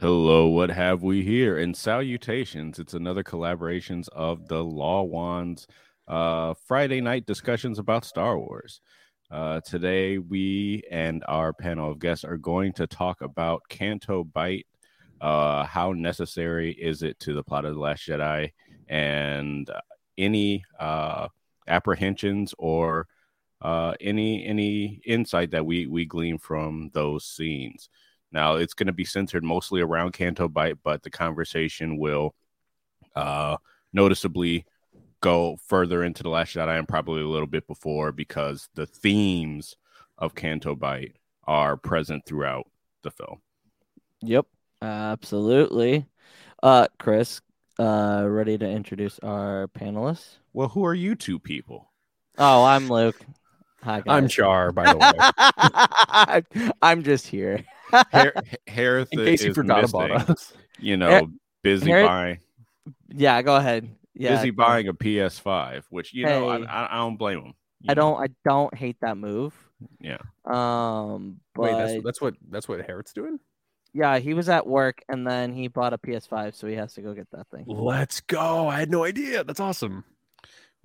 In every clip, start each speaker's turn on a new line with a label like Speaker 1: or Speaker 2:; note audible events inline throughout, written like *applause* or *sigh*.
Speaker 1: Hello, what have we here? And salutations. It's another collaborations of the Law Wands uh, Friday night discussions about Star Wars. Uh, today, we and our panel of guests are going to talk about Canto Bight. Uh, how necessary is it to the plot of The Last Jedi? And uh, any uh, apprehensions or uh, any any insight that we we glean from those scenes. Now it's going to be centered mostly around Canto Bight, but the conversation will uh, noticeably go further into the Last Jedi and probably a little bit before because the themes of Canto Bight are present throughout the film.
Speaker 2: Yep, absolutely. Uh, Kris, uh, ready to introduce our panelists?
Speaker 1: Well, who are you two people?
Speaker 2: Oh, I'm Luke. Hi, guys.
Speaker 3: I'm Char, by the way. *laughs*
Speaker 2: I'm just here. *laughs*
Speaker 1: Har- Hereth
Speaker 3: In case you
Speaker 1: is
Speaker 3: forgot
Speaker 1: missing,
Speaker 3: about us.
Speaker 1: You know,
Speaker 2: Har-
Speaker 1: busy
Speaker 2: Hereth-
Speaker 1: buying,
Speaker 2: yeah, go ahead. Yeah,
Speaker 1: busy buying a PS5, which you know
Speaker 2: Hey.
Speaker 1: I, I, I don't blame him.
Speaker 2: I don't. I don't hate that move.
Speaker 1: Yeah.
Speaker 2: Um, but
Speaker 3: Wait, that's that's what that's what Harrod's doing.
Speaker 2: yeah, he was at work and then he bought a PS5, so he has to go get that thing.
Speaker 3: Let's go! I had no idea. That's awesome.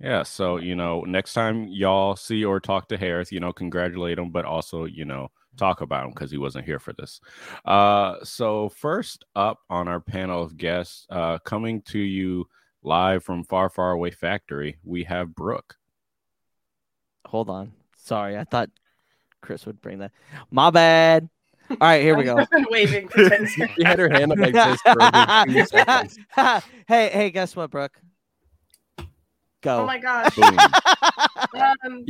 Speaker 1: Yeah, so you know, next time y'all see or talk to Harris, you know, congratulate him, but also you know talk about him because he wasn't here for this. Uh, so first up on our panel of guests, uh, coming to you live from Far Far Away Factory, we have Brooke.
Speaker 2: Hold on. Sorry, I thought Kris would bring that. My bad. All right, here we go. *laughs*
Speaker 4: I've been waving for 10 *laughs* seconds.
Speaker 3: She had her hand up like this for a *laughs* seconds.
Speaker 2: hey, hey, guess what, Brooke? Go.
Speaker 4: Oh my gosh.
Speaker 1: Boom.
Speaker 4: Um,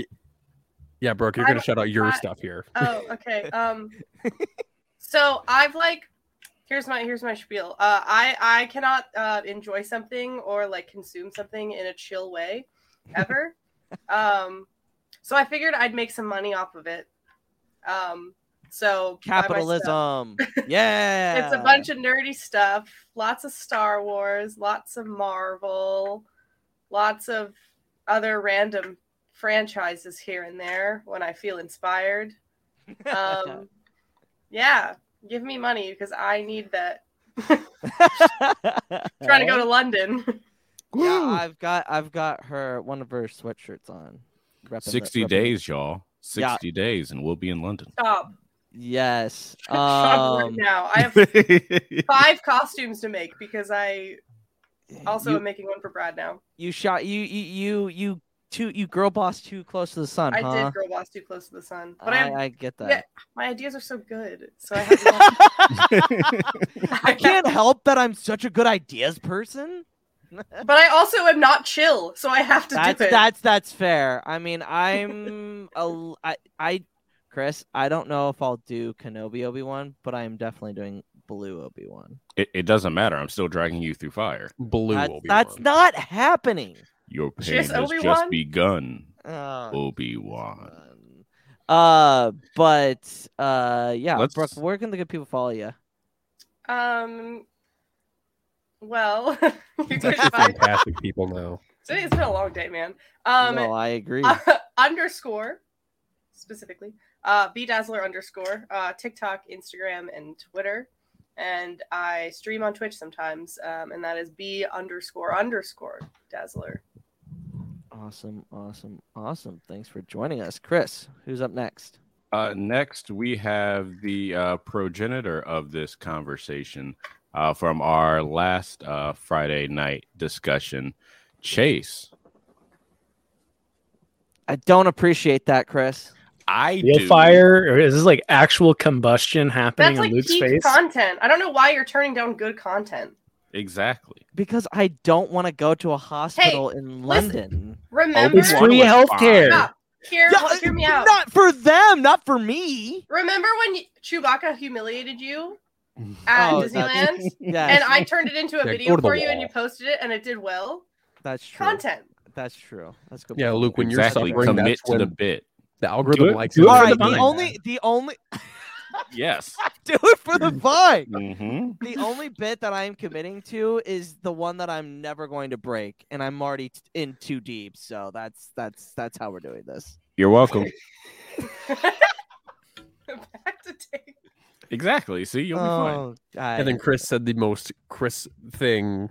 Speaker 3: Yeah, Brooke, you're
Speaker 4: I
Speaker 3: gonna shout out your
Speaker 4: I-
Speaker 3: stuff here. *laughs*
Speaker 4: oh, okay. *laughs* Um, so I've like, here's my here's my spiel. Uh, I I cannot uh, enjoy something or like consume something in a chill way, *laughs* ever. um, so I figured I'd make some money off of it. Um, so buy my stuff.
Speaker 2: Capitalism. yeah.
Speaker 4: It's a bunch of nerdy stuff, lots of Star Wars, lots of Marvel, lots of other random franchises here and there when I feel inspired. *laughs* Um, yeah, give me money because I need that. *laughs* Trying to go to London.
Speaker 2: yeah, I've got I've got her one of her sweatshirts on. Reppin'
Speaker 1: 60
Speaker 2: reppin' the-
Speaker 1: days, y'all. 60
Speaker 2: Yeah.
Speaker 1: days, and we'll be in London.
Speaker 4: Stop.
Speaker 2: Yes. *laughs*
Speaker 4: Stop right
Speaker 2: Um,
Speaker 4: now. I have five costumes to make because I also
Speaker 2: you,
Speaker 4: am making one for Brad now.
Speaker 2: you shot you you you you too you girl boss too close to the sun,
Speaker 4: I
Speaker 2: huh?
Speaker 4: did girl boss too close to the sun, but I,
Speaker 2: I, I get that.
Speaker 4: yeah, my ideas are so good, so I have. *laughs*
Speaker 2: I *laughs* can't help that I'm such a good ideas person. *laughs*
Speaker 4: But I also am not chill, so I have to
Speaker 2: That's
Speaker 4: do it.
Speaker 2: that's that's fair. I mean, I'm a I I Kris, I don't know if I'll do Kenobi Obi Wan, but I am definitely doing Blue Obi Wan.
Speaker 1: it, it doesn't matter. I'm still dragging you through fire.
Speaker 3: Blue Obi-Wan.
Speaker 2: that's not happening.
Speaker 1: Your pain
Speaker 4: Just
Speaker 1: has just
Speaker 4: Obi-Wan?
Speaker 1: begun,
Speaker 2: Oh,
Speaker 1: Obi Wan.
Speaker 2: Uh, but uh, yeah,
Speaker 1: Let's-
Speaker 2: Brooke, where can the good people follow you?
Speaker 4: Um. Well, *laughs* you can find.
Speaker 3: fantastic. People know.
Speaker 4: Today's been a long day, man. Um,
Speaker 2: no, I agree. *laughs*
Speaker 4: underscore specifically uh bdazzler underscore uh tiktok instagram and twitter and i stream on twitch sometimes um and that is b underscore underscore dazzler
Speaker 2: awesome, awesome, awesome. Thanks for joining us, Kris. Who's up next?
Speaker 1: Uh, next, we have the uh, progenitor of this conversation uh, from our last uh, Friday night discussion, Chase.
Speaker 2: I don't appreciate that, Kris.
Speaker 1: I
Speaker 5: Real
Speaker 1: do.
Speaker 5: fire, or is this like actual combustion happening
Speaker 4: that's
Speaker 5: on
Speaker 4: like
Speaker 5: Luke's
Speaker 4: peak
Speaker 5: face?
Speaker 4: content i don't know why you're turning down good content
Speaker 1: Exactly.
Speaker 2: Because I don't want to go to a hospital in London.
Speaker 4: Listen, remember
Speaker 5: It's free healthcare.
Speaker 4: Stop. hear,
Speaker 2: Yeah,
Speaker 4: hear me out
Speaker 2: Not for them, not for me.
Speaker 4: remember when chewbacca humiliated you *laughs* at
Speaker 2: Oh,
Speaker 4: Disneyland, *laughs*
Speaker 2: Yes,
Speaker 4: and I turned it into a
Speaker 3: Yeah,
Speaker 4: video
Speaker 3: go to the
Speaker 4: for you, and you posted it, and it did well.
Speaker 2: that's true.
Speaker 4: Content.
Speaker 2: That's true. That's good.
Speaker 3: Yeah. Luke, when
Speaker 1: exactly.
Speaker 3: you're suffering,
Speaker 1: Commit
Speaker 3: that's
Speaker 1: to
Speaker 3: when
Speaker 1: the bit.
Speaker 3: the algorithm
Speaker 5: Do it-
Speaker 3: likes
Speaker 5: do
Speaker 3: it.
Speaker 5: it
Speaker 2: right,
Speaker 5: the
Speaker 2: the only, the only, *laughs*
Speaker 1: Yes. *laughs*
Speaker 2: do it for the vine.
Speaker 1: hmm
Speaker 2: the only bit that I'm committing to is the one that I'm never going to break, and I'm already t- in too deep. So that's that's that's how we're doing this.
Speaker 1: You're welcome. *laughs*
Speaker 4: Back to take.
Speaker 1: exactly. See, you'll be fine.
Speaker 2: Oh, God.
Speaker 3: And then Kris said the most Kris thing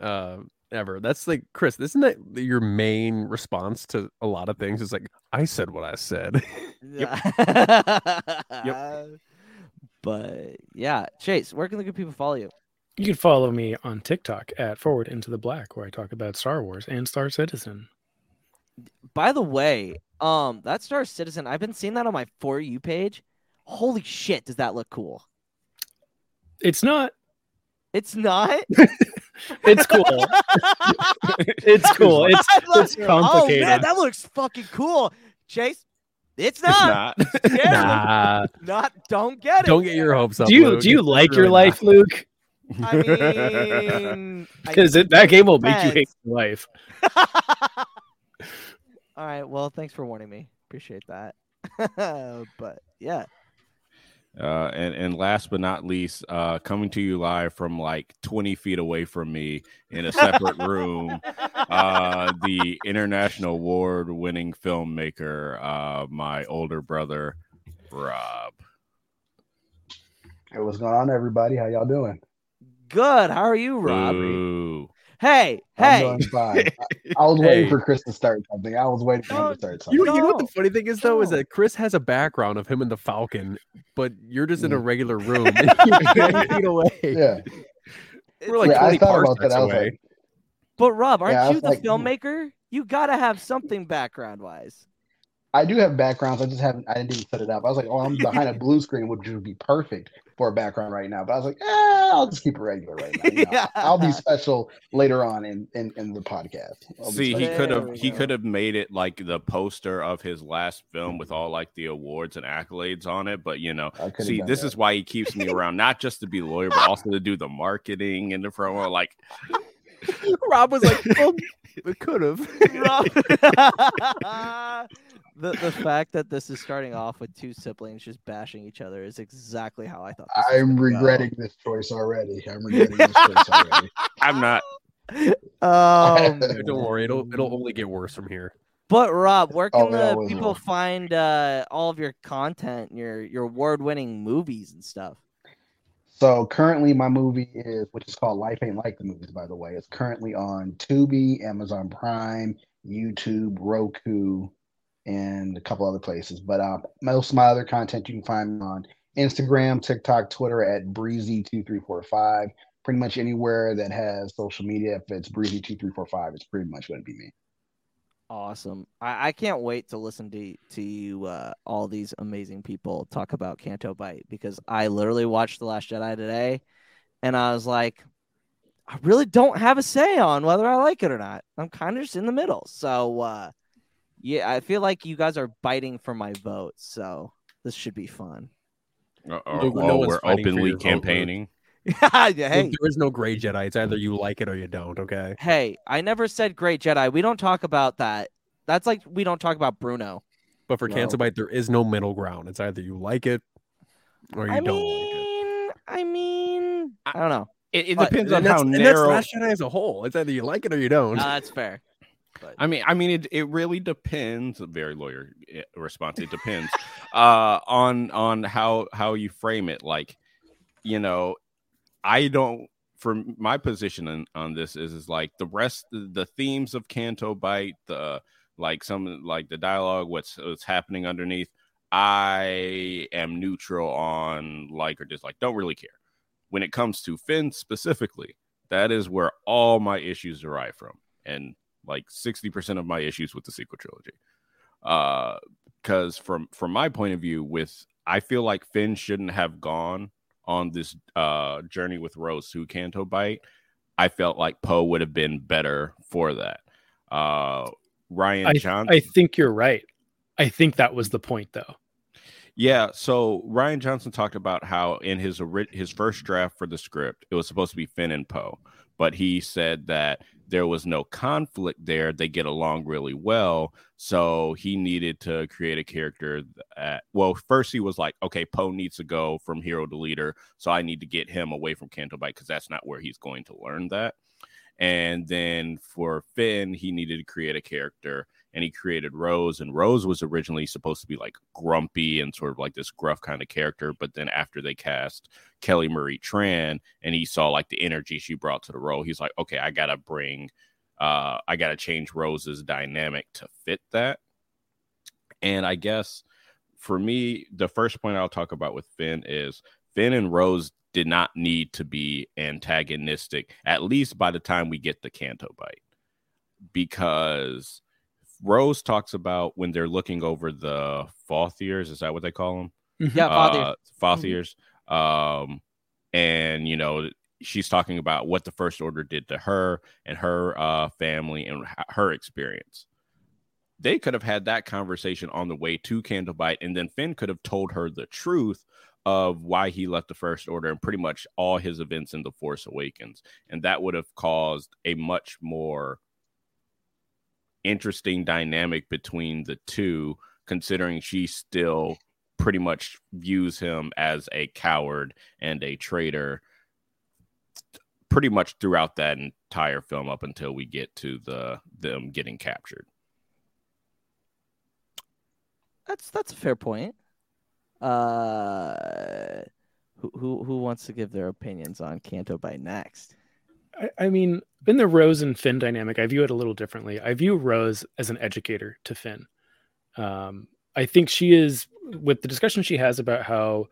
Speaker 3: uh, ever. That's like Kris. Isn't that your main response to a lot of things? Is like I said what I said. *laughs* Yep. *laughs*
Speaker 2: But yeah, Chase, where can the good people follow you?
Speaker 5: You can follow me on TikTok at Forward Into the Black, where I talk about Star Wars and Star Citizen.
Speaker 2: By the way, um, that Star Citizen, I've been seeing that on my for you page. Holy shit, does that look cool?
Speaker 5: It's not.
Speaker 2: It's not. *laughs*
Speaker 5: It's cool. *laughs* it's cool. It's
Speaker 2: I love-
Speaker 5: it's
Speaker 2: Oh man, that looks fucking cool. Chase, it's
Speaker 1: It's
Speaker 2: not.
Speaker 1: not.
Speaker 2: Yeah, *laughs*
Speaker 3: nah,
Speaker 2: not. Don't get it.
Speaker 3: don't get your hopes up.
Speaker 5: do you
Speaker 3: Luke.
Speaker 5: do you
Speaker 3: It's
Speaker 5: like your
Speaker 3: really
Speaker 5: life, Luke?
Speaker 2: I mean, *laughs* I-
Speaker 5: Because that game will make you hate your life.
Speaker 2: All right. Well, thanks for warning me. Appreciate that. but yeah.
Speaker 1: Uh, and and last but not least, uh, coming to you live from like 20 feet away from me in a separate *laughs* room, uh, the international award-winning filmmaker, uh, my older brother, Rob.
Speaker 6: Hey, what's going on, everybody? How y'all doing?
Speaker 2: Good. How are you, Rob?
Speaker 1: Boo.
Speaker 2: Hey,
Speaker 6: I'm
Speaker 2: hey.
Speaker 6: doing fine. I, I was *laughs* waiting for Kris to start something. I was waiting for him to start something.
Speaker 3: You, you know what the funny thing is though is that Kris has a background of him and the Falcon, but you're just in a
Speaker 6: Mm.
Speaker 3: regular *laughs* room. and you're 20 feet away.
Speaker 6: yeah,
Speaker 3: We're like
Speaker 6: yeah. I
Speaker 3: 20
Speaker 6: thought about that. I was
Speaker 3: away.
Speaker 6: like,
Speaker 2: But Rob, aren't
Speaker 6: Yeah, I
Speaker 2: you the
Speaker 6: like, hmm.
Speaker 2: filmmaker? You gotta have something background wise.
Speaker 6: I do have backgrounds. I just haven't. I didn't even set it up. I was like, oh, I'm behind a *laughs* blue screen, which would be perfect for a background right now. But I was like, eh, I'll just keep it regular right now. You *laughs* know,
Speaker 2: Yeah.
Speaker 6: I'll be special later on in in, in the podcast. I'll
Speaker 1: See, he could have he could have made it like the poster of his last film with all like the awards and accolades on it, but you know,
Speaker 6: I could've
Speaker 1: see, this
Speaker 6: that.
Speaker 1: is why he keeps me around, not just to be the lawyer, but also to do the marketing and the promo. Like,
Speaker 3: Rob was like, well, it could have.
Speaker 2: Rob- the the fact that this is starting off with two siblings just bashing each other is exactly how I thought. this
Speaker 6: I'm
Speaker 2: gonna go.
Speaker 6: regretting this choice already. I'm regretting this choice *laughs* already.
Speaker 1: I'm not.
Speaker 2: Um, *laughs*
Speaker 3: Don't worry, it'll it'll only get worse from here.
Speaker 2: but Rob, where
Speaker 6: Oh,
Speaker 2: can
Speaker 6: it
Speaker 2: the
Speaker 6: always
Speaker 2: people
Speaker 6: will.
Speaker 2: find uh, all of your content, your your award winning movies and stuff?
Speaker 6: So currently, my movie is, which is called Life Ain't Like the Movies, by the way. It's currently on Tubi, Amazon Prime, YouTube, Roku, and a couple other places. But uh, most of my other content you can find on Instagram, TikTok, Twitter at Breezy2345. Pretty much anywhere that has social media, if it's Breezy2345, it's pretty much going to be me.
Speaker 2: Awesome. I, I can't wait to listen to to you uh, all these amazing people talk about Canto Bight because I literally watched The Last Jedi today and I was like, I really don't have a say on whether I like it or not. I'm kind of just in the middle. So uh, yeah, I feel like you guys are biting for my vote. So this should be fun.
Speaker 1: Uh,
Speaker 3: No-
Speaker 1: oh,
Speaker 3: no
Speaker 1: we're openly
Speaker 3: your vote, Luke.
Speaker 1: campaigning. *laughs*
Speaker 2: yeah, hey,
Speaker 3: Look, there is no gray Jedi. It's either you like it or you don't. Okay.
Speaker 2: hey, I never said great Jedi. We don't talk about that. That's like we don't talk about Bruno.
Speaker 3: But for
Speaker 2: No.
Speaker 3: Canto Bight, there is no middle ground. It's either you like it or you
Speaker 2: I
Speaker 3: don't like it.
Speaker 2: mean, I mean, I don't know.
Speaker 1: It, it depends
Speaker 3: And
Speaker 1: on how
Speaker 3: that's, and that's. Last Jedi as a whole. It's either you like it or you don't.
Speaker 2: Uh, that's fair. But
Speaker 1: I mean, I mean, it, it really depends. Very lawyer eh, response. It depends uh, on on how how you frame it. Like, you know, I don't. From my position on, on this is is like the rest, the themes of Canto Bight, the like some like the dialogue, what's what's happening underneath. I am neutral on like or dislike. Don't really care. When it comes to Finn specifically, that is where all my issues derive from, and like 60% of my issues with the sequel trilogy. Uh because from from my point of view, with I feel like Finn shouldn't have gone on this uh journey with Rose to Canto Bight. I felt like Poe would have been better for that. Uh Rian
Speaker 5: I,
Speaker 1: Johnson.
Speaker 5: I think you're right. I think that was the point, though.
Speaker 1: Yeah, so Rian Johnson talked about how in his his first draft for the script, it was supposed to be Finn and Poe, but he said that there was no conflict there. They get along really well, so he needed to create a character that well, first he was like, okay, Poe needs to go from hero to leader, so I need to get him away from Canto Bight because that's not where he's going to learn that. And then for Finn, he needed to create a character and he created Rose. And Rose was originally supposed to be like grumpy and sort of like this gruff kind of character. But then after they cast Kelly Marie Tran and he saw like the energy she brought to the role, he's like, okay, I gotta bring, uh, I gotta change Rose's dynamic to fit that. And I guess for me, the first point I'll talk about with Finn is Finn and Rose did not need to be antagonistic, at least by the time we get the Canto Bight, because Rose talks about when they're looking over the Fathiers. Is that what they call them?
Speaker 2: Yeah, Father.
Speaker 1: Uh, Fathiers. Um, and you know, she's talking about what the First Order did to her and her uh, family and h- her experience. They could have had that conversation on the way to Canto Bight, and then Finn could have told her the truth of why he left the First Order and pretty much all his events in The Force Awakens. And that would have caused a much more interesting dynamic between the two, considering she still pretty much views him as a coward and a traitor pretty much throughout that entire film up until we get to the them getting captured.
Speaker 2: That's that's a fair point. Uh, who who who wants to give their opinions on Canto Bight next?
Speaker 5: I, I mean, in the Rose and Finn dynamic, I view it a little differently. I view Rose as an educator to Finn. Um, I think she is with the discussion she has about how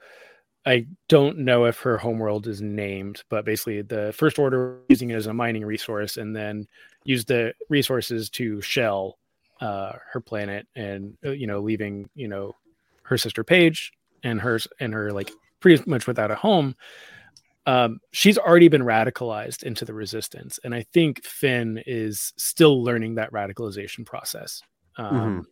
Speaker 5: I don't know if her homeworld is named, but basically the First Order using it as a mining resource and then use the resources to shell uh, her planet and uh, you know leaving you know her sister Paige and hers and her like pretty much without a home. Um, she's already been radicalized into the resistance, and I think Finn is still learning that radicalization process. Um,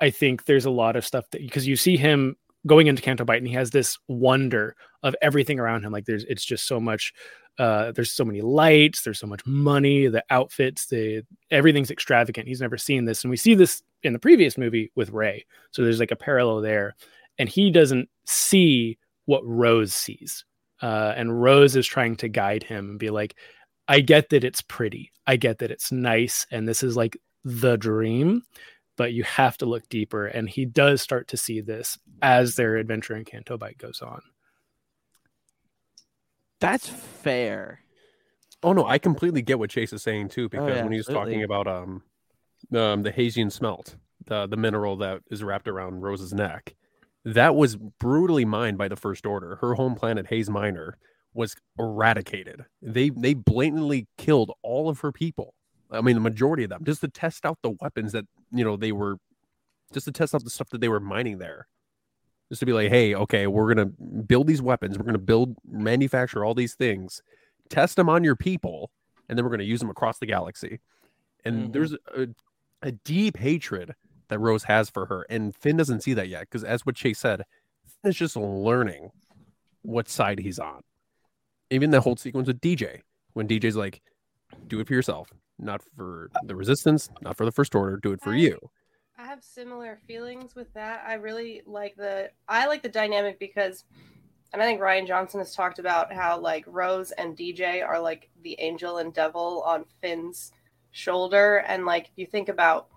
Speaker 5: I think there's a lot of stuff that because you see him going into Canto Bight and he has this wonder of everything around him. Like there's it's just so much uh there's so many lights, there's so much money, the outfits, the everything's extravagant. He's never seen this. And we see this in the previous movie with Rey. So there's like a parallel there. And he doesn't see what Rose sees. Uh and Rose is trying to guide him and be like, I get that it's pretty. I get that it's nice and this is like the dream but you have to look deeper. And he does start to see this as their adventure in Canto Bight goes on.
Speaker 2: That's fair.
Speaker 3: Oh no, I completely get what Chase is saying too, because
Speaker 2: yeah,
Speaker 3: when he was
Speaker 2: absolutely.
Speaker 3: talking about um, um the Haysian smelt, the the mineral that is wrapped around Rose's neck, that was brutally mined by the First Order. Her home planet, Hays Minor, was eradicated. They they blatantly killed all of her people. I mean, the majority of them, just to test out the weapons that you know they were, just to test out the stuff that they were mining there. Just to be like, hey, okay, we're gonna build these weapons. We're gonna build, manufacture all these things, test them on your people, and then we're gonna use them across the galaxy. And
Speaker 2: Mhm.
Speaker 3: there's a, a deep hatred that Rose has for her, and Finn doesn't see that yet because, as what Chase said, Finn is just learning what side he's on. Even the whole sequence with DJ, when DJ's like, "Do it for yourself, not for the Resistance, not for the First Order. Do it for you."
Speaker 4: I have similar feelings with that. I really like the I like the dynamic because and I think Rian Johnson has talked about how like Rose and DJ are like the angel and devil on Finn's shoulder and like if you think about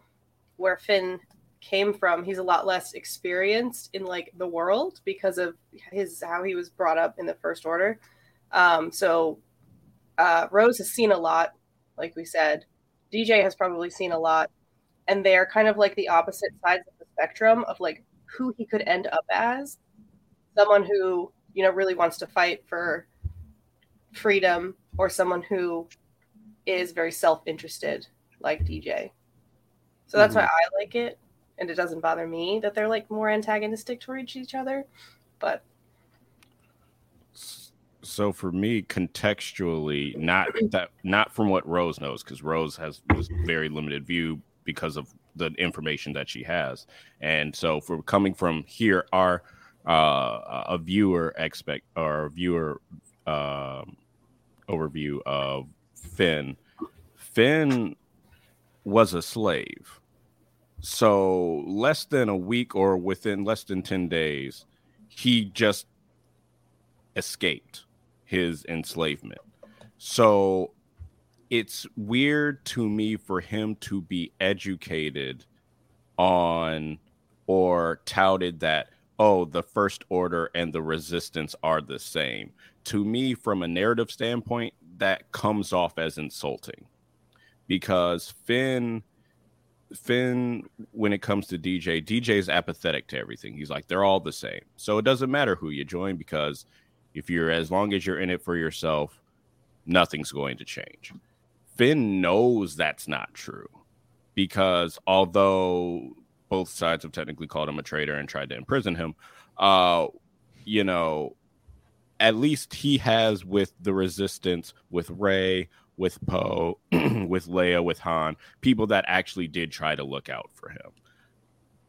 Speaker 4: where Finn came from, he's a lot less experienced in like the world because of his how he was brought up in the first order. Um so uh Rose has seen a lot, like we said. DJ has probably seen a lot and they're kind of like the opposite sides of the spectrum of like who he could end up as someone who you know really wants to fight for freedom or someone who is very self-interested like dj so that's why i like it and it doesn't bother me that they're like more antagonistic towards each other but
Speaker 1: So for me, contextually, not *clears throat* that not from what Rose knows, because Rose has was very limited view because of the information that she has. And so, for coming from here, our uh, a viewer expect or viewer uh, overview of Finn. Finn was a slave. So less than a week or within less than 10 days, he just escaped his enslavement. So it's weird to me for him to be educated on or touted that oh the first order and the resistance are the same to me from a narrative standpoint that comes off as insulting because finn finn when it comes to dj dj is apathetic to everything he's like they're all the same so it doesn't matter who you join because if you're as long as you're in it for yourself nothing's going to change finn knows that's not true because although both sides have technically called him a traitor and tried to imprison him. Uh, you know, at least he has with the resistance, with Rey, with Poe, *clears throat* with Leia, with Han, people that actually did try to look out for him.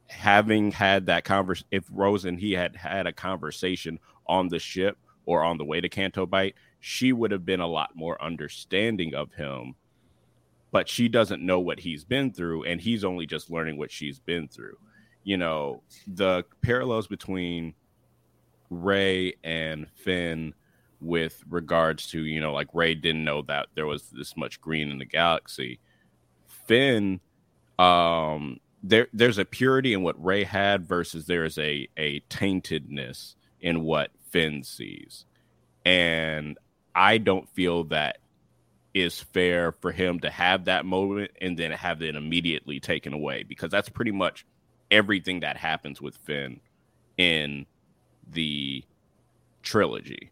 Speaker 1: Having had that conversation, if Rose and he had had a conversation on the ship or on the way to Canto she would have been a lot more understanding of him but she doesn't know what he's been through and he's only just learning what she's been through you know the parallels between Rey and finn with regards to you know like Rey didn't know that there was this much green in the galaxy finn um there there's a purity in what Rey had versus there's a a taintedness in what finn sees and i don't feel that is fair for him to have that moment and then have it immediately taken away because that's pretty much everything that happens with Finn in the trilogy.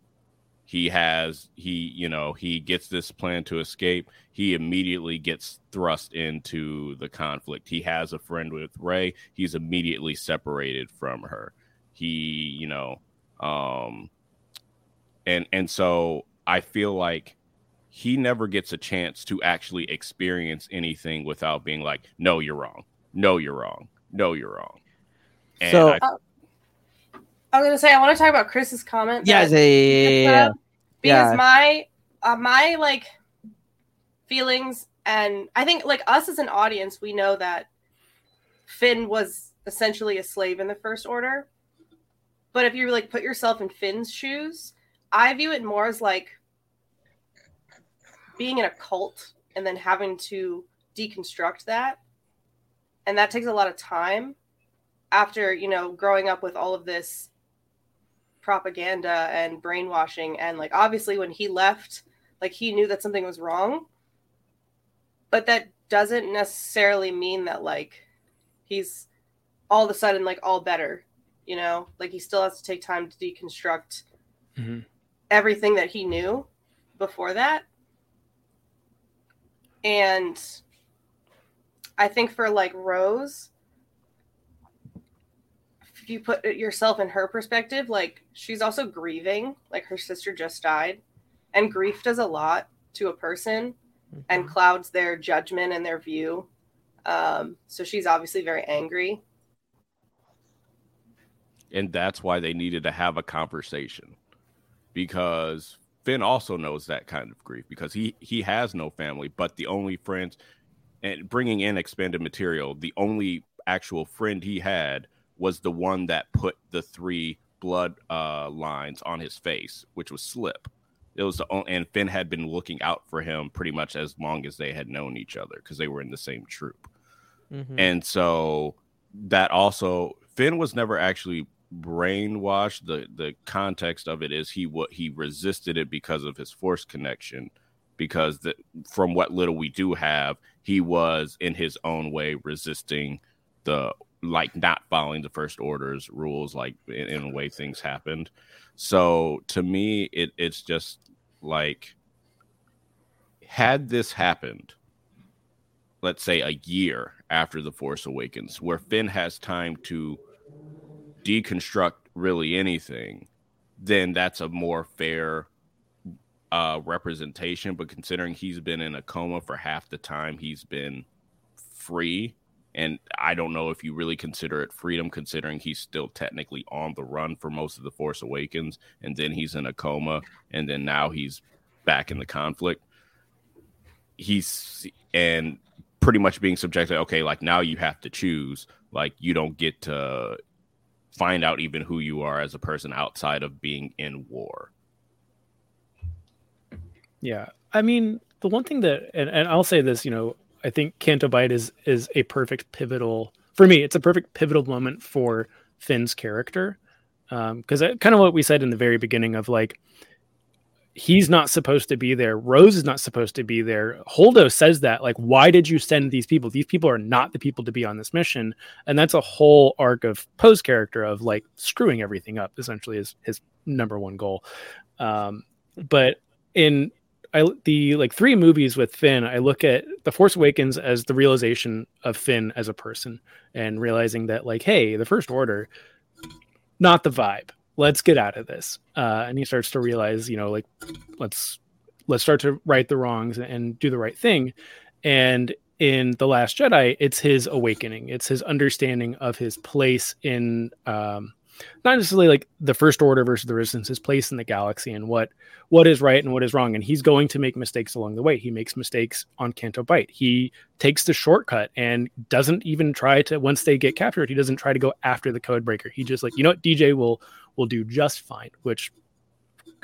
Speaker 1: He has he you know he gets this plan to escape. He immediately gets thrust into the conflict. He has a friend with Rey He's immediately separated from her. He you know um and and so I feel like he never gets a chance to actually experience anything without being like, no, you're wrong. No, you're wrong. No, you're wrong.
Speaker 2: And so I,
Speaker 4: I, was gonna say I want to talk about Kris's comment.
Speaker 2: Yeah, yeah, yeah,
Speaker 4: Because my uh, my like feelings and I think like us as an audience, we know that Finn was essentially a slave in the First Order. But if you like put yourself in Finn's shoes, I view it more as like being in a cult and then having to deconstruct that and that takes a lot of time after you know growing up with all of this propaganda and brainwashing. And like obviously when he left like he knew that something was wrong. But that doesn't necessarily mean that like he's all of a sudden like all better you know? Like he still has to take time to deconstruct mm-hmm. everything that he knew before that. And I think for like Rose, if you put yourself in her perspective, like she's also grieving, like her sister just died, and grief does a lot to a person mm-hmm. and clouds their judgment and their view. Um, so she's obviously very angry.
Speaker 1: And that's why they needed to have a conversation because Finn also knows that kind of grief because he he has no family, but the only friends and bringing in expanded material, the only actual friend he had was the one that put the three blood uh, lines on his face, which was Slip. It was the only, and Finn had been looking out for him pretty much as long as they had known each other because they were in the same troop. Mm-hmm. And so that also Finn was never actually brainwashed. The the context of it is he what he resisted it because of his force connection. Because the, from what little we do have, he was in his own way resisting the like not following the first order's rules, like in, in a way things happened. So to me, it it's just like had this happened, let's say a year after the Force Awakens, where Finn has time to deconstruct really anything, then that's a more fair uh, representation. But considering he's been in a coma for half the time he's been free. And I don't know if you really consider it freedom, considering he's still technically on the run for most of the Force Awakens, and then he's in a coma, and then now he's back in the conflict. He's and pretty much being subjected. Okay, like now you have to choose. Like you don't get to find out even who you are as a person outside of being in war.
Speaker 5: Yeah. I mean, the one thing that and, and I'll say this, you know, I think Canto Bight is is a perfect pivotal for me, it's a perfect pivotal moment for Finn's character. Um, because kind of what we said in the very beginning of like he's not supposed to be there. Rose is not supposed to be there. Holdo says that, like, why did you send these people? These people are not the people to be on this mission. And that's a whole arc of Poe's character of like screwing everything up, essentially, is his number one goal. Um, but in I, the like three movies with Finn, I look at The Force Awakens as the realization of Finn as a person and realizing that, like, hey, the First Order, not the vibe. Let's get out of this. Uh, and he starts to realize you know like let's let's start to right the wrongs and do the right thing. And in the last jedi it's his awakening. It's his understanding of his place in um, not necessarily like the first order versus the resistance his place in the galaxy and what what is right and what is wrong and he's going to make mistakes along the way he makes mistakes on canto Bight. he takes the shortcut and doesn't even try to once they get captured he doesn't try to go after the code breaker he just like you know what dj will will do just fine, which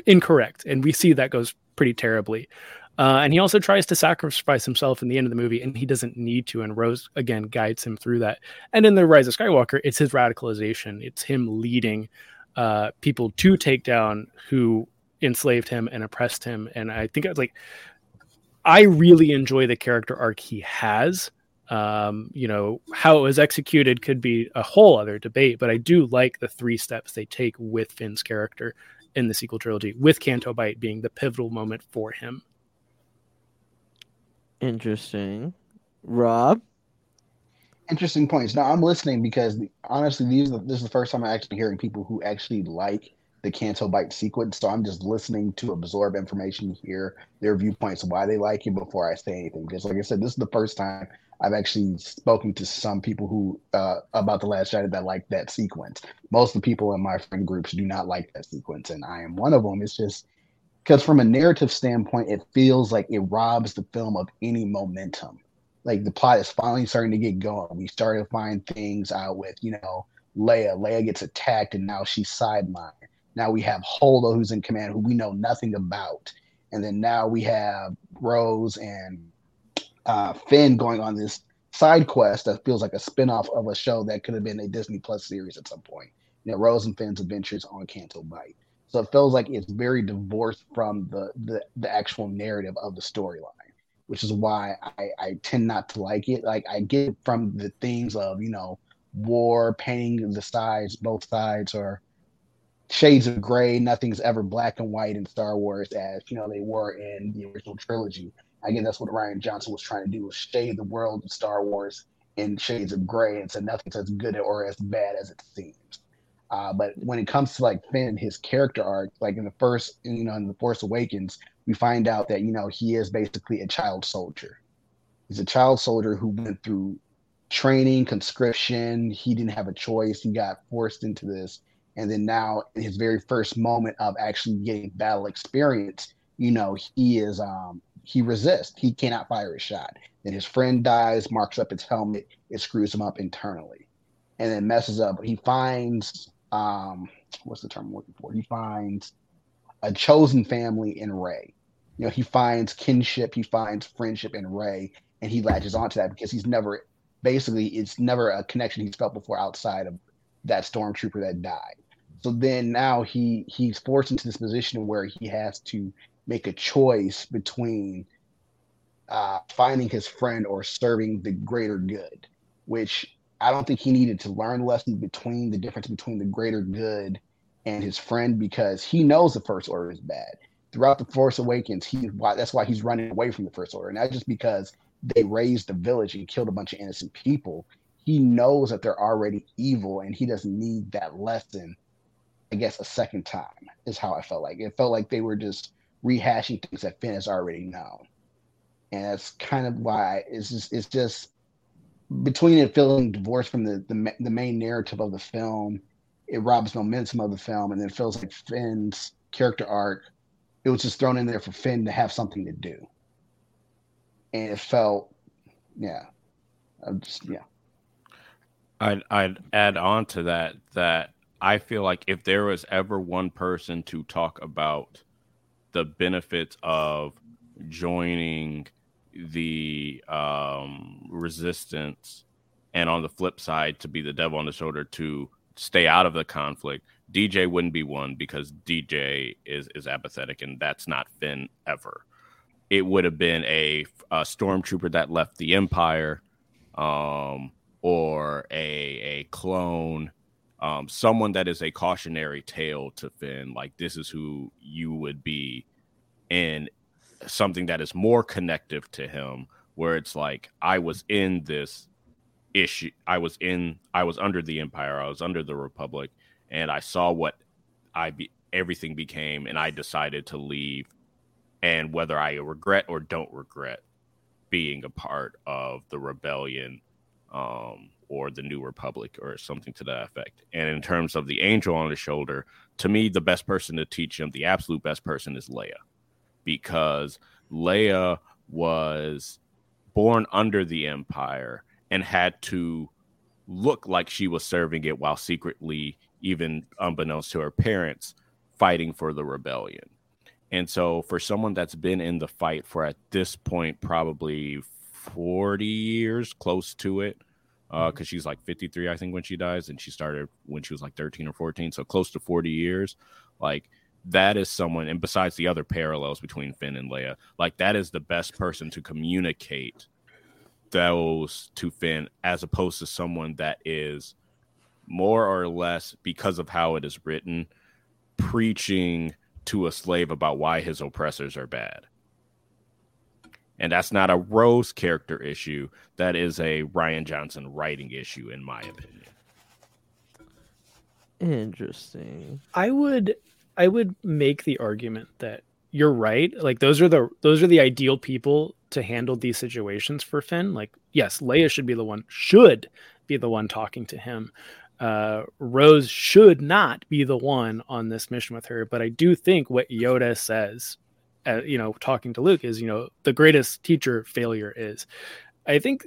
Speaker 5: incorrect. And we see that goes pretty terribly. Uh, and he also tries to sacrifice himself in the end of the movie, and he doesn't need to. And Rose again guides him through that. And in the Rise of Skywalker, it's his radicalization. It's him leading uh, people to take down who enslaved him and oppressed him. And I think it's like I really enjoy the character arc he has. Um, you know, how it was executed could be a whole other debate, but I do like the three steps they take with Finn's character in the sequel trilogy, with Canto Bight being the pivotal moment for him.
Speaker 2: Interesting. Rob?
Speaker 6: Interesting points. Now I'm listening because honestly, these this is the first time I'm actually hearing people who actually like the Canto Bight sequence. So I'm just listening to absorb information, hear their viewpoints, why they like it before I say anything. Because like I said, this is the first time I've actually spoken to some people who uh, about the Last Jedi that like that sequence. Most of the people in my friend groups do not like that sequence, and I am one of them. It's just because from a narrative standpoint, it feels like it robs the film of any momentum. Like the plot is finally starting to get going. We started to find things out with, you know, Leia. Leia gets attacked, and now she's sidelined. Now we have Holdo, who's in command, who we know nothing about, and then now we have Rose and uh, Finn going on this side quest that feels like a spinoff of a show that could have been a Disney Plus series at some point. You know, Rose and Finn's adventures on Canto Bight. So it feels like it's very divorced from the the, the actual narrative of the storyline, which is why I, I tend not to like it. Like I get from the themes of you know war, painting the sides, both sides, or shades of gray. Nothing's ever black and white in Star Wars as you know they were in the original trilogy. I guess that's what Rian Johnson was trying to do was shade the world of Star Wars in shades of gray and said nothing's as good or as bad as it seems. Uh, but when it comes to like Finn, his character arc, like in the first, you know, in the Force Awakens, we find out that you know he is basically a child soldier. He's a child soldier who went through training, conscription. He didn't have a choice. He got forced into this, and then now his very first moment of actually getting battle experience, you know, he is um he resists. He cannot fire a shot. Then his friend dies, marks up his helmet. It screws him up internally, and then messes up. He finds um, what's the term I'm looking for? He finds a chosen family in Rey. You know, he finds kinship, he finds friendship in Rey, and he latches onto that because he's never, basically, it's never a connection he's felt before outside of that stormtrooper that died. So then now he he's forced into this position where he has to make a choice between uh, finding his friend or serving the greater good, which I don't think he needed to learn lessons between the difference between the greater good and his friend because he knows the first order is bad. Throughout the Force Awakens, he why that's why he's running away from the first order, not just because they razed the village and killed a bunch of innocent people. He knows that they're already evil, and he doesn't need that lesson. I guess a second time is how I felt like it felt like they were just rehashing things that Finn has already known. And that's kind of why it's just it's just between it feeling divorced from the, the the main narrative of the film, it robs momentum of the film, and it feels like Finn's character arc. It was just thrown in there for Finn to have something to do, and it felt, yeah, I'm just yeah.
Speaker 1: I'd I'd add on to that that I feel like if there was ever one person to talk about the benefits of joining the um, resistance, and on the flip side, to be the devil on the shoulder to stay out of the conflict, DJ wouldn't be one because DJ is is apathetic, and that's not Finn ever. It would have been a, a stormtrooper that left the Empire, um, or a a clone um, someone that is a cautionary tale to Finn, like this is who you would be, and something that is more connective to him, where it's like I was in this issue, I was in, I was under the Empire, I was under the Republic, and I saw what I be everything became, and I decided to leave, and whether I regret or don't regret being a part of the rebellion um, or the New Republic or something to that effect. And in terms of the angel on his shoulder, to me, the best person to teach him, the absolute best person is Leia, because Leia was born under the Empire and had to look like she was serving it while secretly, even unbeknownst to her parents, fighting for the rebellion. And so, for someone that's been in the fight for at this point, probably 40 years, close to it, because uh, mm-hmm. she's like 53, I think, when she dies, and she started when she was like 13 or 14, so close to 40 years. Like that is someone, and besides the other parallels between Finn and Leia, like that is the best person to communicate those to Finn, as opposed to someone that is more or less because of how it is written, preaching to a slave about why his oppressors are bad. And that's not a Rose character issue. That is a Rian Johnson writing issue, in my opinion.
Speaker 2: Interesting.
Speaker 5: I would I would make the argument that you're right. Like those are the those are the ideal people to handle these situations for Finn. Like, yes, Leia should be the one should be the one talking to him. Uh, Rose should not be the one on this mission with her, but I do think what Yoda says uh, you know, talking to Luke is, you know, the greatest teacher failure is. I think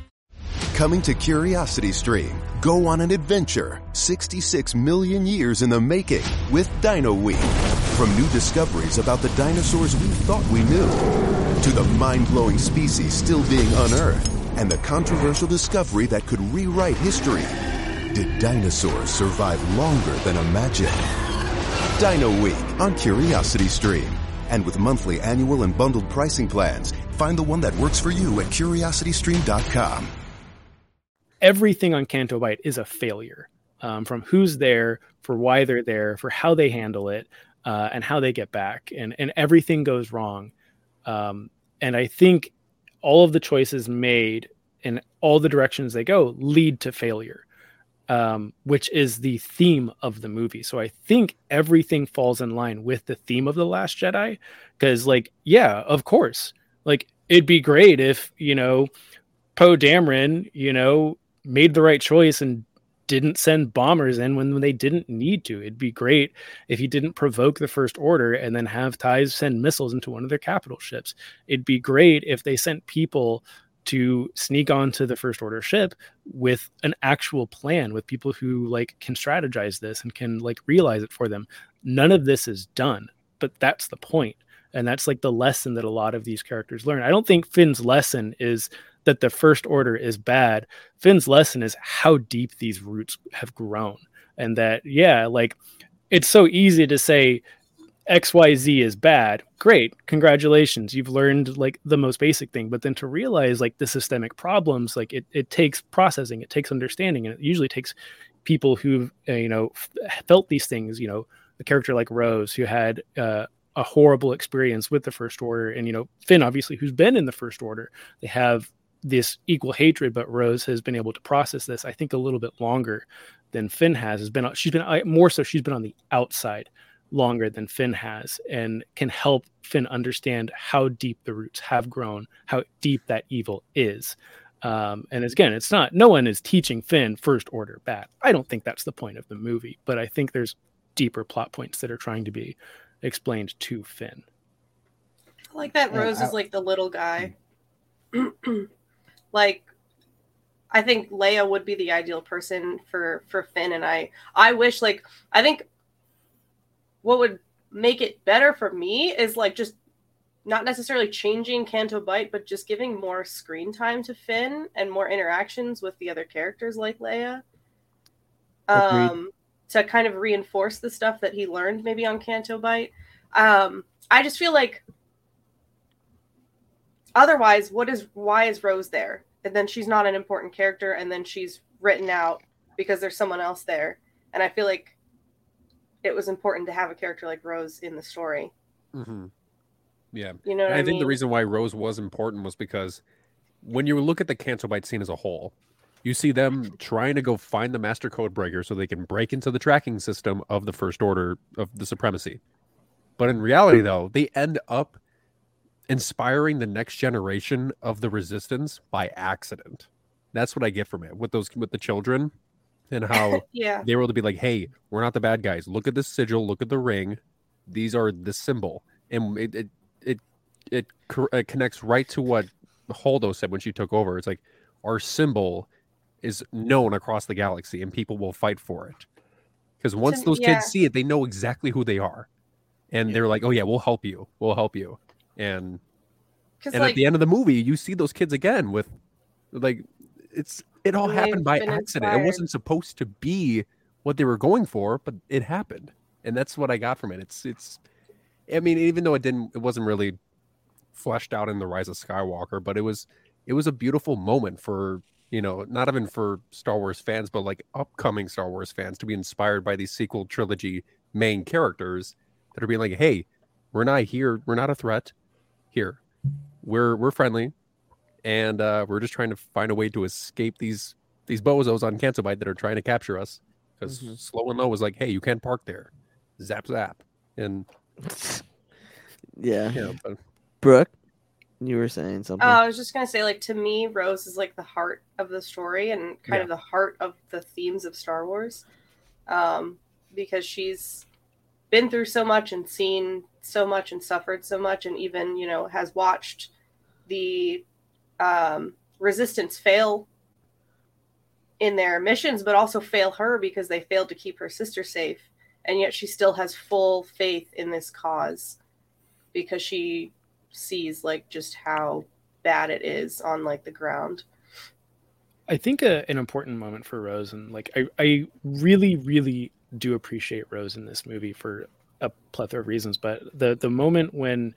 Speaker 7: Coming to Curiosity Stream. Go on an adventure 66 million years in the making with Dino Week. From new discoveries about the dinosaurs we thought we knew to the mind-blowing species still being unearthed and the controversial discovery that could rewrite history. Did dinosaurs survive longer than imagined? Dino Week on Curiosity Stream. And with monthly, annual, and bundled pricing plans, find the one that works for you at curiositystream.com
Speaker 5: everything on Canto Bight is a failure um, from who's there, for why they're there, for how they handle it, uh, and how they get back, and and everything goes wrong. Um, and I think all of the choices made and all the directions they go lead to failure, um, which is the theme of the movie. So I think everything falls in line with the theme of the Last Jedi, because like yeah, of course, like it'd be great if you know Poe Dameron, you know, made the right choice and didn't send bombers in when, they didn't need to. It'd be great if he didn't provoke the First Order and then have ties send missiles into one of their capital ships. It'd be great if they sent people to sneak onto the First Order ship with an actual plan, with people who like can strategize this and can like realize it for them. None of this is done, but that's the point. And that's like the lesson that a lot of these characters learn. I don't think Finn's lesson is that the first order is bad. Finn's lesson is how deep these roots have grown. And that, yeah, like it's so easy to say xyz is bad great congratulations you've learned like the most basic thing but then to realize like the systemic problems like it, it takes processing it takes understanding and it usually takes people who've you know felt these things you know a character like rose who had uh, a horrible experience with the first order and you know finn obviously who's been in the first order they have this equal hatred but rose has been able to process this i think a little bit longer than finn has has been she's been uh, more so she's been on the outside longer than Finn has and can help Finn understand how deep the roots have grown, how deep that evil is. Um, and again, it's not, no one is teaching Finn first order bad. I don't think that's the point of the movie, but I think there's deeper plot points that are trying to be explained to Finn.
Speaker 4: I like that
Speaker 6: Yeah,
Speaker 4: Rose
Speaker 6: I-
Speaker 4: is like the little guy. *clears throat* like I think Leia would be the ideal person for for Finn and I I wish like I think what would make it better for me is like just not necessarily changing Canto Bight, but just giving more screen time to Finn and more interactions with the other characters like Leia.
Speaker 2: Agreed.
Speaker 4: Um, to kind of reinforce the stuff that he learned maybe on Canto Bight. Um, I just feel like otherwise, what is why is Rose there? And then she's not an important character, and then she's written out because there's someone else there. And I feel like it was important to have a character like Rose in the story.
Speaker 3: hmm Yeah.
Speaker 4: You know what I,
Speaker 3: I think the reason why Rose was important was because when you look at the Canto Bight scene as a whole, you see them trying to go find the master code breaker so they can break into the tracking system of the first order of the supremacy. But in reality, though, they end up inspiring the next generation of the resistance by accident. That's what I get from it with those with the children and how *laughs*
Speaker 4: yeah,
Speaker 3: they were able to be like, "Hey, we're not the bad guys. Look at this sigil. Look at the ring. These are the symbol." And it it it, it, it connects right to what Holdo said when she took over. It's like our symbol is known across the galaxy, and people will fight for it. Because once those
Speaker 4: yeah.
Speaker 3: kids see it, they know exactly who they are, and they're like, "Oh yeah, we'll help you. We'll help you." And and
Speaker 4: like
Speaker 3: at the end of the movie, you see those kids again with like it's it all happened by accident. It wasn't supposed to be what they were going for, but it happened. And that's what I got from it. It's it's I mean, even though it didn't it wasn't really fleshed out in the Rise of Skywalker, but it was it was a beautiful moment for you know, not even for Star Wars fans, but like upcoming Star Wars fans to be inspired by these sequel trilogy main characters that are being like, hey, we're not here, we're not a threat. Here, we're we're friendly, and uh, we're just trying to find a way to escape these these bozos on Canto Bight that are trying to capture us. Because
Speaker 2: Mhm.
Speaker 3: Slowen Lo was like, hey, you can't park there, zap zap, and *laughs*
Speaker 2: yeah.
Speaker 3: know, but
Speaker 2: Brooke, you were saying something.
Speaker 4: Uh, I was just gonna say, like to me, Rose is like the heart of the story and kind
Speaker 3: Yeah.
Speaker 4: of the heart of the themes of Star Wars, um, because she's been through so much and seen so much and suffered so much, and even you know has watched the um, Resistance fail in their missions, but also fail her because they failed to keep her sister safe, and yet she still has full faith in this cause because she sees like just how bad it is on like the ground.
Speaker 5: I think a, an important moment for Rose, and like I, I really, really do appreciate Rose in this movie for a plethora of reasons. But the the moment when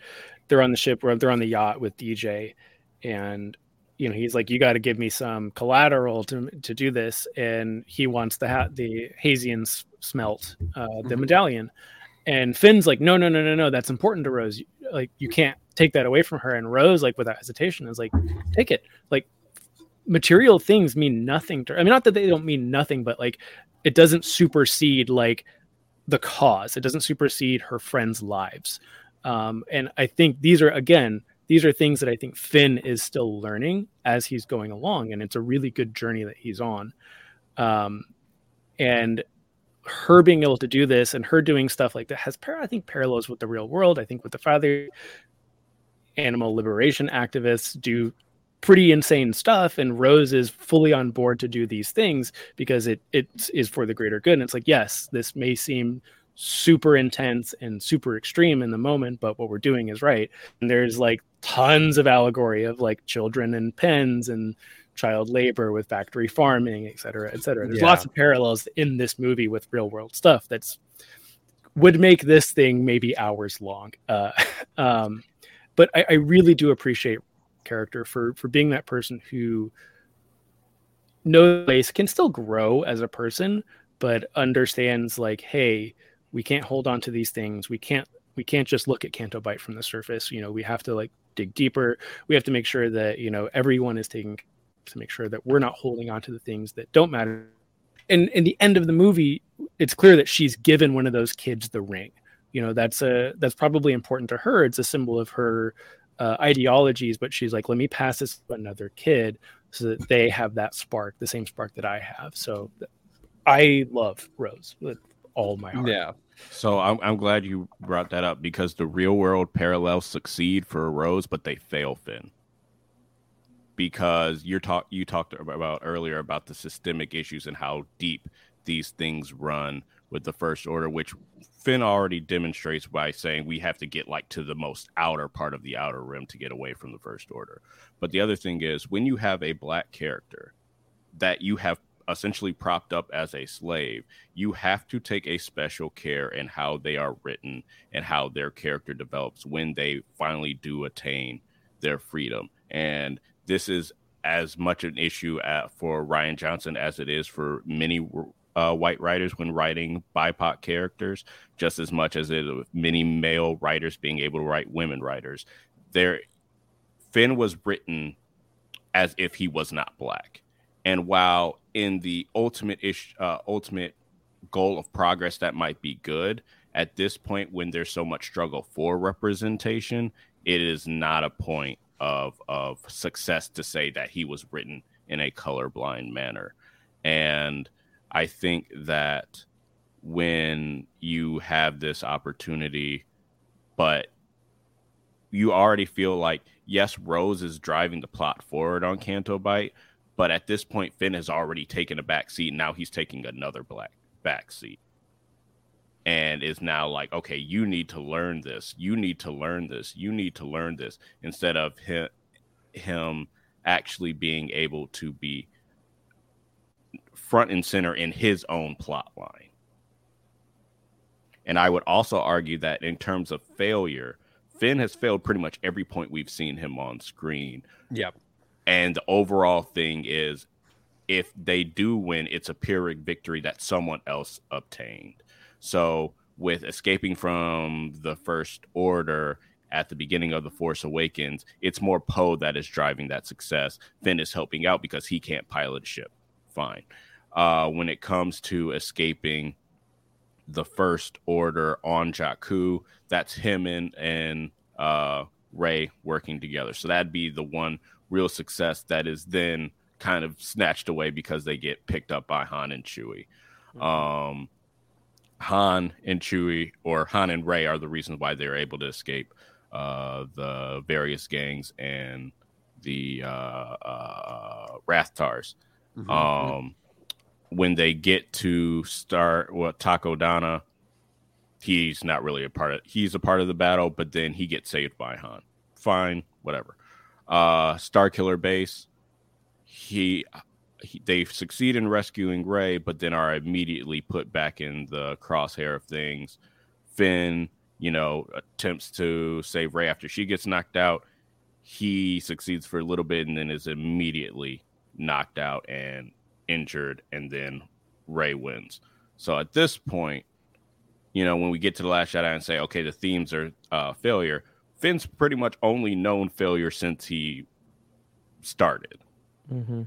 Speaker 5: they're on the ship, or they're on the yacht with DJ, and you know he's like, "You got to give me some collateral to to do this," and he wants the ha- the Haysian smelt, uh, the
Speaker 3: Mhm.
Speaker 5: medallion, and Finn's like, "No, no, no, no, no, that's important to Rose. Like you can't take that away from her." And Rose, like without hesitation, is like, "Take it." Like material things mean nothing to I mean not that they don't mean nothing but like it doesn't supersede like the cause it doesn't supersede her friends lives um and I think these are again these are things that I think Finn is still learning as he's going along and it's a really good journey that he's on um and her being able to do this and her doing stuff like that has I think parallels with the real world I think with the father animal liberation activists do pretty insane stuff and rose is fully on board to do these things because it it is for the greater good and it's like yes this may seem super intense and super extreme in the moment but what we're doing is right and there's like tons of allegory of like children and pens and child labor with factory farming et cetera et cetera there's
Speaker 3: Yeah.
Speaker 5: lots of parallels in this movie with real world stuff that's would make this thing maybe hours long. Uh, *laughs* um, but I, I really do appreciate character for for being that person who knows can still grow as a person, but understands like, hey, we can't hold on to these things. We can't we can't just look at Canto Bight from the surface. You know, we have to like dig deeper. We have to make sure that you know everyone is taking to make sure that we're not holding on to the things that don't matter. And in the end of the movie, it's clear that she's given one of those kids the ring. You know, that's a that's probably important to her. It's a symbol of her uh, ideologies, but she's like, let me pass this to another kid so that they have that spark, the same spark that I have. So I love Rose with all my heart.
Speaker 3: Yeah.
Speaker 1: So I'm, I'm glad you brought that up because the real world parallels succeed for Rose, but they fail Finn. Because you're talk you talked about earlier about the systemic issues and how deep these things run with the first order, which Finn already demonstrates by saying we have to get like to the most outer part of the outer rim to get away from the first order. But the other thing is when you have a black character that you have essentially propped up as a slave, you have to take a special care in how they are written and how their character develops when they finally do attain their freedom. And this is as much an issue at, for Rian Johnson as it is for many uh, white writers when writing BIPOC characters, just as much as it many male writers being able to write women writers. There, Finn was written as if he was not black, and while in the ultimate ish, uh, ultimate goal of progress that might be good, at this point when there's so much struggle for representation, it is not a point of of success to say that he was written in a colorblind manner, and I think that when you have this opportunity, but you already feel like, yes, Rose is driving the plot forward on Canto Bight, but at this point, Finn has already taken a back seat. Now he's taking another black back seat and is now like, okay, you need to learn this. You need to learn this. You need to learn this instead of him, him actually being able to be front and center in his own plot line. And I would also argue that in terms of failure, Finn has failed pretty much every point we've seen him on screen.
Speaker 3: Yep.
Speaker 1: And the overall thing is if they do win, it's a Pyrrhic victory that someone else obtained. So with escaping from the First Order at the beginning of The Force Awakens, it's more Poe that is driving that success. Finn is helping out because he can't pilot a ship. Fine uh, when it comes to escaping the first order on Jakku. That's him and and uh, Rey working together. So that'd be the one real success that is then kind of snatched away because they get picked up by Han and Chewie. Mm-hmm. Um, Han and Chewie, or Han and Rey, are the reasons why they're able to escape uh, the various gangs and the uh, uh, Rathtars. Mm-hmm. Um, when they get to Takodana, he's not really a part of he's a part of the battle, but then he gets saved by Han. Fine, whatever. Uh Starkiller base, he, he they succeed in rescuing Rey, but then are immediately put back in the crosshair of things. Finn, you know, attempts to save Rey after she gets knocked out. He succeeds for a little bit and then is immediately knocked out and injured, and then Rey wins. So at this point, you know, when we get to the last Jedi and say, okay, the themes are uh, failure, Finn's pretty much only known failure since he started.
Speaker 2: Mm-hmm.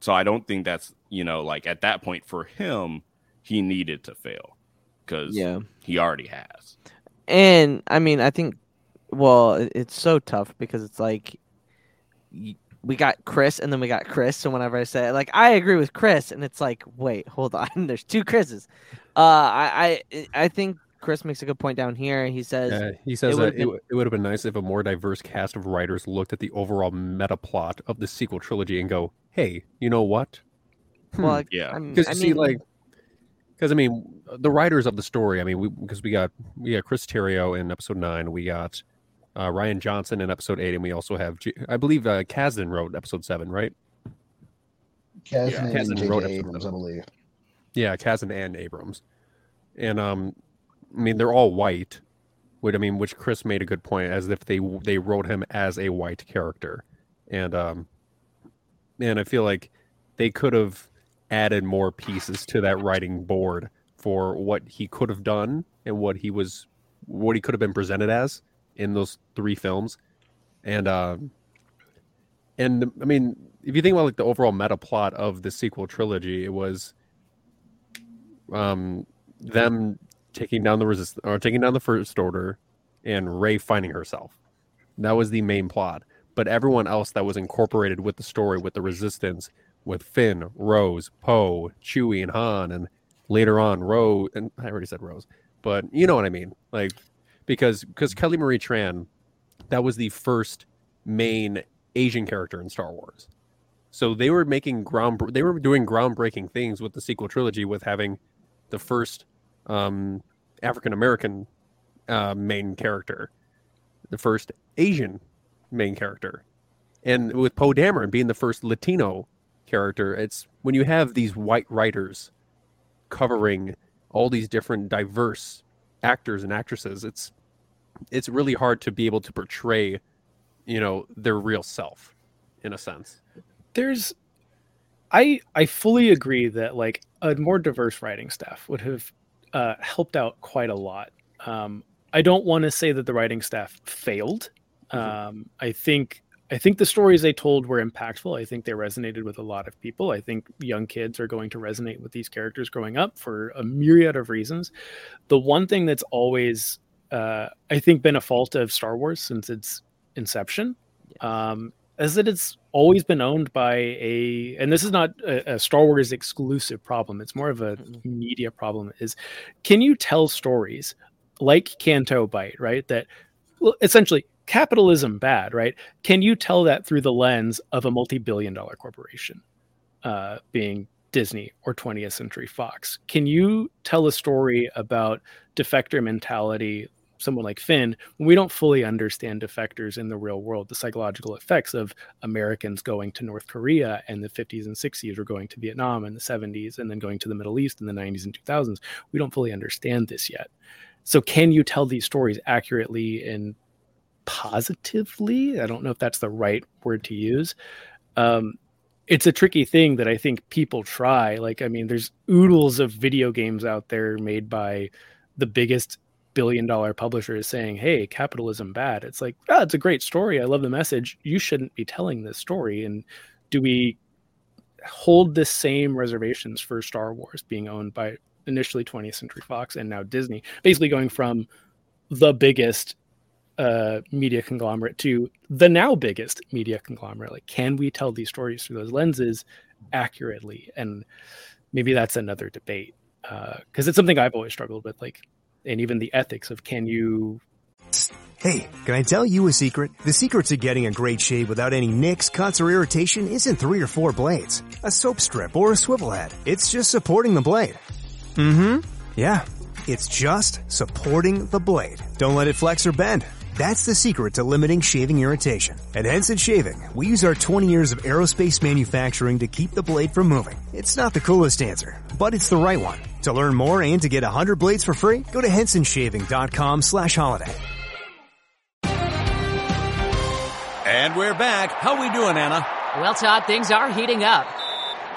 Speaker 1: So I don't think that's you know like at that point for him, he needed to fail because
Speaker 2: yeah.
Speaker 1: he already has.
Speaker 2: And I mean, I think well, it's so tough because it's like we got Chris and then we got Chris. So whenever I say like I agree with Chris, and it's like, wait, hold on, *laughs* there's two Chris's. Uh, I I I think Chris makes a good point down here. He says
Speaker 3: uh, he says
Speaker 2: it
Speaker 3: that
Speaker 2: would've
Speaker 3: it, it would have been nice if a more diverse cast of writers looked at the overall meta plot of the sequel trilogy and go, hey, you know what?
Speaker 2: well, like,
Speaker 1: Yeah.
Speaker 2: I'm-
Speaker 3: Because
Speaker 2: I
Speaker 3: you see,
Speaker 2: mean,
Speaker 3: like, because I mean, the writers of the story. I mean, we because we got we got Chris Terrio in episode nine. We got uh, Rian Johnson in episode eight, and we also have, J- I believe, uh, Kasdan wrote episode seven, right?
Speaker 6: Kasdan
Speaker 3: Kasdan
Speaker 6: and
Speaker 3: wrote
Speaker 6: J.J.
Speaker 3: it.
Speaker 6: Abrams, I believe.
Speaker 3: Yeah, Kasdan and Abrams, and um, I mean, they're all white. Which I mean, which Chris made a good point, as if they they wrote him as a white character, and um, and I feel like they could have added more pieces to that writing board for what he could have done and what he was, what he could have been presented as in those three films, and um, and I mean, if you think about like the overall meta plot of the sequel trilogy, it was um them taking down the resist or taking down the first order and Rey finding herself. That was the main plot. But everyone else that was incorporated with the story, with the resistance, with Finn, Rose, Poe, Chewie, and Han, and later on Rose and I already said Rose, but you know what I mean. Like because because Kelly Marie Tran, that was the first main Asian character in Star Wars. So they were making ground they were doing groundbreaking things with the sequel trilogy with having the first um, African American uh, main character, the first Asian main character, and with Poe Dameron being the first Latino character. It's when you have these white writers covering all these different diverse actors and actresses. It's it's really hard to be able to portray, you know, their real self, in a sense.
Speaker 5: There's I I fully agree that like a more diverse writing staff would have uh, helped out quite a lot. Um, I don't want to say that the writing staff failed. Um, I think I think the stories they told were impactful. I think they resonated with a lot of people. I think young kids are going to resonate with these characters growing up for a myriad of reasons. The one thing that's always, uh, I think, been a fault of Star Wars since its inception um, is that it's always been owned by a, and this is not a, a Star Wars exclusive problem. It's more of a media problem. Is can you tell stories like Canto Bight, right? That well, essentially capitalism bad, right? Can you tell that through the lens of a multi-billion dollar corporation, uh, being Disney or 20th Century Fox? Can you tell a story about defector mentality, someone like Finn, we don't fully understand defectors in the real world, the psychological effects of Americans going to North Korea in the 50s and 60s, or going to Vietnam in the 70s, and then going to the Middle East in the 90s and 2000s? We don't fully understand this yet. So, can you tell these stories accurately and positively? I don't know if that's the right word to use. Um, it's a tricky thing that I think people try. Like, I mean, there's oodles of video games out there made by the biggest billion dollar publisher is saying, Hey, capitalism bad. It's like, oh, it's a great story. I love the message. You shouldn't be telling this story. And do we hold the same reservations for Star Wars being owned by initially 20th Century Fox and now Disney, basically going from the biggest uh, media conglomerate to the now biggest media conglomerate. Like, can we tell these stories through those lenses accurately? And maybe that's another debate because uh, it's something I've always struggled with. Like, and even the ethics of can you
Speaker 8: Hey, can I tell you a secret? The secret to getting a great shave without any nicks, cuts, or irritation isn't three or four blades, a soap strip, or a swivel head. It's just supporting the blade. Mm-hmm. Yeah, it's just supporting the blade. Don't let it flex or bend. That's the secret to limiting shaving irritation. At Henson Shaving, we use our 20 years of aerospace manufacturing to keep the blade from moving. It's not the coolest answer, but it's the right one. To learn more and to get 100 blades for free, go to hensonshaving.com slash holiday.
Speaker 9: And we're back. How we doing, Anna?
Speaker 10: Well, Todd, things are heating up.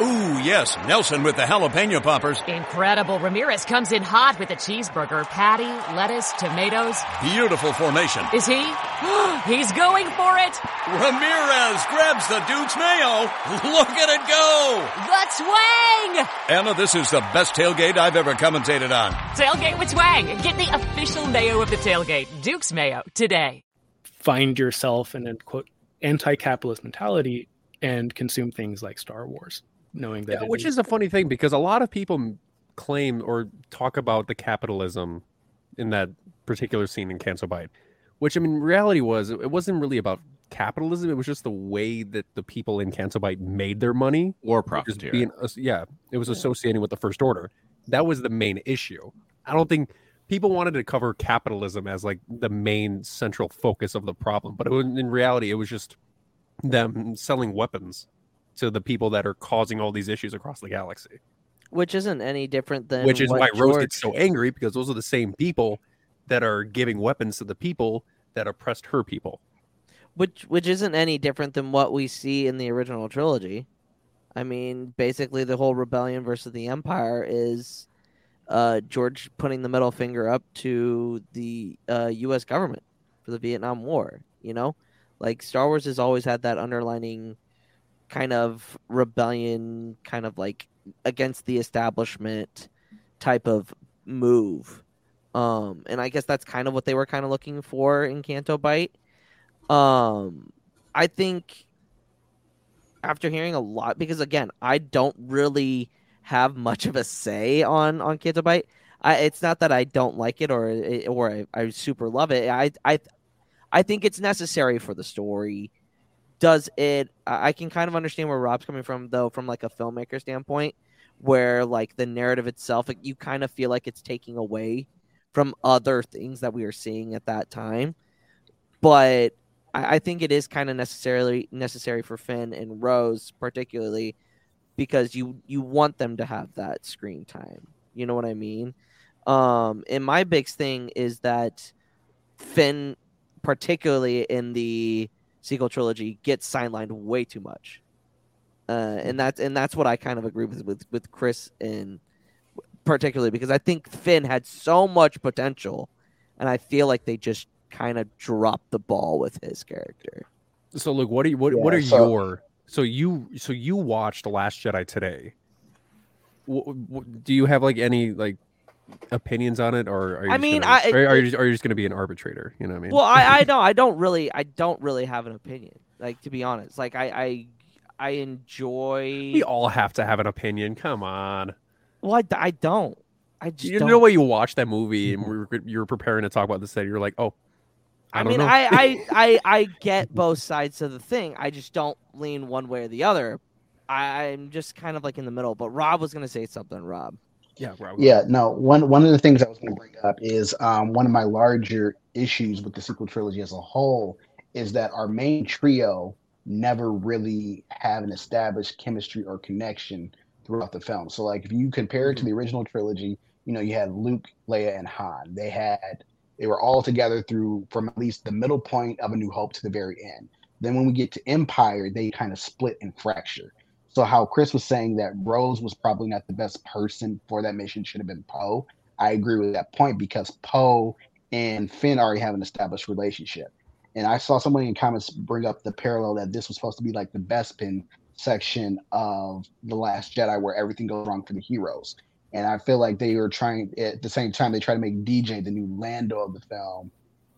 Speaker 9: Ooh, yes, Nelson with the jalapeno poppers.
Speaker 10: Incredible. Ramirez comes in hot with a cheeseburger, patty, lettuce, tomatoes.
Speaker 9: Beautiful formation.
Speaker 10: Is he? *gasps* He's going for it.
Speaker 9: Ramirez grabs the Duke's mayo. *laughs* Look at it go.
Speaker 10: The twang.
Speaker 9: Anna, this is the best tailgate I've ever commentated on.
Speaker 10: Tailgate with twang. Get the official mayo of the tailgate. Duke's mayo today.
Speaker 5: Find yourself in a quote anti-capitalist mentality and consume things like Star Wars knowing that
Speaker 3: yeah, which is. is a funny thing because a lot of people claim or talk about the capitalism in that particular scene in Canto Bight, which I mean, reality was it wasn't really about capitalism. It was just the way that the people in Canto Bight made their money
Speaker 1: or profiteering.
Speaker 3: Being, yeah, it was associating with the First Order. That was the main issue. I don't think people wanted to cover capitalism as like the main central focus of the problem, but was, in reality, it was just them selling weapons to the people that are causing all these issues across the galaxy.
Speaker 2: which isn't any different than
Speaker 3: which is why Rose
Speaker 2: George-
Speaker 3: gets so angry because those are the same people that are giving weapons to the people that oppressed her people.
Speaker 2: which which isn't any different than what we see in the original trilogy. I mean, basically, the whole rebellion versus the Empire is uh, George putting the middle finger up to the uh, U.S. government for the Vietnam War. You know, like Star Wars has always had that underlining kind of rebellion, kind of like against the establishment type of move. Um, and I guess that's kind of what they were kind of looking for in Canto Bight. Um, I think after hearing a lot, because again, I don't really have much of a say on on Canto Bight. I, it's not that I don't like it or or I, I super love it. I I I think it's necessary for the story. Does it? I can kind of understand where Rob's coming from, though, from like a filmmaker standpoint, where like the narrative itself, like, you kind of feel like it's taking away from other things that we are seeing at that time. But I, I think it is kind of necessarily necessary for Finn and Rose, particularly because you you want them to have that screen time. You know what I mean? Um, and my big thing is that Finn, particularly in the sequel trilogy, gets sidelined way too much. Uh, and that's and that's what I kind of agree with with with Kris and particularly because I think Finn had so much potential, and I feel like they just kind of dropped the ball with his character.
Speaker 3: So, look, what are you, what what are
Speaker 6: so-
Speaker 3: your so you so you watched the Last Jedi today? Wh- wh- do you have like any like opinions on it, or are you
Speaker 2: I
Speaker 3: just
Speaker 2: mean,
Speaker 3: gonna,
Speaker 2: I-
Speaker 3: are, you just, are you just going to be an arbitrator? You know what I mean?
Speaker 2: Well, I I *laughs* know I don't really I don't really have an opinion. Like to be honest, like I I I enjoy.
Speaker 3: we all have to have an opinion. Come on.
Speaker 2: Well, I, I don't. I just
Speaker 3: You
Speaker 2: don't.
Speaker 3: know what you watched that movie and we were, you were preparing to talk about this. That you're like, oh, I,
Speaker 2: I, mean. I, I, *laughs* I, I get both sides of the thing. I just don't lean one way or the other. I, I'm just kind of like in the middle. But Rob was gonna say something. Rob.
Speaker 3: Yeah,
Speaker 6: Yeah, no. One one of the things I was going to bring up is um, one of my larger issues with the sequel trilogy as a whole is that our main trio never really have an established chemistry or connection throughout the film. So, like, if you compare it to the original trilogy, you know, you had Luke, Leia, and Han. They had they were all together through from at least the middle point of A New Hope to the very end. Then when we get to Empire, they kind of split and fracture. So how Kris was saying that Rose was probably not the best person for that mission should have been Poe. I agree with that point because Poe and Finn already have an established relationship. And I saw somebody in comments bring up the parallel that this was supposed to be like the Bespin section of The Last Jedi where everything goes wrong for the heroes. And I feel like they were trying at the same time they try to make DJ the new Lando of the film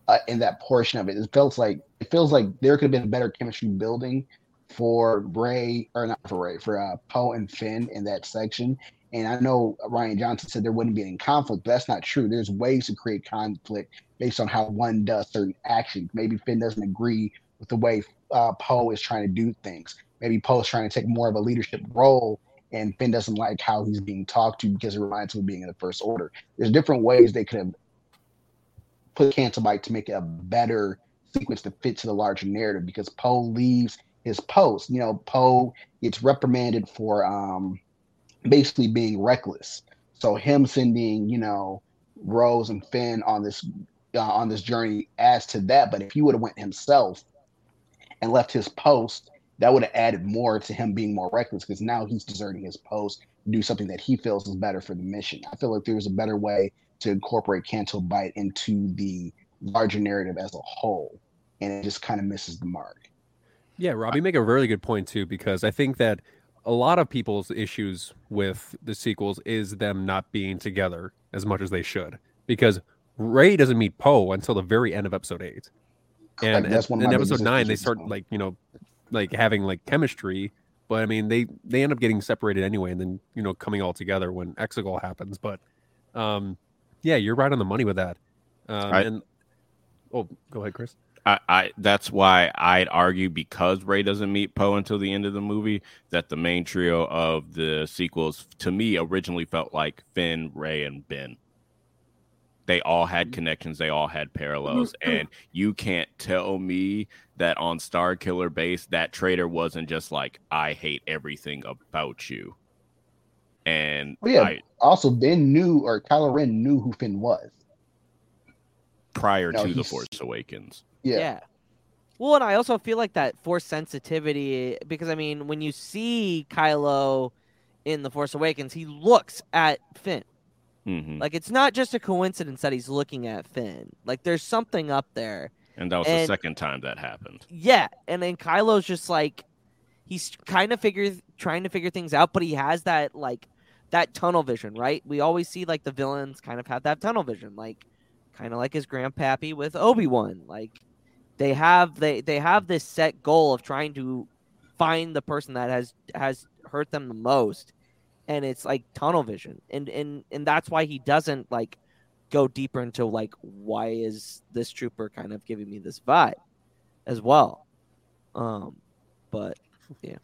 Speaker 6: uh, in that portion of it. It feels like it feels like there could have been better chemistry building for Rey or not for Rey for uh, Poe and Finn in that section. And I know Rian Johnson said there wouldn't be any conflict, but that's not true. There's ways to create conflict based on how one does certain actions. Maybe Finn doesn't agree with the way uh, Poe is trying to do things. Maybe Poe's trying to take more of a leadership role, and Finn doesn't like how he's being talked to because it reminds him of being in the First Order. There's different ways they could have put Canto Bight to make it a better sequence to fit to the larger narrative because Poe leaves his post. You know, Poe gets reprimanded for um basically being reckless. So him sending, you know, Rose and Finn on this uh, on this journey adds to that. But if he would have went himself and left his post, that would have added more to him being more reckless because now he's deserting his post to do something that he feels is better for the mission. I feel like there was a better way to incorporate Canto Bight into the larger narrative as a whole, and it just kind of misses the mark.
Speaker 3: Yeah, Rob, you make a really good point too, because I think that a lot of people's issues with the sequels is them not being together as much as they should. Because Rey doesn't meet Poe until the very end of episode eight. And
Speaker 6: that's one
Speaker 3: in episode nine, they start like, you know, like having like chemistry. But I mean they they end up getting separated anyway and then, you know, coming all together when Exegol happens. But um yeah, you're right on the money with that. Um
Speaker 1: I-
Speaker 3: and oh go ahead, Kris.
Speaker 1: I, I that's why I'd argue because Rey doesn't meet Poe until the end of the movie that the main trio of the sequels to me originally felt like Finn, Rey, and Ben. They all had connections, they all had parallels, mm-hmm. and you can't tell me that on Star Killer Base that traitor wasn't just like I hate everything about you. And
Speaker 6: Oh, yeah.
Speaker 1: I,
Speaker 6: Also, Ben knew or Kylo Ren knew who Finn was.
Speaker 1: prior
Speaker 6: No,
Speaker 1: to the Force Awakens.
Speaker 6: Yeah.
Speaker 2: Well, and I also feel like that force sensitivity because I mean, when you see Kylo in the Force Awakens, he looks at Finn.
Speaker 1: hmm
Speaker 2: Like it's not just a coincidence that he's looking at Finn. Like there's something up there.
Speaker 1: And that was the second time that happened.
Speaker 2: Yeah, and then Kylo's just like he's kind of figure trying to figure things out, but he has that like that tunnel vision, right? We always see like the villains kind of have that tunnel vision, like kind of like his grandpappy with Obi-Wan. Like they have they they have this set goal of trying to find the person that has has hurt them the most. And it's like tunnel vision. And and and that's why he doesn't like go deeper into like why is this trooper kind of giving me this vibe as well. Um but yeah.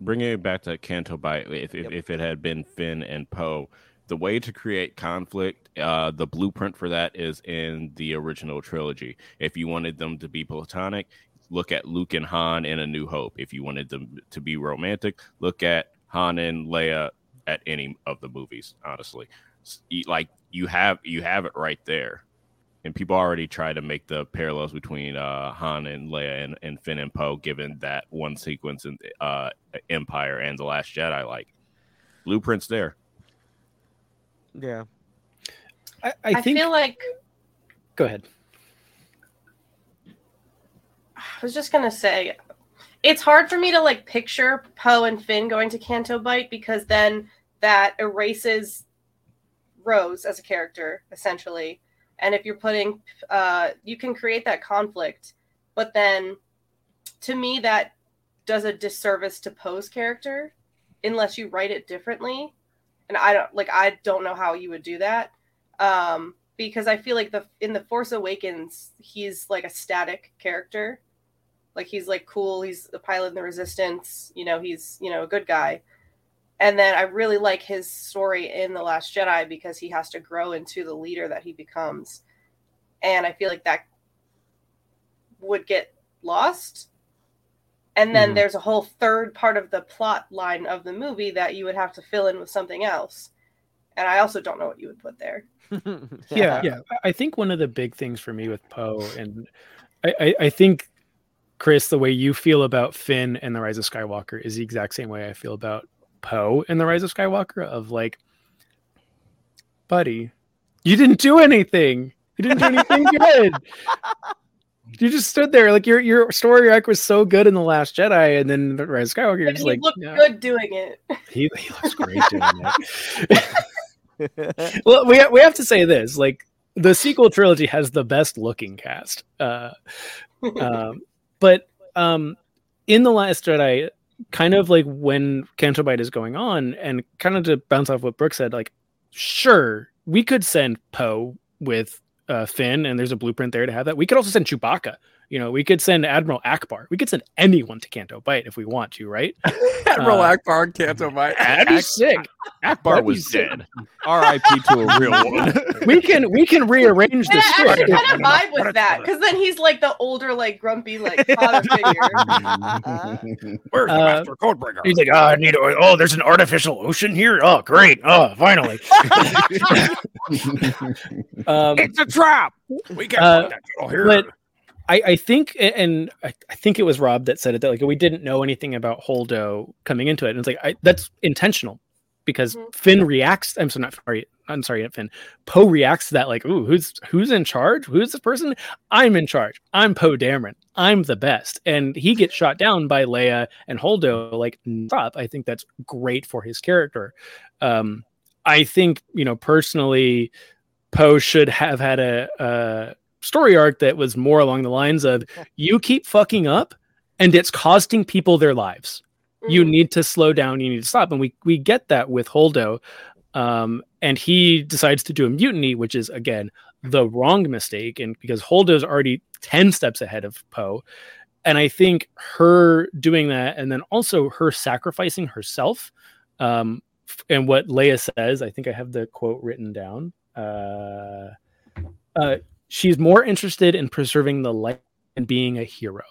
Speaker 1: Bringing it back to Canto Bight, if, if, if it had been Finn and Poe, the way to create conflict, uh, the blueprint for that is in the original trilogy. If you wanted them to be platonic, look at Luke and Han in A New Hope. If you wanted them to be romantic, look at Han and Leia at any of the movies. Honestly, like you have you have it right there. And people already try to make the parallels between uh, Han and Leia and, and Finn and Poe, given that one sequence in uh, Empire and The Last Jedi. Like blueprints there.
Speaker 2: Yeah
Speaker 5: I, I
Speaker 4: I,
Speaker 5: think.
Speaker 4: feel like
Speaker 5: Go ahead.
Speaker 4: I was just gonna say, it's hard for me to like picture Poe and Finn going to Canto Bight because then that erases Rose as a character essentially. And if you're putting, uh, you can create that conflict, but then to me that does a disservice to Poe's character unless you write it differently. And I don't like I don't know how you would do that. Um, because I feel like the in the Force Awakens, he's like a static character. Like he's like cool, he's the pilot in the resistance, you know, he's, you know, a good guy. And then I really like his story in The Last Jedi because he has to grow into the leader that he becomes. And I feel like that would get lost. And then
Speaker 5: Mhm.
Speaker 4: there's a whole third part of the plot line of the movie that you would have to fill in with something else. And I also don't know what you would put there. *laughs*
Speaker 5: yeah, yeah. I- I think one of the big things for me with Poe, and I, I, I think Kris, the way you feel about Finn and the Rise of Skywalker is the exact same way I feel about Poe and the Rise of Skywalker. Of like, buddy, you didn't do anything. You didn't do anything *laughs* good. You just stood there like your your story arc was so good in the Last Jedi, and then the Rise of Skywalker. You're just
Speaker 4: he
Speaker 5: like,
Speaker 4: looked
Speaker 5: yeah,
Speaker 4: good doing it.
Speaker 5: he, he looks great doing it. *laughs* well, we we have to say this: like the sequel trilogy has the best looking cast, uh, *laughs* um, but um, in the Last Jedi, kind of like when Canto Bight is going on, and kind of to bounce off what Brooke said, like sure we could send Poe with uh, Finn, and there's a blueprint there to have that. We could also send Chewbacca. You know, we could send Admiral Ackbar. We could send anyone to Canto Bight if we want to, right? *laughs*
Speaker 3: Admiral
Speaker 5: Uh,
Speaker 3: Ackbar and Canto Bight. *laughs*
Speaker 5: That'd be sick.
Speaker 1: Ackbar
Speaker 5: That'd
Speaker 1: was dead. R.I.P. to a real *laughs* one.
Speaker 5: we can we can rearrange
Speaker 4: And
Speaker 5: the
Speaker 4: I actually kind of vibe with that because then he's like the older, like grumpy, like father figure.
Speaker 3: Where's the
Speaker 5: Uh,
Speaker 3: Master Codebringer?
Speaker 5: He's like, oh, I need. A, oh, there's an artificial ocean here. Oh, great. Oh, finally. um,
Speaker 3: it's a trap. We can't
Speaker 5: Uh,
Speaker 3: put that girl here.
Speaker 5: but I, I think, and I, I think it was Rob that said it that like we didn't know anything about Holdo coming into it, and it's like I, that's intentional because
Speaker 4: Mhm.
Speaker 5: Finn reacts. I'm sorry, not sorry. I'm sorry, not Finn. Poe reacts to that like, ooh, who's who's in charge? Who's this person? I'm in charge. I'm Poe Dameron. I'm the best, and he gets *laughs* shot down by Leia and Holdo. Like, stop. I think that's great for his character. Um, I think you know personally, Poe should have had a, a story arc that was more along the lines of *laughs* you keep fucking up and it's costing people their lives. You
Speaker 4: Mhm.
Speaker 5: need to slow down, you need to stop. And we we get that with Holdo. Um, and he decides to do a mutiny, which is again the wrong mistake, and because Holdo's already 10 steps ahead of Poe. And I think her doing that and then also her sacrificing herself. Um, and what Leia says, I think I have the quote written down. Uh, uh, she's more interested in preserving the light and being a hero,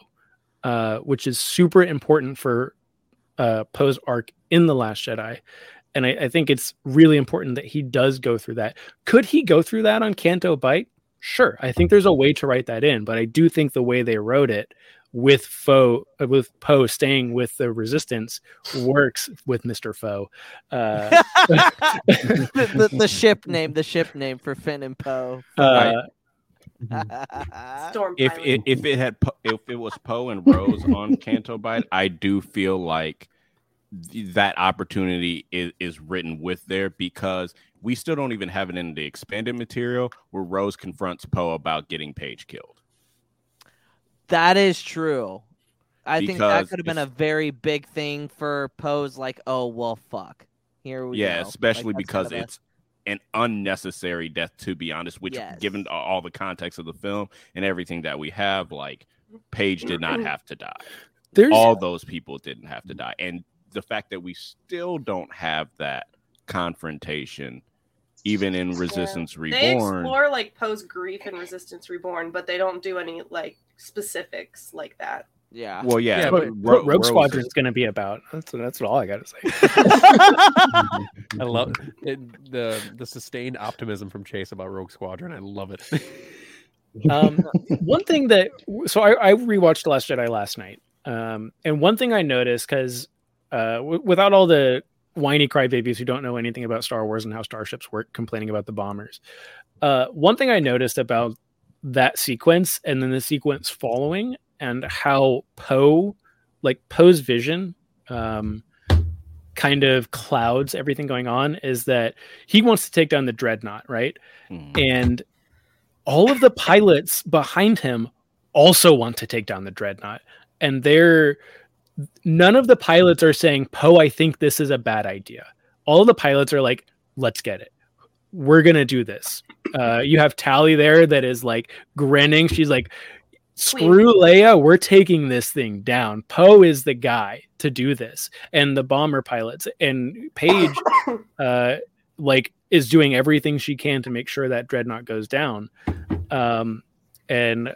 Speaker 5: uh, which is super important for uh, Poe's arc in the Last Jedi. and I, I think it's really important that he does go through that. Could he go through that on Canto Bight? Sure, I think there's a way to write that in, but I do think the way they wrote it with Foe uh, with Poe staying with the Resistance works with Mister Foe. Uh, *laughs* *laughs*
Speaker 2: the, the, the ship name, the ship name for Finn and Poe.
Speaker 5: uh, Mm-hmm.
Speaker 4: Storm
Speaker 1: if it, if it had if it was Poe and Rose on *laughs* Canto Bight, I do feel like th- that opportunity is, is written with there because we still don't even have it in the expanded material where Rose confronts Poe about getting Paige killed.
Speaker 2: That is true. I think that could have been a very big thing for Poe's like, oh well fuck. Here we
Speaker 1: yeah,
Speaker 2: go.
Speaker 1: especially
Speaker 2: Like,
Speaker 1: because
Speaker 2: of a-
Speaker 1: it's an unnecessary death to be honest, which
Speaker 2: Yes.
Speaker 1: given all the context of the film and everything that we have, like Paige did not have to die.
Speaker 5: there's
Speaker 1: all those people didn't have to die and the fact that we still don't have that confrontation even in resistance
Speaker 4: They
Speaker 1: reborn
Speaker 4: explore like post grief and Resistance Reborn, but they don't do any like specifics like that.
Speaker 2: Yeah.
Speaker 1: well yeah,
Speaker 3: Yeah,
Speaker 1: but Ro-
Speaker 5: Rogue
Speaker 1: Rose
Speaker 5: Squadron
Speaker 1: is-
Speaker 5: is going to be about. That's that's all I got to say. *laughs* *laughs*
Speaker 3: I love it, the the sustained optimism from Chase about Rogue Squadron. I love it. *laughs*
Speaker 5: um, one thing that so I, I rewatched Last Jedi last night, um, and one thing I noticed because uh, w- without all the whiny crybabies who don't know anything about Star Wars and how starships work, complaining about the bombers, uh, one thing I noticed about that sequence and then the sequence following and how Poe, like Poe's vision, um, kind of clouds everything going on is that he wants to take down the dreadnought, right?
Speaker 1: Mhm.
Speaker 5: and all of the pilots behind him also want to take down the dreadnought. And they're none of the pilots are saying poe i think this is a bad idea. All of the pilots are like let's get it. We're gonna do this. Uh, you have Tallie there that is like grinning. She's like screw leia we're taking this thing down. Poe is the guy to do this and the bomber pilots and paige *coughs* uh, like is doing everything she can to make sure that dreadnought goes down. Um and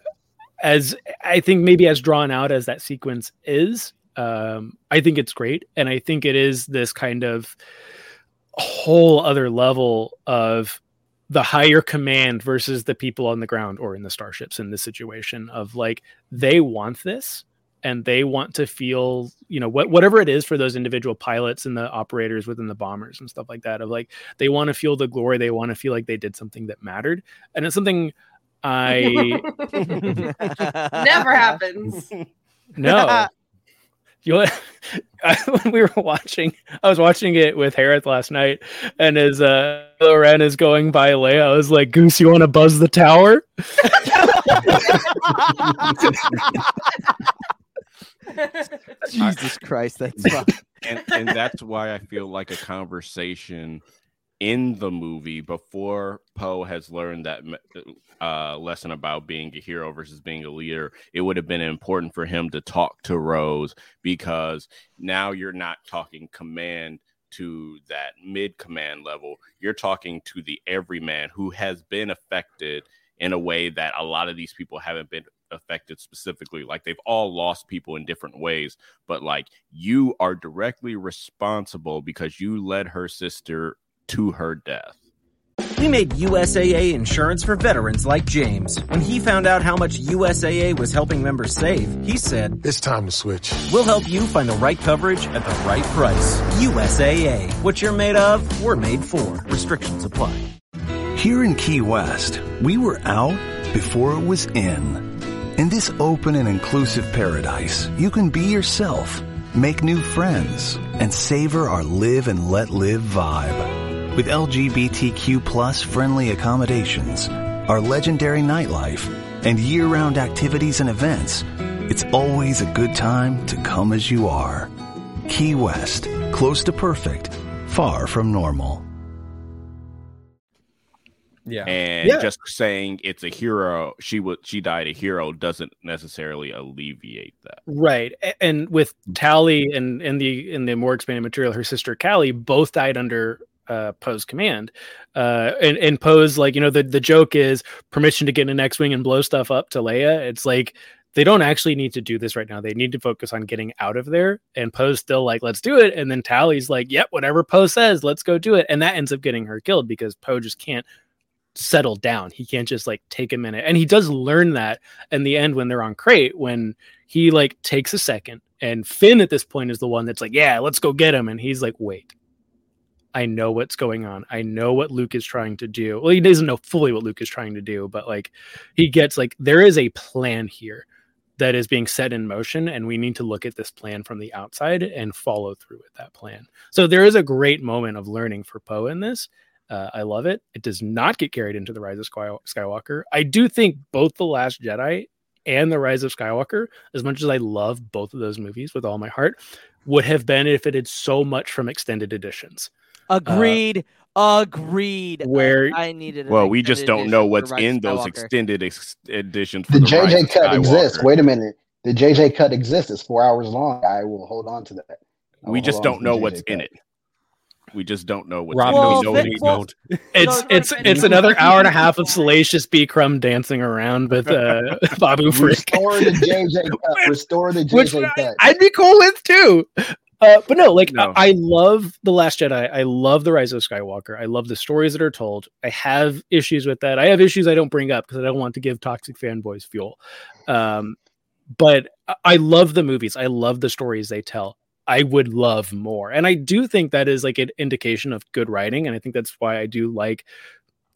Speaker 5: as i think maybe as drawn out as that sequence is um i think it's great and i think it is this kind of whole other level of the higher command versus the people on the ground or in the starships in this situation of like they want this and they want to feel you know what whatever it is for those individual pilots and the operators within the bombers and stuff like that of like they want to feel the glory they want to feel like they did something that mattered and it's something i *laughs* *laughs*
Speaker 4: Never happens.
Speaker 5: no you know, *laughs* *laughs* when we were watching i was watching it with Hereth last night and as uh Ren is going by leia i was like goose you want to buzz the tower? *laughs*
Speaker 2: Jesus Christ, that's
Speaker 1: and and that's why I feel like a conversation in the movie before Poe has learned that uh, lesson about being a hero versus being a leader, it would have been important for him to talk to Rose because now you're not talking command to that mid command level. You're talking to the everyman who has been affected in a way that a lot of these people haven't been affected specifically. Like they've all lost people in different ways, but like you are directly responsible because you led her sister to her death.
Speaker 11: We made USAA insurance for veterans like James. When he found out how much USAA was helping members save, he said,
Speaker 12: It's time to switch.
Speaker 11: We'll help you find the right coverage at the right price. USAA. What you're made of, we're made for. Restrictions apply.
Speaker 13: Here in Key West, we were out before it was in. In this open and inclusive paradise, you can be yourself, make new friends, and savor our live and let live vibe. With LGBTQ plus friendly accommodations, our legendary nightlife, and year-round activities and events, it's always a good time to come as you are. Key West, close to perfect, far from normal.
Speaker 3: Yeah.
Speaker 1: And
Speaker 5: Yeah.
Speaker 1: just saying it's a hero, she would she died a hero doesn't necessarily alleviate that.
Speaker 5: Right. And with Tallie and in the in the more expanded material, her sister Callie both died under uh Poe's command. Uh and, and Poe's like, you know, the, the joke is permission to get in an X-Wing and blow stuff up to Leia. It's like they don't actually need to do this right now. They need to focus on getting out of there. And Poe's still like, let's do it. And then Tallie's like, yep, whatever Poe says, let's go do it. And that ends up getting her killed because Poe just can't settle down. He can't just like take a minute. And he does learn that in the end when they're on Crait, when he like takes a second and Finn at this point is the one that's like, yeah, let's go get him. And he's like, wait, I know what's going on. I know what Luke is trying to do. Well, he doesn't know fully what Luke is trying to do, but like he gets like there is a plan here that is being set in motion and we need to look at this plan from the outside and follow through with that plan. So there is a great moment of learning for Poe in this. Uh, I love it. It does not get carried into the Rise of Skywalker. I do think both the Last Jedi and the Rise of Skywalker, as much as I love both of those movies with all my heart, would have been if it had so much from extended editions.
Speaker 2: Agreed. Uh, Agreed.
Speaker 5: Where
Speaker 2: I, I needed.
Speaker 1: Well, we just don't know what's in those extended ex- editions.
Speaker 6: The
Speaker 1: the
Speaker 6: JJ
Speaker 1: of
Speaker 6: cut
Speaker 1: Skywalker.
Speaker 6: exists. Wait a minute. The JJ cut exists. It's four hours long. I will hold on to that. I
Speaker 1: We just don't know what's
Speaker 6: JJ
Speaker 1: in it. We just don't know what's
Speaker 3: Rob
Speaker 1: in it.
Speaker 3: knows
Speaker 1: We know
Speaker 3: what
Speaker 1: it
Speaker 3: we don't.
Speaker 5: It's it's it's another hour and a half of salacious B Crumb dancing around with uh, *laughs* Babu Frick.
Speaker 6: Restore the JJ cut. *laughs* Restore the
Speaker 5: Which
Speaker 6: JJ cut.
Speaker 5: I'd be cool with too. Uh, but no, like
Speaker 1: No.
Speaker 5: I, I love the Last Jedi. I love the Rise of Skywalker. I love the stories that are told. I have issues with that. I have issues I don't bring up because I don't want to give toxic fanboys fuel. Um, but I- I love the movies. I love the stories they tell. I would love more, and I do think that is like an indication of good writing, and I think that's why I do like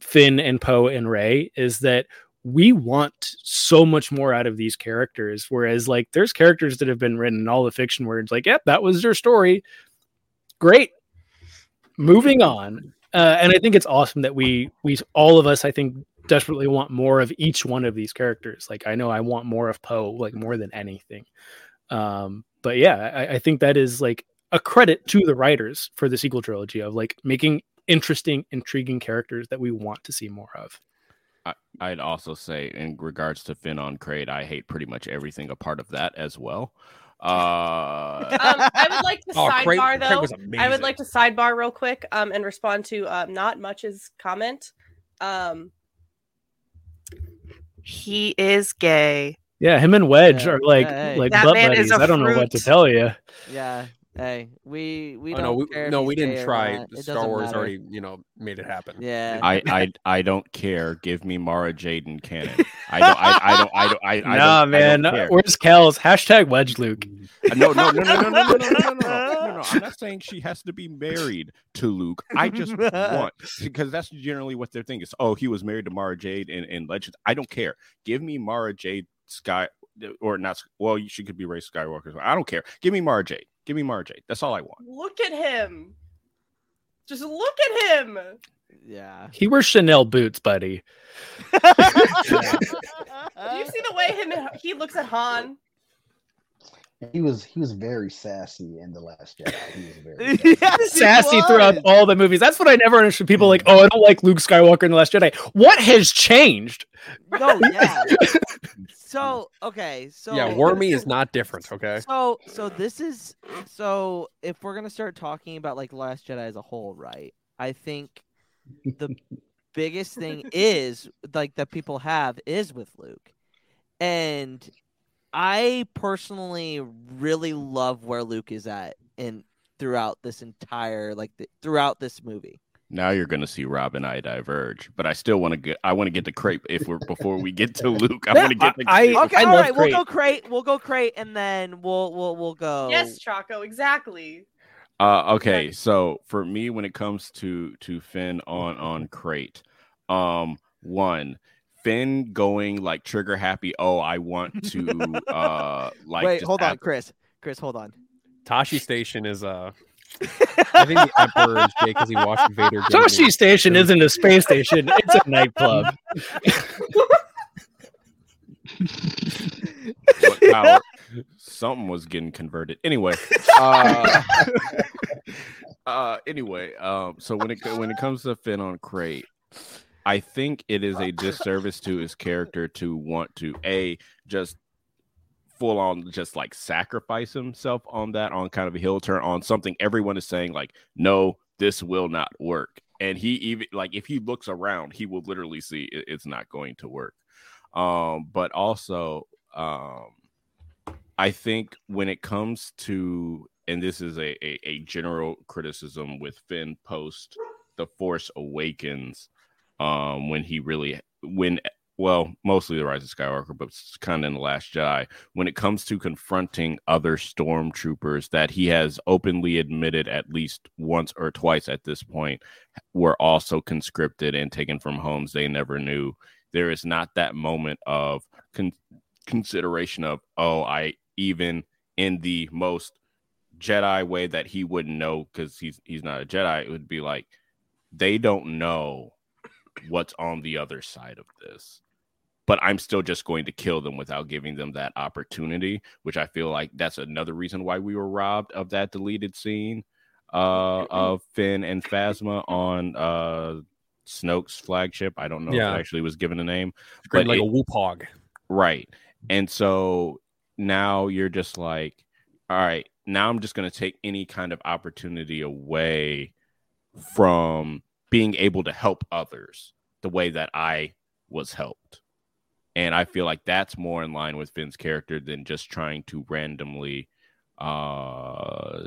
Speaker 5: Finn and Poe and Rey is that we want so much more out of these characters. Whereas, like, there's characters that have been written in all the fiction where it's like, yep, that was their story. Great. Moving on. Uh, and I think it's awesome that we, we, all of us, I think, desperately want more of each one of these characters. Like, I know I want more of Poe, like, more than anything. Um, but yeah, I, I think that is like a credit to the writers for the sequel trilogy of like making interesting, intriguing characters that we want to see more of.
Speaker 1: I, I'd also say, in regards to Finn on Crait, I hate pretty much everything a part of that as well. Uh,
Speaker 4: um, I would like to *laughs*
Speaker 3: Oh,
Speaker 4: sidebar
Speaker 3: Craig- Craig
Speaker 4: though.
Speaker 3: was
Speaker 4: I would like to sidebar real quick um, and respond to uh, not much's comment. Um, he is gay.
Speaker 5: Yeah, him and Wedge
Speaker 2: Yeah,
Speaker 5: are like
Speaker 2: yeah,
Speaker 5: like
Speaker 4: That
Speaker 5: butt
Speaker 4: man is
Speaker 5: buddies.
Speaker 4: a
Speaker 5: I don't know what to tell you.
Speaker 2: Yeah. Hey, we we
Speaker 3: Oh,
Speaker 2: don't
Speaker 3: no, we,
Speaker 2: care
Speaker 3: no, we didn't try. Star Wars
Speaker 2: matter.
Speaker 3: already, you know, made it happen.
Speaker 2: Yeah.
Speaker 1: I, I I don't care. Give me Mara Jaden canon. I don't. I, I don't. I don't. I, I
Speaker 5: nah,
Speaker 1: don't, I
Speaker 5: man.
Speaker 1: don't.
Speaker 5: Where's Kel's hashtag Wedge Luke?
Speaker 1: Uh, No, no, no, no, no, no, no, no, no, no, no, no, no. I'm not saying she has to be married to Luke. I just want because that's generally what their thing is. Oh, he was married to Mara Jade in, in Legends. I don't care. Give me Mara Jade Sky or not. Well, she could be Rey Skywalker. I don't care. Give me Mara Jade. Give me Mara Jade. That's all I want.
Speaker 4: Look at him. Just look at him.
Speaker 2: Yeah.
Speaker 5: He wears Chanel boots, buddy.
Speaker 4: Do you see the way him he looks at Han?
Speaker 6: He was he was very sassy in the Last Jedi. He was very *laughs*
Speaker 2: Yes, he
Speaker 5: Sassy throughout all the movies. That's what I never understood. People like, oh, I don't like Luke Skywalker in the Last Jedi. What has changed?
Speaker 2: No, yeah. *laughs* so okay, so
Speaker 3: yeah, Wormy is not different. Okay.
Speaker 2: So so this is so if we're gonna start talking about like Last Jedi as a whole, right? I think the biggest thing *laughs* is like that people have is with Luke. And I personally really love where Luke is at in throughout this entire like the, throughout this movie.
Speaker 1: Now you're going to see Rob and I diverge, but I still want to get. I want to get to Crepe if we're before we get to Luke. I
Speaker 5: Yeah,
Speaker 1: want to get. To
Speaker 5: I-
Speaker 1: Crepe.
Speaker 2: Okay,
Speaker 5: I
Speaker 2: all
Speaker 5: love
Speaker 2: right,
Speaker 5: Crait.
Speaker 2: we'll go Crait, we'll go Crait, and then we'll we'll we'll go.
Speaker 4: Yes, Chaco, exactly.
Speaker 1: Uh, okay, so for me, when it comes to to Finn on on Crait, um, one Finn going like trigger happy. Oh, I want to *laughs* uh like.
Speaker 2: Wait, hold on,
Speaker 1: have-
Speaker 2: Kris. Kris, hold on.
Speaker 3: Tosche Station is uh *laughs* I think the Emperor is gay because he watched Vader. get Tosche.
Speaker 5: Station isn't a space station; it's a *laughs* nightclub.
Speaker 1: power- something was getting converted. Anyway, uh, *laughs* uh, anyway, um, so when it when it comes to Finn on Crait, I think it is a disservice to his character to want to a just full on just like sacrifice himself on that on kind of a hill turn on something everyone is saying like no this will not work. And he even like if he looks around he will literally see it- it's not going to work. Um but also um, I think when it comes to, and this is a, a, a general criticism with Finn post The Force Awakens, um, when he really, when, well, mostly The Rise of Skywalker, but kind of in The Last Jedi, when it comes to confronting other stormtroopers that he has openly admitted at least once or twice at this point were also conscripted and taken from homes they never knew. There is not that moment of con- consideration of, oh, I even in the most Jedi way that he wouldn't know because he's he's not a Jedi. It would be like they don't know what's on the other side of this. But I'm still just going to kill them without giving them that opportunity, which I feel like that's another reason why we were robbed of that deleted scene uh, of Finn and Phasma on uh, Snoke's flagship. I don't know
Speaker 3: Yeah.
Speaker 1: if it actually was given a name,
Speaker 3: Great, like
Speaker 1: it-
Speaker 3: a whoop hog.
Speaker 1: Right. And so now you're just like, all right, now I'm just going to take any kind of opportunity away from being able to help others the way that I was helped. And I feel like that's more in line with Finn's character than just trying to randomly uh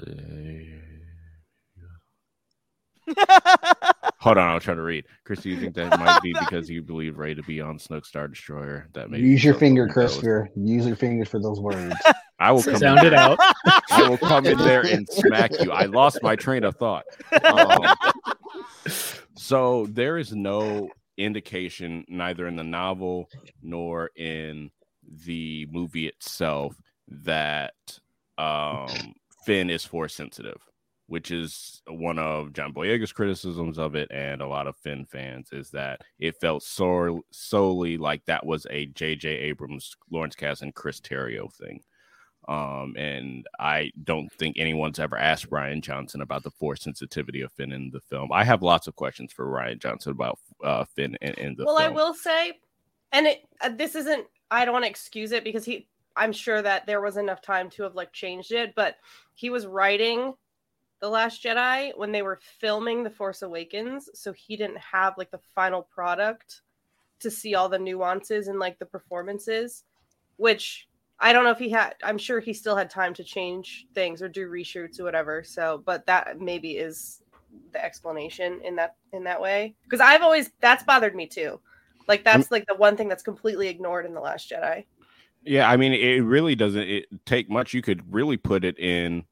Speaker 1: Hold on, I'll try to read. Kris, do you think that might be because you believe Rey to be on Snoke Star Destroyer? That maybe
Speaker 6: Use your finger,
Speaker 1: those-
Speaker 6: Christopher. Use your fingers for those words. *laughs*
Speaker 1: I will come
Speaker 5: Sound
Speaker 1: in
Speaker 5: it
Speaker 1: there-
Speaker 5: out.
Speaker 1: I will come in there and smack you. I lost my train of thought. Um, *laughs* so there is no indication, neither in the novel nor in the movie itself, that um, Finn is force sensitive, which is one of John Boyega's criticisms of it, and a lot of Finn fans is that it felt so solely like that was a J.J. Abrams, Lawrence Kasdan, Chris Terrio thing. Um, and I don't think anyone's ever asked Rian Johnson about the force sensitivity of Finn in the film. I have lots of questions for Rian Johnson about uh, Finn in, in the
Speaker 4: well,
Speaker 1: film.
Speaker 4: I will say, and it uh, this isn't. I don't want to excuse it because he. I'm sure that there was enough time to have like changed it, but he was writing the Last Jedi when they were filming the Force Awakens, so he didn't have like the final product to see all the nuances and like the performances, which I don't know if he had. I'm sure he still had time to change things or do reshoots or whatever. So, but that maybe is the explanation in that in that way because I've always that's bothered me too. Like that's like the one thing that's completely ignored in the Last Jedi.
Speaker 1: Yeah, I mean, it really doesn't it take much. You could really put it in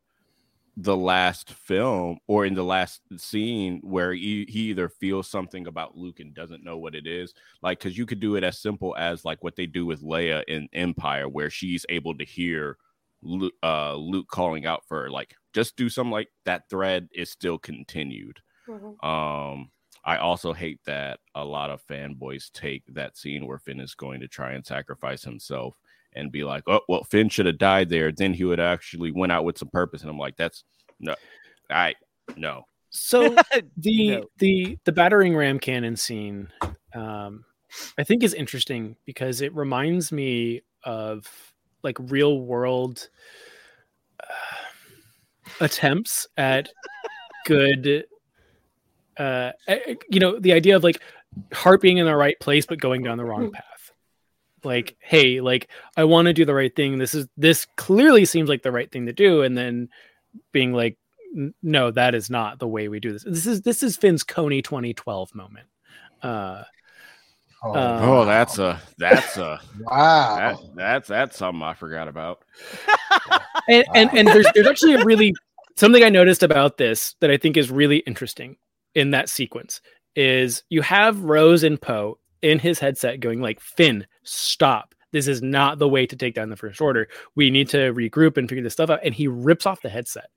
Speaker 1: the last film or in the last scene where he, he either feels something about Luke and doesn't know what it is. Like, because you could do it as simple as like what they do with Leia in Empire, where she's able to hear Luke, uh, Luke calling out for her. Like, just do something like that. Thread is still continued. Um, I also hate that a lot of fanboys take that scene where Finn is going to try and sacrifice himself and be like, "Oh, well, Finn should have died there. Then he would actually went out with some purpose." And I'm like, "That's no, I no."
Speaker 5: So *laughs* the the the battering ram cannon scene, um, I think is interesting because it reminds me of like real world uh, attempts at good, uh, you know, the idea of like heart being in the right place but going down the wrong path. Like, hey, like I want to do the right thing. This is this clearly seems like the right thing to do, and then being like no that is not the way we do this this is this is finn's Kony 2012 moment uh
Speaker 6: Oh,
Speaker 1: Oh, that's a that's a
Speaker 6: wow.
Speaker 1: that, that's that's something I forgot about. *laughs*
Speaker 5: and and, and there's, there's actually a really something i noticed about this that i think is really interesting in that sequence is you have rose and poe in his headset going like finn stop. This is not the way to take down the first order. We need to regroup and figure this stuff out. And he rips off the headset.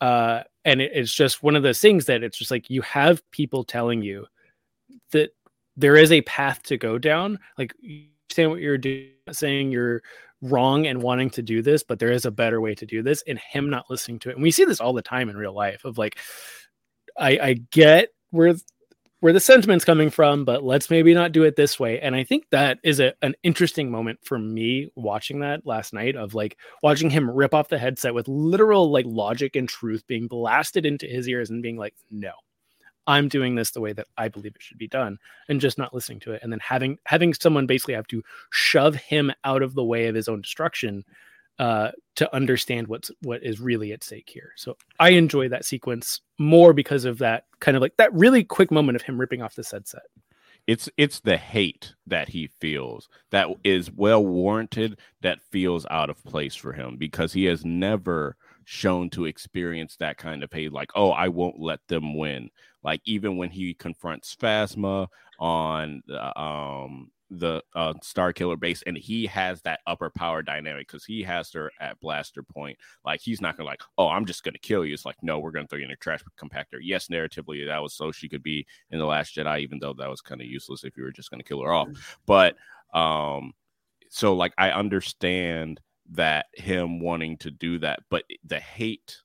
Speaker 5: Uh and it, it's just one of those things that it's just like you have people telling you that there is a path to go down. Like you understand what you're doing saying you're wrong and wanting to do this but there is a better way to do this and him not listening to it. And we see this all the time in real life of like i i get where where the sentiment's coming from but let's maybe not do it this way. And i think that is a, an interesting moment for me watching that last night of like watching him rip off the headset with literal like logic and truth being blasted into his ears and being like no I'm doing this the way that I believe it should be done, and just not listening to it, and then having having someone basically have to shove him out of the way of his own destruction uh, to understand what's what is really at stake here. So I enjoy that sequence more because of that kind of like that really quick moment of him ripping off the headset.
Speaker 1: It's it's the hate that he feels that is well warranted that feels out of place for him because he has never shown to experience that kind of hate like oh I won't let them win like even when he confronts Phasma on uh, um the uh, Star Killer base, and he has that upper power dynamic because he has her at blaster point. Like he's not gonna like, oh, I'm just gonna kill you. It's like, no, we're gonna throw you in a trash compactor. Yes, narratively, that was so she could be in the Last Jedi, even though that was kind of useless if you were just gonna kill her off. But um, so like I understand that him wanting to do that, but the hate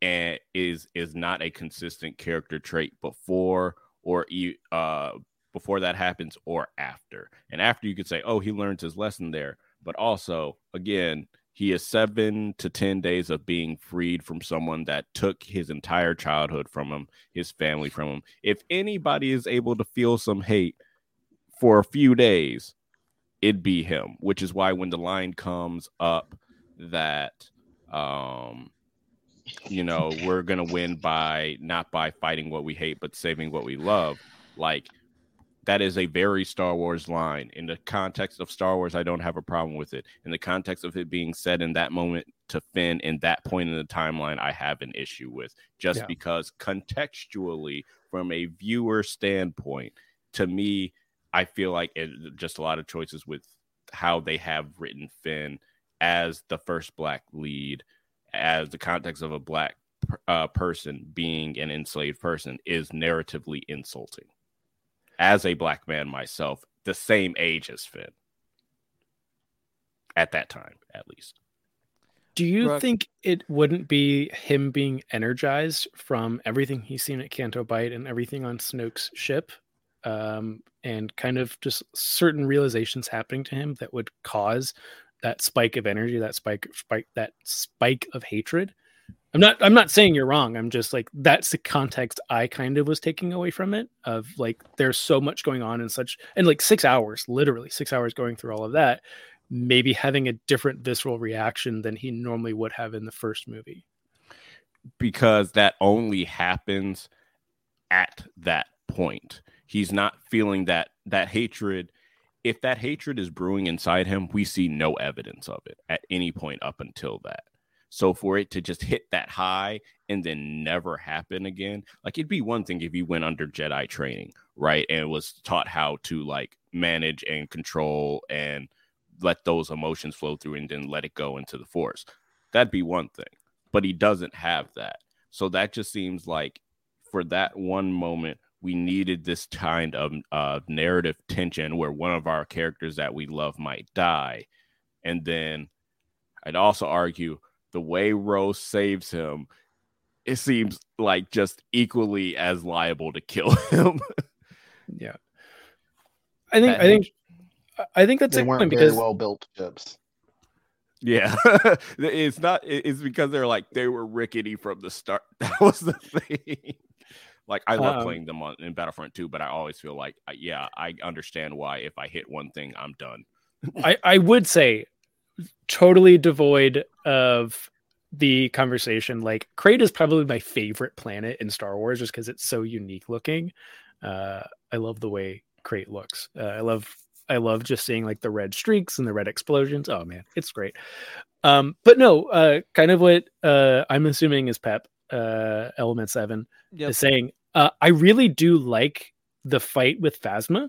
Speaker 1: and is is not a consistent character trait before or uh before that happens or after. And after you could say, oh, he learned his lesson there. But also, again, he is seven to 10 days of being freed from someone that took his entire childhood from him, his family from him. If anybody is able to feel some hate for a few days, it'd be him, which is why when the line comes up that, um, you know, we're going to win by not by fighting what we hate, but saving what we love. Like, that is a very Star Wars line. In the context of Star Wars, I don't have a problem with it. In the context of it being said in that moment to Finn in that point in the timeline, I have an issue with just yeah. because contextually, from a viewer standpoint, to me, I feel like it, just a lot of choices with how they have written Finn as the first black lead, as the context of a black uh, person being an enslaved person is narratively insulting as a black man myself, the same age as Finn. At that time, at least.
Speaker 5: Do you Brooke. think it wouldn't be him being energized from everything he's seen at Canto Bight and everything on Snoke's ship, um, and kind of just certain realizations happening to him that would cause that spike of energy, that spike, spike, that spike of hatred? I'm not I'm not saying you're wrong. I'm just like that's the context I kind of was taking away from it of like there's so much going on in such and like 6 hours, literally 6 hours going through all of that, maybe having a different visceral reaction than he normally would have in the first movie.
Speaker 1: Because that only happens at that point. He's not feeling that that hatred if that hatred is brewing inside him, we see no evidence of it at any point up until that. So for it to just hit that high and then never happen again, like it'd be one thing if you went under Jedi training, right? And was taught how to like manage and control and let those emotions flow through and then let it go into the force. That'd be one thing. But he doesn't have that. So that just seems like for that one moment, we needed this kind of uh, narrative tension where one of our characters that we love might die. And then I'd also argue the way Rose saves him, it seems like just equally as liable to kill *laughs* him.
Speaker 5: yeah. I think I think I think that's
Speaker 6: they weren't
Speaker 5: because
Speaker 6: very well built ships.
Speaker 1: Yeah, *laughs* it's not. It's because they're like they were rickety from the start. *laughs* That was the thing. Like I love um, playing them on in Battlefront 2, but I always feel like, yeah, I understand why if I hit one thing, I'm done.
Speaker 5: I I would say totally devoid of the conversation. Like Crait is probably my favorite planet in Star Wars just because it's so unique looking. Uh, I love the way Crait looks. Uh, I love I love just seeing like the red streaks and the red explosions. Oh man, it's great. Um, but no, uh, kind of what uh, I'm assuming is Pep uh, Element Seven yep. is saying. Uh, I really do like the fight with Phasma.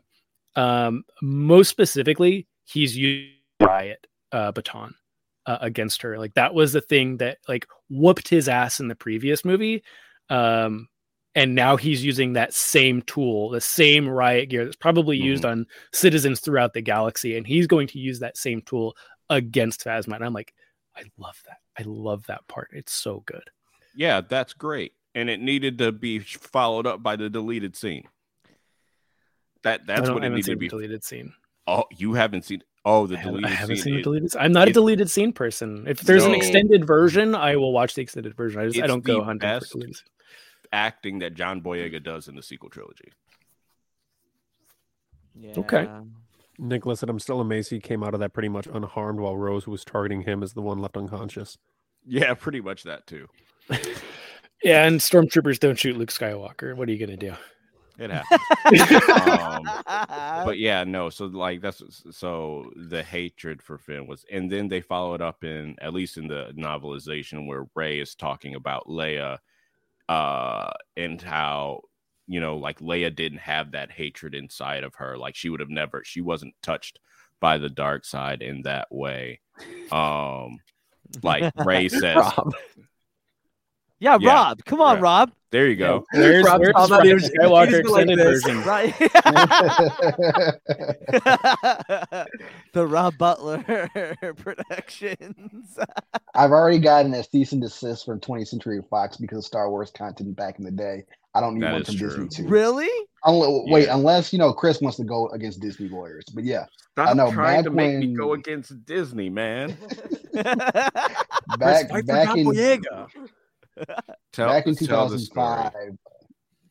Speaker 5: Um, most specifically, he's used riot uh, baton uh, against her. Like that was the thing that like whooped his ass in the previous movie. Um, and now he's using that same tool, the same riot gear that's probably mm-hmm. used on citizens throughout the galaxy, and he's going to use that same tool against Phasma. And I'm like, I love that. I love that part. It's so good.
Speaker 1: Yeah, that's great. And it needed to be followed up by the deleted scene. That that's what it needed to be.
Speaker 5: Deleted scene.
Speaker 1: Oh, you haven't seen Oh, the deleted
Speaker 5: I haven't
Speaker 1: scene.
Speaker 5: seen the deleted. Scene. I'm not a deleted scene person. If there's no, an extended version, I will watch the extended version. I just I don't go hunting for deleted.
Speaker 1: acting that John Boyega does in the sequel trilogy.
Speaker 2: Yeah.
Speaker 3: Okay. Nicholas said, I'm still amazed he came out of that pretty much unharmed while Rose was targeting him as the one left unconscious.
Speaker 1: Yeah, pretty much that too. *laughs*
Speaker 5: Yeah, and stormtroopers don't shoot Luke Skywalker. What are you gonna do?
Speaker 1: It *laughs* happens. um, but yeah, no. So like that's so the hatred for Finn was, and then they follow it up in at least in the novelization where Rey is talking about Leia, uh, and how you know like Leia didn't have that hatred inside of her. Like she would have never, she wasn't touched by the dark side in that way. Um, like Rey *laughs* says,
Speaker 2: Rob. Yeah,
Speaker 1: Yeah,
Speaker 2: Rob. Come on,
Speaker 1: right.
Speaker 2: Rob.
Speaker 1: there you go.
Speaker 5: There's,
Speaker 2: Rob's
Speaker 5: there's
Speaker 2: all about
Speaker 5: Rise of
Speaker 2: it.
Speaker 5: Skywalker
Speaker 2: He's like
Speaker 5: version.
Speaker 2: Right. *laughs* *laughs* the Rob Butler *laughs* Productions.
Speaker 6: I've already gotten a cease and desist from 20th Century Fox because of Star Wars content back in the day. I don't need
Speaker 1: That
Speaker 6: one from
Speaker 1: true.
Speaker 6: Disney too.
Speaker 2: really?
Speaker 6: Unle- Wait,
Speaker 1: Yeah.
Speaker 6: unless you know Kris wants to go against Disney lawyers, but yeah,
Speaker 1: Stop
Speaker 6: I know,
Speaker 1: trying
Speaker 6: back
Speaker 1: to make me go against Disney, man.
Speaker 6: back back in
Speaker 1: Tell,
Speaker 6: back in
Speaker 1: tell the story.
Speaker 6: 2005.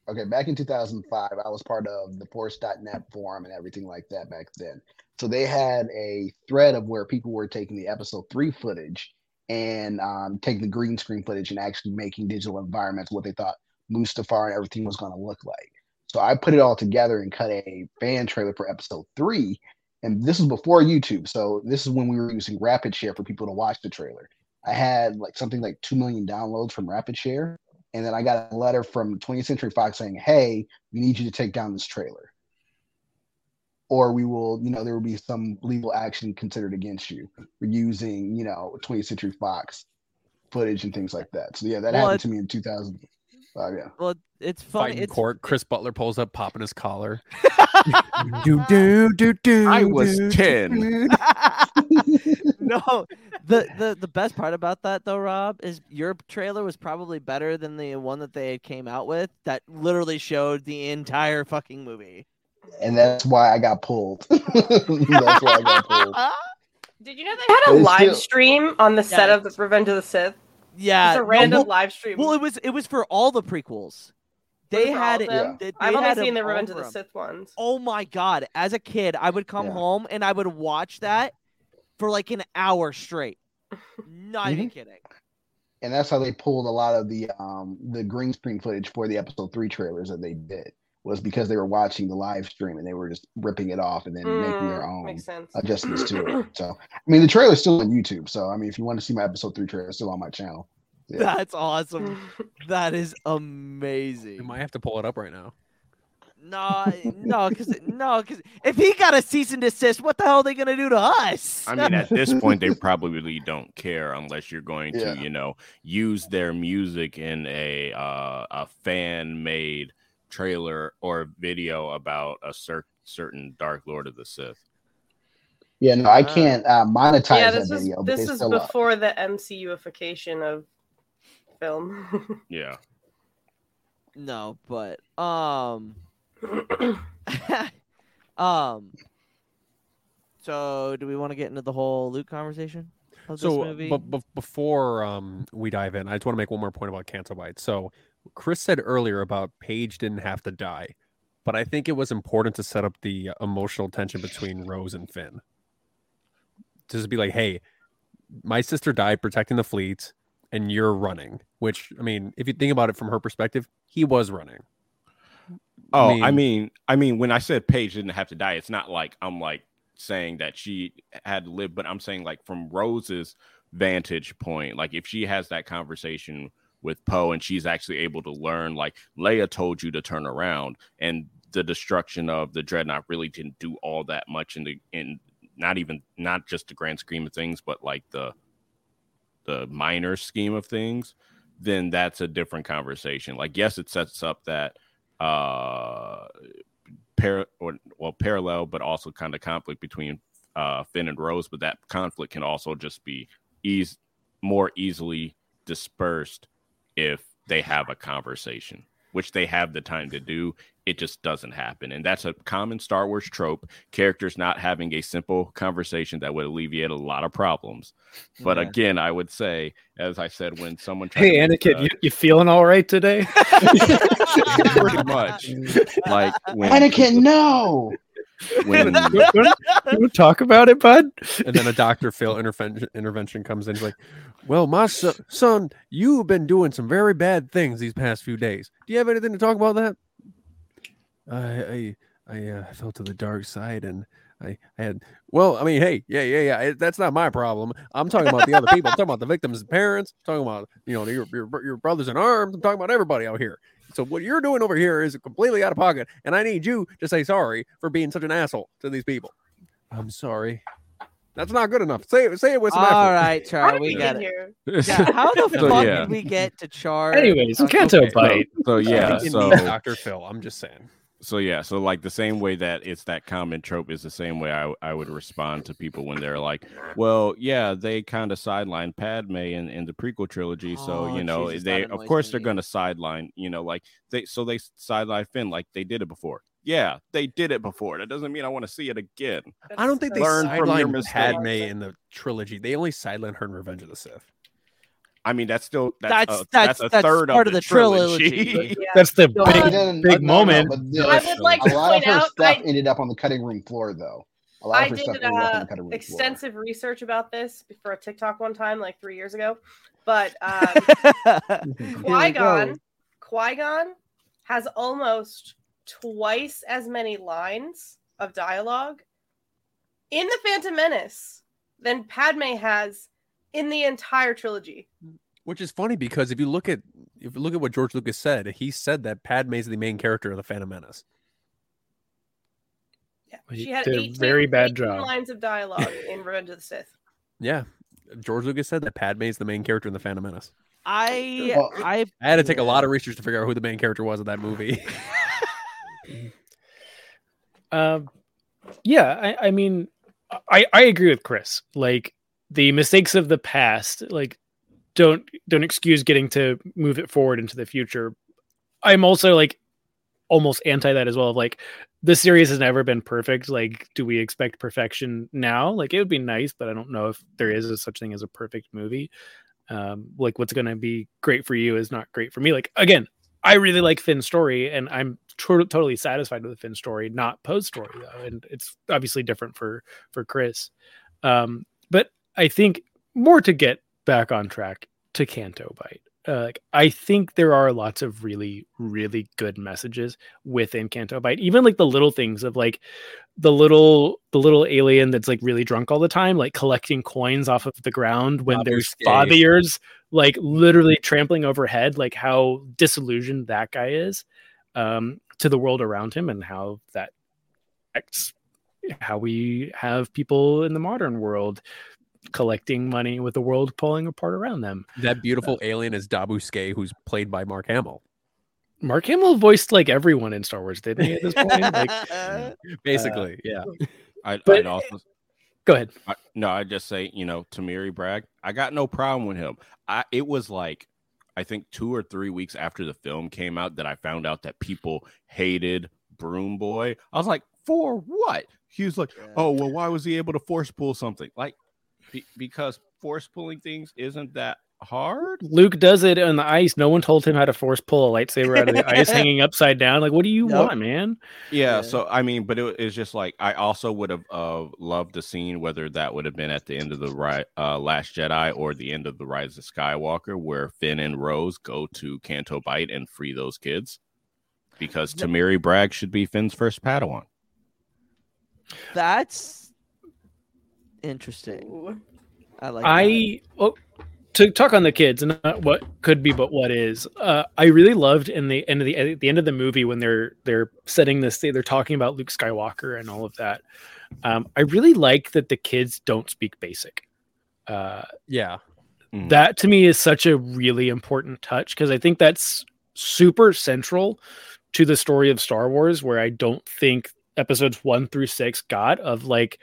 Speaker 6: Okay, back in 2005, I was part of the Force.net forum and everything like that back then. So they had a thread of where people were taking the episode three footage and um, taking the green screen footage and actually making digital environments what they thought Mustafar and everything was going to look like. So I put it all together and cut a fan trailer for episode three. And this is before YouTube. So this is when we were using Rapid Share for people to watch the trailer. I had like something like 2 million downloads from Rapid Share. And then I got a letter from 20th Century Fox saying, hey, we need you to take down this trailer. Or we will, you know, there will be some legal action considered against you for using, you know, 20th Century Fox footage and things like that. So yeah, that
Speaker 2: Well,
Speaker 6: happened to me in 2005. Yeah.
Speaker 2: Well, it's funny.
Speaker 3: Fight in
Speaker 2: It's
Speaker 3: court. Kris Butler pulls up, popping his collar. *laughs* *laughs* do, do, do, do,
Speaker 1: I was
Speaker 3: do,
Speaker 1: 10.
Speaker 3: do. *laughs*
Speaker 2: no. *laughs* The, the the best part about that though, Rob, is your trailer was probably better than the one that they came out with that literally showed the entire fucking movie.
Speaker 6: And that's why I got pulled. *laughs* that's why I got pulled. *laughs*
Speaker 4: Did you know they had a
Speaker 6: it's
Speaker 4: live
Speaker 6: still-
Speaker 4: stream on the set
Speaker 2: Yeah.
Speaker 4: of the Revenge of the Sith?
Speaker 2: Yeah,
Speaker 4: It's a
Speaker 2: no,
Speaker 4: random
Speaker 2: well-
Speaker 4: live stream.
Speaker 2: Well, it was it was for all the prequels. They had it.
Speaker 4: them?
Speaker 2: they-
Speaker 4: I've only
Speaker 2: had
Speaker 4: seen the Revenge of
Speaker 2: for
Speaker 4: the
Speaker 2: 'em.
Speaker 4: Sith ones.
Speaker 2: Oh my god! As a kid, I would come
Speaker 6: Yeah.
Speaker 2: home and I would watch that for like an hour straight. Not even
Speaker 6: Mhm.
Speaker 2: kidding.
Speaker 6: and that's how they pulled a lot of the um the green screen footage for the episode three trailers that they did was because they were watching the live stream and they were just ripping it off and then making their
Speaker 4: Mm,
Speaker 6: own adjustments to it. *clears throat* So I mean the trailer's still on YouTube. So I mean if you want to see my episode three trailer, it's still on my channel. Yeah.
Speaker 2: That's awesome. *laughs* that is amazing.
Speaker 3: You might have to pull it up right now.
Speaker 2: No, no, because no, because if he got a cease and desist, what the hell are they gonna do to us?
Speaker 1: I mean, at this point, they *laughs* probably don't care unless you're going to,
Speaker 6: Yeah.
Speaker 1: you know, use their music in a uh, a fan made trailer or video about a cer- certain Dark Lord of the Sith.
Speaker 6: Yeah, no, I can't uh, monetize
Speaker 4: yeah, this was
Speaker 6: video,
Speaker 4: this is
Speaker 6: still up.
Speaker 4: before the MCUification of film. *laughs*
Speaker 1: Yeah.
Speaker 2: no, but um, *coughs* um. So, do we want to get into the whole Luke conversation of
Speaker 3: So,
Speaker 2: this movie?
Speaker 3: but, but before um, we dive in, I just want to make one more point about Canto Bight. So, Kris said earlier about Paige didn't have to die, but I think it was important to set up the emotional tension between Rose and Finn. To just be like, hey, my sister died protecting the fleet, and you're running. Which, I mean, if you think about it from her perspective, he was running.
Speaker 1: Oh,
Speaker 3: I
Speaker 1: I
Speaker 3: mean-
Speaker 1: mean, I mean, when I said Paige didn't have to die, it's not like I'm like saying that she had to live, but I'm saying like from Rose's vantage point, like if she has that conversation with Poe and she's actually able to learn, like Leia told you to turn around, and the destruction of the dreadnought really didn't do all that much in the in not even not just the grand scheme of things, but like the the minor scheme of things, then that's a different conversation. Like, yes, it sets up that uh par- or well parallel but also kind of conflict between uh Finn and Rose but that conflict can also just be ease more easily dispersed if they have a conversation which they have the time to do. It just doesn't happen. And that's a common Star Wars trope characters not having a simple conversation that would alleviate a lot of problems. But
Speaker 2: Yeah.
Speaker 1: again, I would say, as I said, when someone
Speaker 5: Hey,
Speaker 1: to
Speaker 5: Anakin,
Speaker 1: uh,
Speaker 5: you, you feeling all right today? *laughs*
Speaker 1: pretty much *laughs* like when
Speaker 6: Anakin, no.
Speaker 1: When *laughs*
Speaker 5: you *laughs* talk about it, bud?
Speaker 3: and then a Dr. Phil intervention intervention comes in. He's like, Well, my son, son, you've been doing some very bad things these past few days. Do you have anything to talk about that? I I I uh, fell to the dark side and I, I had well, I mean, hey, yeah, yeah, yeah. it- that's not my problem. I'm talking about the other people. I'm talking about the victims' and parents. I'm talking about you know your, your your brothers in arms. I'm talking about everybody out here. So what you're doing over here is completely out of pocket, and I need you to say sorry for being such an asshole to these people. I'm sorry. That's not good enough. Say it. Say it with some
Speaker 2: All
Speaker 3: effort.
Speaker 2: right, Char,
Speaker 4: did
Speaker 2: we
Speaker 4: we
Speaker 2: got
Speaker 4: get
Speaker 2: it.
Speaker 4: here?
Speaker 2: Yeah, how the *laughs*
Speaker 1: So,
Speaker 2: fuck
Speaker 1: yeah.
Speaker 2: did we get to Char?
Speaker 5: Anyways,
Speaker 2: Okay.
Speaker 5: Canto
Speaker 1: so,
Speaker 5: Bite.
Speaker 1: so yeah, *laughs* so
Speaker 3: Dr. Phil. I'm just saying.
Speaker 1: So yeah, so like the same way that it's that common trope is the same way I, I would respond to people when they're like, well, yeah, they kind of sidelined Padme in, in the prequel trilogy, so
Speaker 2: Oh,
Speaker 1: you know
Speaker 2: Jesus,
Speaker 1: they of
Speaker 2: annoys
Speaker 1: course they're going to sideline, you know, like they so they sideline Finn like they did it before. Yeah, they did it before. That doesn't mean I want to see it again.
Speaker 3: I don't think they
Speaker 1: Learn from your
Speaker 3: sidelined
Speaker 1: mistakes.
Speaker 3: Padme in the trilogy. They only sidelined her in Revenge of the Sith.
Speaker 1: I mean, that's still that's
Speaker 2: That's-
Speaker 1: a,
Speaker 2: that's-
Speaker 1: a
Speaker 2: that's
Speaker 1: third
Speaker 2: part
Speaker 1: of
Speaker 2: of
Speaker 1: the,
Speaker 2: the trilogy.
Speaker 1: trilogy.
Speaker 4: Yeah. *laughs*
Speaker 5: That's the
Speaker 4: No,
Speaker 5: big,
Speaker 6: then-
Speaker 5: big
Speaker 6: no, no,
Speaker 5: moment.
Speaker 6: but
Speaker 4: I would like
Speaker 6: a
Speaker 4: to
Speaker 6: lot of her
Speaker 4: out,
Speaker 6: stuff
Speaker 4: I-
Speaker 6: ended up on the cutting room floor, though. A lot
Speaker 4: I
Speaker 6: of her stuff
Speaker 4: did
Speaker 6: ended up on
Speaker 4: uh,
Speaker 6: the cutting room floor.
Speaker 4: extensive research about this for a TikTok one time, like three years ago. But *laughs* um, *laughs* Qui Gon, Qui Gon has almost twice as many lines of dialogue in the Phantom Menace than Padme has in the entire trilogy.
Speaker 3: Which is funny because if you look at if you look at what George Lucas said, he said that Padme is the main character of the Phantom Menace.
Speaker 4: Yeah, she had
Speaker 5: a
Speaker 4: 18,
Speaker 5: very bad
Speaker 4: 18
Speaker 5: job.
Speaker 4: lines of dialogue in *laughs* Revenge of the Sith.
Speaker 3: Yeah, George Lucas said that Padme is the main character in the Phantom Menace.
Speaker 2: I
Speaker 6: Well,
Speaker 2: I
Speaker 3: I had to take a lot of research to figure out who the main character was in that movie. *laughs*
Speaker 5: Um, yeah, I, I mean, I I agree with Kris. Like the mistakes of the past, like don't don't excuse getting to move it forward into the future. I'm also like almost anti that as well. Of like the series has never been perfect. Like, do we expect perfection now? Like, it would be nice, but I don't know if there is a such thing as a perfect movie. Um, like, what's going to be great for you is not great for me. Like, again, I really like Finn's story, and I'm tr- totally satisfied with the Finn story, not Poe's story though, and it's obviously different for for Kris. Um, but I think more to get back on track to Canto Bight. Uh, like I think there are lots of really, really good messages within Canto Bight. Even like the little things of like the little the little alien that's like really drunk all the time, like collecting coins off of the ground when
Speaker 3: Babu
Speaker 5: there's fathiers like literally trampling overhead, like how disillusioned that guy is um, to the world around him and how that affects how we have people in the modern world collecting money with the world falling apart around them.
Speaker 3: that beautiful uh, alien is Dobbu Scay, who's played by Mark Hamill.
Speaker 5: Mark Hamill voiced like everyone in Star Wars, didn't he? At this point, like, *laughs* *laughs*
Speaker 3: Basically, uh, yeah. *laughs*
Speaker 1: I'd,
Speaker 5: But-
Speaker 1: I'd also
Speaker 5: go ahead.
Speaker 1: I, no, I just say, you know, Temiri Blagg, I got no problem with him. I it was like I think two or three weeks after the film came out that I found out that people hated Broom Boy. I was like, for what? He was like, oh well, why was he able to force pull something? Like be, because force pulling things isn't that hard.
Speaker 5: Luke does it on the ice. No one told him how to force pull a lightsaber out of the ice *laughs* hanging upside down. Like, what do you
Speaker 2: Nope.
Speaker 5: want, man?
Speaker 1: Yeah,
Speaker 2: Yeah.
Speaker 1: so I mean, but it, it's just like I also would have uh, loved the scene, whether that would have been at the end of the ri- uh, Last Jedi or the end of the Rise of Skywalker, where Finn and Rose go to Canto Bight and free those kids, because Temiri Blagg should be Finn's first Padawan.
Speaker 2: That's interesting. I like. that.
Speaker 5: I oh, to talk on the kids and not what could be, but what is. Uh, I really loved in the end of the at the end of the movie when they're they're setting this. They're talking about Luke Skywalker and all of that. Um, I really like that the kids don't speak basic. Uh,
Speaker 3: Yeah.
Speaker 1: Mhm.
Speaker 5: that to me is such a really important touch because I think that's super central to the story of Star Wars, where I don't think episodes one through six got of like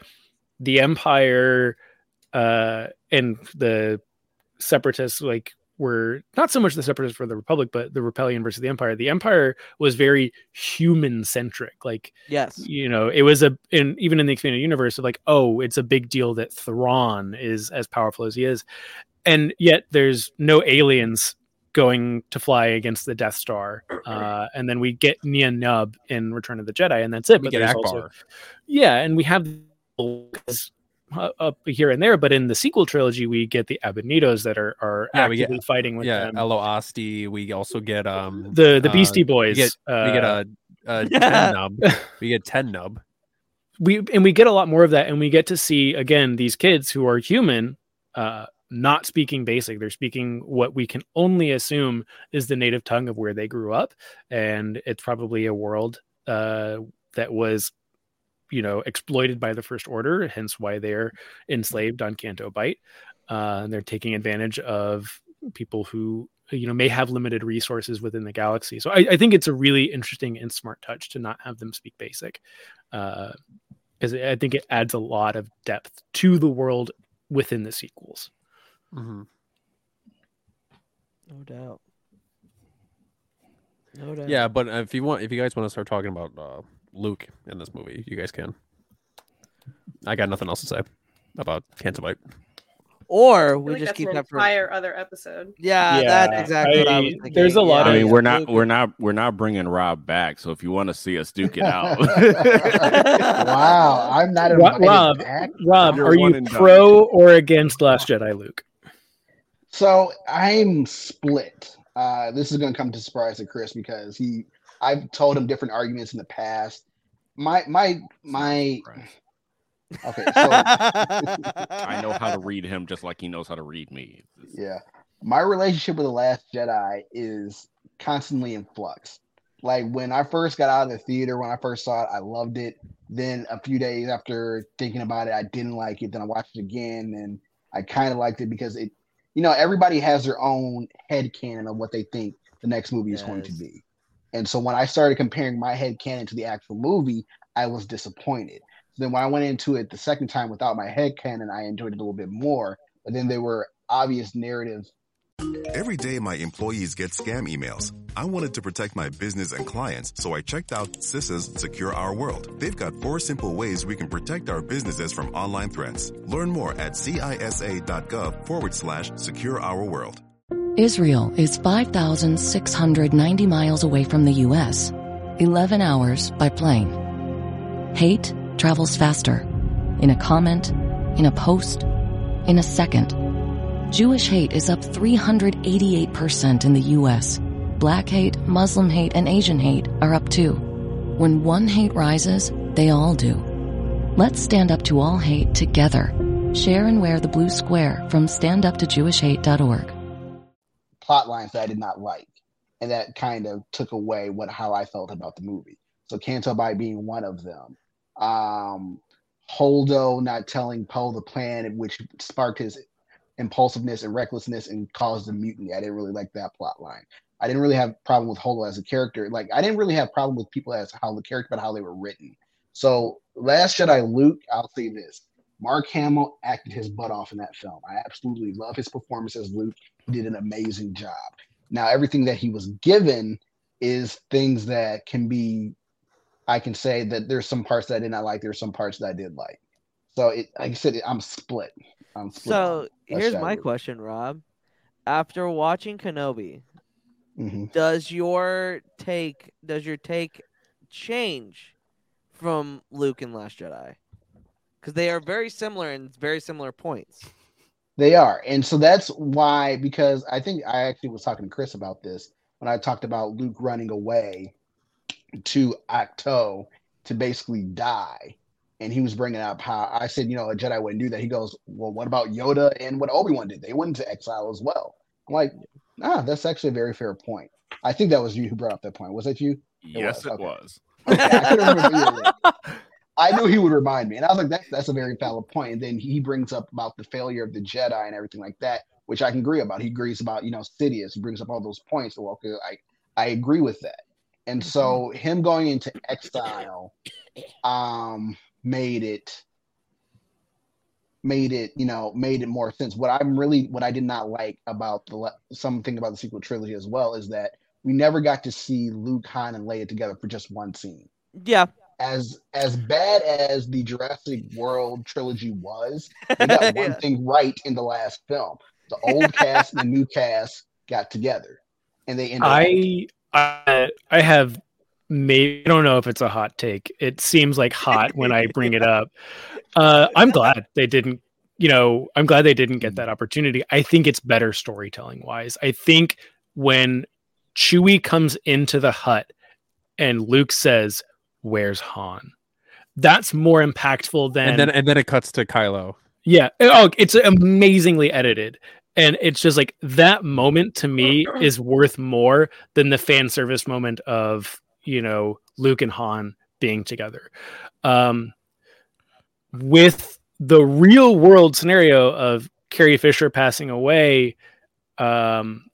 Speaker 5: the Empire uh and the separatists like were not so much the separatists for the republic but the rebellion versus the empire the empire was very human centric like
Speaker 2: yes
Speaker 5: you know it was a in even in the expanded universe of like oh it's a big deal that Thrawn is as powerful as he is and yet there's no aliens going to fly against the Death Star, uh, and then we get Nien Nunb in Return of the Jedi, and that's it.
Speaker 3: We
Speaker 5: but
Speaker 3: get
Speaker 5: there's
Speaker 3: Ackbar.
Speaker 5: also, yeah, and we have up here and there, but in the sequel trilogy, we get the Abednedos that are are
Speaker 3: Yeah, we
Speaker 5: actively
Speaker 3: get
Speaker 5: fighting with
Speaker 3: yeah,
Speaker 5: them.
Speaker 3: Elo. We also get um
Speaker 5: The- the
Speaker 3: uh,
Speaker 5: Beastie Boys,
Speaker 3: We get, we get
Speaker 5: uh,
Speaker 3: a, a ten *laughs* nub. We get Ten Numb.
Speaker 5: we and we get a lot more of that and we get to see again these kids who are human uh not speaking basic they're speaking what we can only assume is the native tongue of where they grew up and it's probably a world uh that was you know exploited by the first order hence why they're enslaved on canto Bight uh and they're taking advantage of people who you know may have limited resources within the galaxy so i, I think it's a really interesting and smart touch to not have them speak basic uh because I think it adds a lot of depth to the world within the sequels.
Speaker 3: Mm-hmm.
Speaker 2: No doubt. No doubt.
Speaker 3: Yeah, but if you want, if you guys want to start talking about uh, Luke in this movie, you guys can. I got nothing else to say about Canto Bight.
Speaker 2: Or
Speaker 4: I
Speaker 2: we
Speaker 4: feel like
Speaker 2: just
Speaker 4: that's
Speaker 2: keep
Speaker 4: an
Speaker 2: that for.
Speaker 4: entire other episode.
Speaker 2: Yeah, that's exactly what I was thinking.
Speaker 5: there's a lot
Speaker 2: Yeah.
Speaker 1: I mean, we're not we're not we're not bringing Rob back. So if you want to see us duke it out, *laughs*
Speaker 6: wow, I'm not
Speaker 5: Ro-
Speaker 6: invited
Speaker 5: Rob,
Speaker 6: back.
Speaker 5: Rob,
Speaker 1: You're
Speaker 5: are you
Speaker 1: and done.
Speaker 5: pro or against Last Jedi, Luke?
Speaker 6: So I'm split. Uh, this is going to come to surprise to Kris because he, I've told him different arguments in the past. My my my. Okay, so *laughs*
Speaker 1: I know how to read him just like he knows how to read me.
Speaker 6: yeah, my relationship with the Last Jedi is constantly in flux. Like when I first got out of the theater, when I first saw it, I loved it. Then a few days after thinking about it, I didn't like it. Then I watched it again, and I kind of liked it because it, you know, everybody has their own head canon of what they think the next movie is going to be. And so when I started comparing my head canon to the actual movie, I was disappointed. then when I went into it the second time without my head canon, I enjoyed it a little bit more. But then there were obvious narratives.
Speaker 12: Every day, my employees get scam emails. I wanted to protect my business and clients, so I checked out CISA's Secure Our World. They've got four simple ways we can protect our businesses from online threats. Learn more at cisa.gov forward slash secure our world.
Speaker 14: Israel is 5,690 miles away from the U.S., 11 hours by plane. Hate travels faster. In a comment, in a post, in a second. Jewish hate is up 388% in the U.S. Black hate, Muslim hate, and Asian hate are up too. When one hate rises, they all do. Let's stand up to all hate together. Share and wear the blue square from standuptojewishhate.org.
Speaker 6: plot lines that I did not like, and that kind of took away what how I felt about the movie. So Canto Bight being one of them. Um, Holdo not telling Poe the plan, which sparked his impulsiveness and recklessness and caused the mutiny. I didn't really like that plot line. I didn't really have problem with Holdo as a character. Like I didn't really have problem with people as how the character, but how they were written. So Last Jedi Luke, I'll say this. Mark Hamill acted his butt off in that film. I absolutely love his performance as Luke. Did an amazing job. Now, everything that he was given is things that can be, I can say that there's some parts that I did not like. There's some parts that I did like. So, it, like I said, I'm split. I'm split.
Speaker 2: So
Speaker 6: Last
Speaker 2: here's my
Speaker 6: Luke.
Speaker 2: question, Rob. After watching Kenobi,
Speaker 6: Mhm.
Speaker 2: does your take does your take change from Luke and Last Jedi? Because they are very similar in very similar points.
Speaker 6: They are. And so that's why, because I think I actually was talking to Kris about this when I talked about Luke running away to Ahch-To to basically die. And he was bringing up how I said, you know, a Jedi wouldn't do that. He goes, well, what about Yoda and what Obi Wan did? They went into exile as well. I'm like, ah, that's actually a very fair point. I think that was you who brought up that point. Was that you?
Speaker 1: Yes, it
Speaker 6: okay.
Speaker 1: was.
Speaker 6: Okay, I couldn't remember either. *laughs* I knew he would remind me, and I was like, "That's that's a very valid point." And then he brings up about the failure of the Jedi and everything like that, which I can agree about. He agrees about you know Sidious. He brings up all those points. So okay, I I agree with that. And so him going into exile, um, made it made it you know made it more sense. What I'm really what I did not like about the le- something about the sequel trilogy as well is that we never got to see Luke, Han, and Leia together for just one scene.
Speaker 2: Yeah.
Speaker 6: As as bad as the Jurassic World trilogy was, *laughs* they got one thing right in the last film. The old cast and the new cast got together, and they ended. up
Speaker 5: I I I have maybe I don't know if it's a hot take. It seems like hot when I bring it up. Uh, I'm glad they didn't. You know, I'm glad they didn't get that opportunity. I think it's better storytelling wise. I think when Chewie comes into the hut and Luke says, "Where's Han?" That's more impactful than
Speaker 3: and then and then it cuts to Kylo.
Speaker 5: yeah. Oh, it's amazingly edited. And it's just like that moment to me *clears throat* is worth more than the fan service moment of, you know, Luke and Han being together. Um, with the real world scenario of Carrie Fisher passing away, um,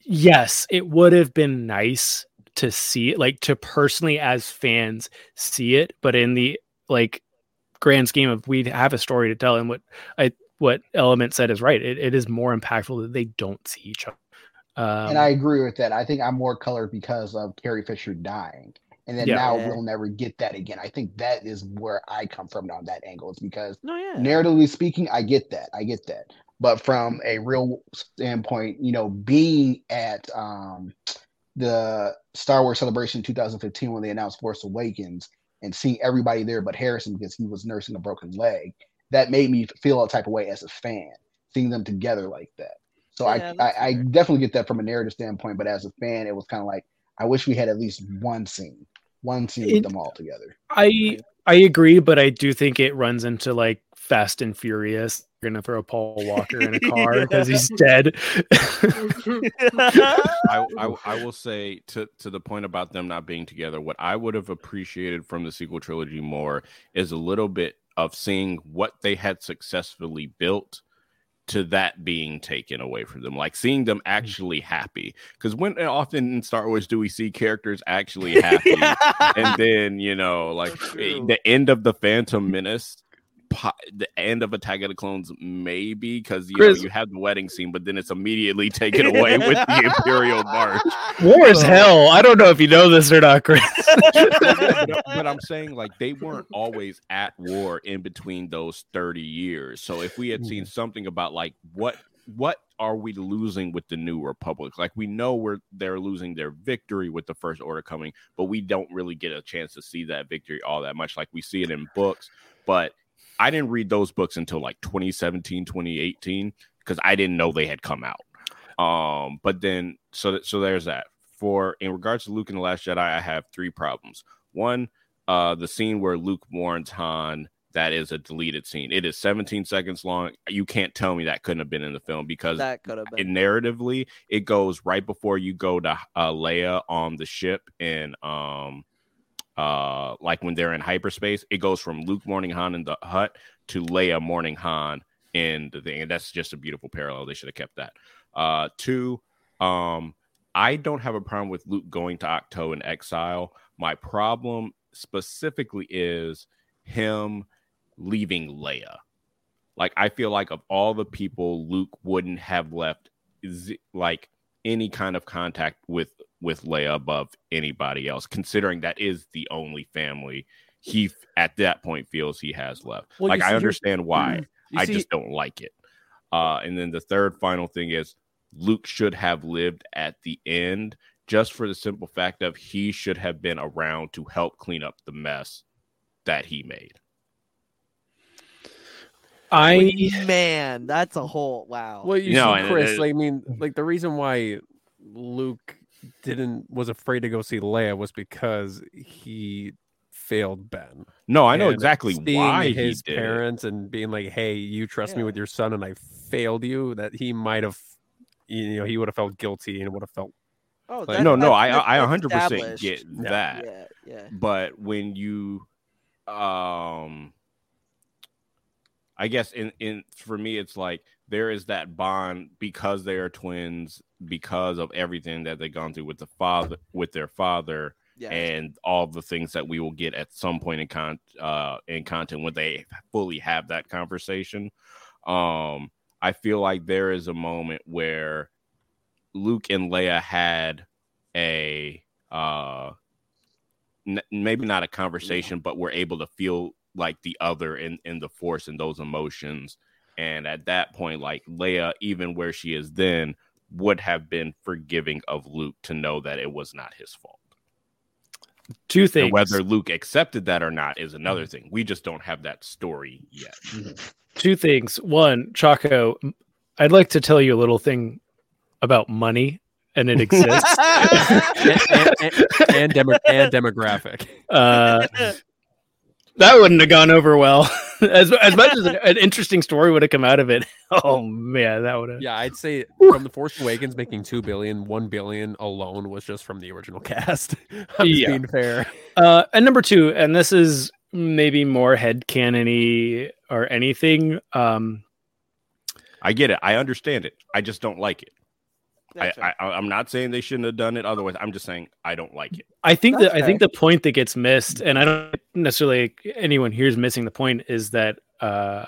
Speaker 5: yes, it would have been nice to see it, like to personally as fans see it, but in the like grand scheme of we have a story to tell, and what I what Element said is right. It, it is more impactful that they don't see each other. Um,
Speaker 6: and I agree with that. I think I'm more colored because of Carrie Fisher dying. And then
Speaker 5: Yeah.
Speaker 6: now
Speaker 2: Yeah.
Speaker 6: we'll never get that again. I think that is where I come from on that angle. It's because
Speaker 2: No, yeah.
Speaker 6: narratively speaking, I get that. I get that. But from a real standpoint, you know, being at um the Star Wars Celebration 2015 when they announced Force Awakens and seeing everybody there but Harrison because he was nursing a broken leg, that made me feel a type of way as a fan, seeing them together like that. So
Speaker 2: Yeah,
Speaker 6: I, I I definitely get that from a narrative standpoint, but as a fan, it was kind of like I wish we had at least one scene, one scene with them all together.
Speaker 5: I I agree, but I do think it runs into like Fast and Furious. You're gonna throw Paul *laughs* Walker in a car because he's dead. *laughs*
Speaker 1: I, I I will say to to the point about them not being together, what I would have appreciated from the sequel trilogy more is a little bit of seeing what they had successfully built to that being taken away from them, like seeing them actually happy. Because when eh, often in Star Wars do we see characters actually happy, *laughs* and then you know, like eh, the end of the Phantom Menace. Po- The end of Attack of the Clones, maybe because you know you have the wedding scene, but then it's immediately taken away with the *laughs* Imperial March.
Speaker 5: War is
Speaker 1: uh,
Speaker 5: hell. I don't know if you know this or not, Kris. *laughs*
Speaker 1: but, *laughs* but I'm saying like they weren't always at war in between those 30 years. So if we had seen mm. something about like what what are we losing with the new republic? Like we know we're they're losing their victory with the first order coming, but we don't really get a chance to see that victory all that much like we see it in books. But I didn't read those books until like 2017, 2018 because I didn't know they had come out. Um, but then so so there's that. For in regards to Luke and the Last Jedi, I have three problems. One, uh, the scene where Luke warns Han that is a deleted scene. It is 17 seconds long. You can't tell me that couldn't have been in the film because
Speaker 2: that could have been.
Speaker 1: narratively it goes right before you go to uh, Leia on the ship and um uh like when they're in hyperspace it goes from Luke mourning Han in the hut to Leia mourning Han in the thing and that's just a beautiful parallel. They should have kept that. Uh two um I don't have a problem with Luke going to Ahch-To in exile. My problem specifically is him leaving Leia. Like I feel like of all the people Luke wouldn't have left like any kind of contact with with Leia above anybody else considering that is the only family he at that point feels he has left.
Speaker 3: Well,
Speaker 1: like
Speaker 3: you
Speaker 1: I understand *clears throat* why.
Speaker 3: you
Speaker 1: I
Speaker 3: see-
Speaker 1: just don't like it. Uh and then the third final thing is Luke should have lived at the end just for the simple fact of he should have been around to help clean up the mess that he made.
Speaker 5: I
Speaker 2: man, that's a whole wow.
Speaker 3: Well, you
Speaker 1: No,
Speaker 3: see,
Speaker 1: and
Speaker 3: Kris,
Speaker 1: it-
Speaker 3: like, I mean, like the reason why Luke didn't was afraid to go see Leia was because he failed Ben.
Speaker 1: No, I know
Speaker 3: And
Speaker 1: exactly
Speaker 3: seeing
Speaker 1: why he
Speaker 3: his
Speaker 1: did it.
Speaker 3: parents and being like, "Hey, you trust me with your son, and I failed you." That he might have, you know, he would have felt guilty and would have felt.
Speaker 2: Oh,
Speaker 3: like-
Speaker 2: that-
Speaker 1: no, no, I I 100 percent get that.
Speaker 2: Yeah, yeah.
Speaker 1: But when you, um, I guess in in for me, it's like there is that bond because they are twins, because of everything that they've gone through with the father, with their father.
Speaker 2: Yes.
Speaker 1: and all the things that we will get at some point in con uh in content when they fully have that conversation. Um, I feel like there is a moment where Luke and Leia had a uh n- maybe not a conversation, but were able to feel like the other in in the force and those emotions. And at that point, like Leia, even where she is then, would have been forgiving of Luke to know that it was not his fault.
Speaker 5: Two things.
Speaker 1: And whether Luke accepted that or not is another thing. We just don't have that story yet.
Speaker 5: Two things. One, Chaco, I'd like to tell you a little thing about money, and it exists. *laughs*
Speaker 3: and, and, and, and, demo- and demographic.
Speaker 5: Uh, that wouldn't have gone over well. *laughs* as as much as an, an interesting story would have come out of it. *laughs* Oh man, that would have.
Speaker 3: Yeah, I'd say from the Force Awakens making two billion, one billion alone was just from the original *laughs* cast. I'm just
Speaker 5: Yeah.
Speaker 3: being fair.
Speaker 5: Uh, and number two, and this is maybe more head headcanony or anything. Um,
Speaker 1: I get it. I understand it. I just don't like it. I, I, I'm not saying they shouldn't have done it otherwise. I'm just saying I don't like it.
Speaker 5: I think
Speaker 2: That's
Speaker 5: that I think the point that gets missed, and I don't necessarily anyone here is missing the point, is that uh,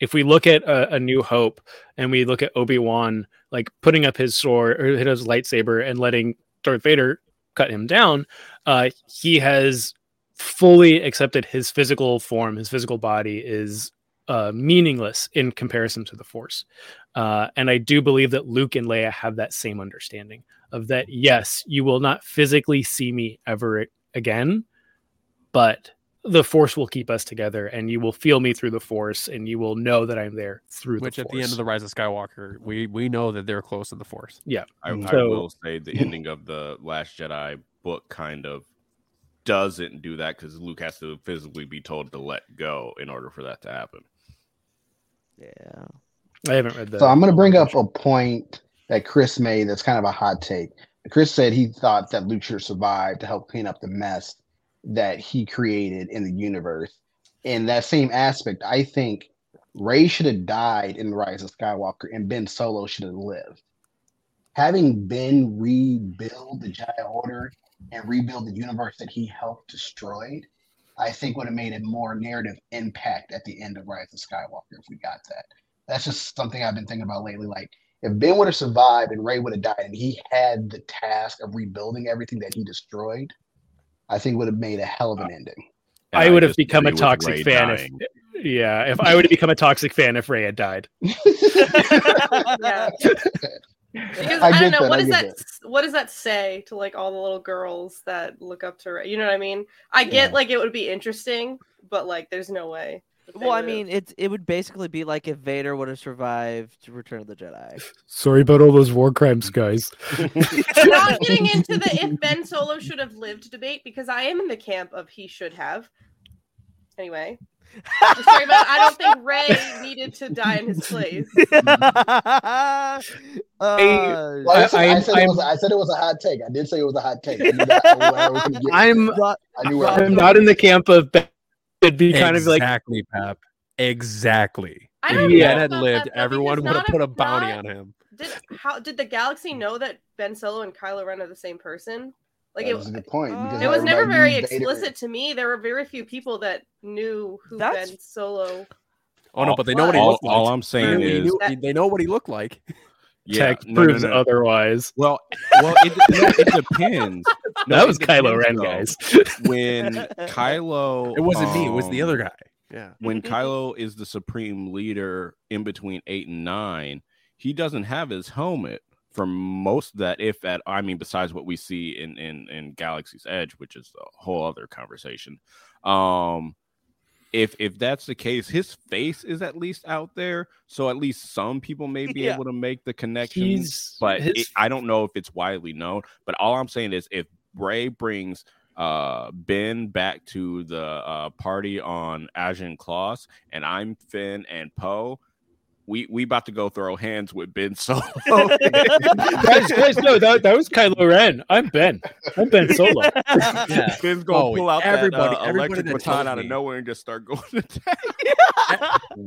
Speaker 5: if we look at a, a New Hope and we look at Obi Wan like putting up his sword or his lightsaber and letting Darth Vader cut him down, uh, he has fully accepted his physical form, his physical body is uh, meaningless in comparison to the Force. Uh, and I do believe that Luke and Leia have that same understanding of that. Yes, you will not physically see me ever again, but the Force will keep us together, and you will feel me through the Force, and you will know that I'm there through the force.
Speaker 3: Which
Speaker 5: the
Speaker 3: at the end of the Rise of Skywalker, we we know that they're close to the Force.
Speaker 5: yeah,
Speaker 1: I, I will say the ending of the Last Jedi book kind of doesn't do that because Luke has to physically be told to let go in order for that to happen.
Speaker 2: Yeah.
Speaker 5: I haven't read that.
Speaker 6: So I'm going to bring up a point that Kris made that's kind of a hot take. Kris said he thought that Luke survived to help clean up the mess that he created in the universe. In that same aspect, I think Rey should have died in Rise of Skywalker and Ben Solo should have lived. Having Ben rebuild the Jedi Order and rebuild the universe that he helped destroyed, I think would have made a more narrative impact at the end of Rise of Skywalker if we got that that's just something I've been thinking about lately. Like if Ben would have survived and Rey would have died and he had the task of rebuilding everything that he destroyed, I think would have made a hell of an uh, ending.
Speaker 1: And
Speaker 5: I would have become a toxic
Speaker 1: Rey
Speaker 5: fan
Speaker 1: dying.
Speaker 5: if yeah, if I would have become a toxic fan if Rey had died. *laughs*
Speaker 4: yeah. Because
Speaker 6: I
Speaker 4: I, don't know
Speaker 6: that,
Speaker 4: what
Speaker 6: I
Speaker 4: does
Speaker 6: get
Speaker 4: that what does that say to like all the little girls that look up to Rey? You know what I mean? I get
Speaker 2: Yeah.
Speaker 4: like it would be interesting, but like there's no way. That they
Speaker 2: Well, I mean, it it would basically be like if Vader would have survived Return of the Jedi. *laughs*
Speaker 5: Sorry about all those war crimes, guys. *laughs*
Speaker 4: I'm not getting into the if Ben Solo should have lived debate because I am in the camp of he should have. Anyway, just talking about, I don't think Rey needed to die in his place. *laughs*
Speaker 2: Uh,
Speaker 6: Well, I, said, I,
Speaker 5: I'm-
Speaker 6: said it was,
Speaker 5: I'm-
Speaker 6: said it was a hot take. I did say it was a hot take. I knew, that, I, knew I was gonna get
Speaker 5: I'm
Speaker 6: I knew where I was
Speaker 5: I'm not in the camp of Ben- it'd be kind of like
Speaker 3: exactly, Pap. Exactly.
Speaker 4: I
Speaker 3: If
Speaker 4: don't
Speaker 3: Ben had
Speaker 4: about
Speaker 3: lived,
Speaker 4: that,
Speaker 3: everyone would have put a
Speaker 4: if
Speaker 3: bounty
Speaker 4: not-
Speaker 3: on him.
Speaker 4: Did how did the galaxy know that Ben Solo and Kylo Ren are the same person? Like
Speaker 6: That
Speaker 4: it,
Speaker 6: was a good point. Because
Speaker 4: it was never very
Speaker 6: knew Vader-
Speaker 4: explicit to me. There were very few people that knew who
Speaker 2: That's-
Speaker 4: Ben Solo.
Speaker 3: Oh no, but they know what he
Speaker 1: all,
Speaker 3: looked like.
Speaker 1: all I'm saying is,
Speaker 3: knew- they know what he looked like.
Speaker 1: Yeah,
Speaker 5: tech
Speaker 1: no, no,
Speaker 5: proves
Speaker 1: no.
Speaker 5: otherwise.
Speaker 1: Well, well, it, no, it depends. *laughs* No,
Speaker 5: that
Speaker 1: it
Speaker 5: was Kylo Ren, guys.
Speaker 1: When *laughs* Kylo,
Speaker 3: It wasn't me. It was the
Speaker 1: um,
Speaker 3: other guy. Yeah.
Speaker 1: when Kylo is the supreme leader in between eight and nine, he doesn't have his helmet for most of that. If at, I mean, besides what we see in in in Galaxy's Edge, which is a whole other conversation. Um, if if that's the case, his face is at least out there, so at least some people may be
Speaker 2: Yeah.
Speaker 1: able to make the connection.
Speaker 5: He's-
Speaker 1: But
Speaker 5: his-
Speaker 1: it, I don't know if it's widely known. But all I'm saying is, if Rey brings uh Ben back to the uh party on Ajan Kloss and I'm Finn and Poe, we we about to go throw hands with Ben *laughs* Solo. *laughs*
Speaker 5: guys, guys, no, that, that was Kylo Ren. I'm Ben. I'm Ben *laughs* Solo.
Speaker 3: Yeah.
Speaker 1: Ben's gonna
Speaker 3: Oh,
Speaker 1: pull out
Speaker 3: everybody-
Speaker 1: that uh,
Speaker 3: everybody
Speaker 1: electric
Speaker 3: that
Speaker 1: baton out of nowhere and just start going to attack.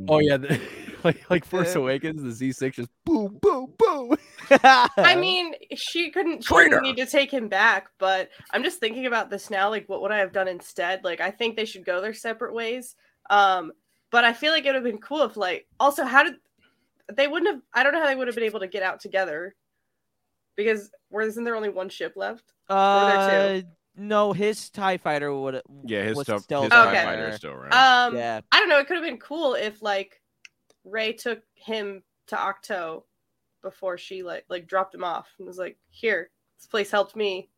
Speaker 3: Oh yeah, the, like like Force Awakens, the Z six just boom, boom, boom.
Speaker 4: I mean, she couldn't, she
Speaker 3: Traitor.
Speaker 4: didn't need to take him back, but I'm just thinking about this now. Like, what would I have done instead? Like, I think they should go their separate ways. Um, but I feel like it would have been cool if, like, also, how did they wouldn't have? I don't know how they would have been able to get out together because wasn't there only one ship left? Or were there
Speaker 2: Uh,
Speaker 4: two?
Speaker 2: no, his Tie Fighter would. Have.
Speaker 1: Yeah, his
Speaker 2: was
Speaker 1: stuff-
Speaker 2: still
Speaker 1: his
Speaker 4: TIE
Speaker 2: there.
Speaker 4: Fighter
Speaker 1: is still around.
Speaker 4: Um,
Speaker 2: Yeah.
Speaker 4: I don't know. It could have been cool if like Rey took him to Ahch-To before she like like dropped him off and was like, "Here, this place helped me."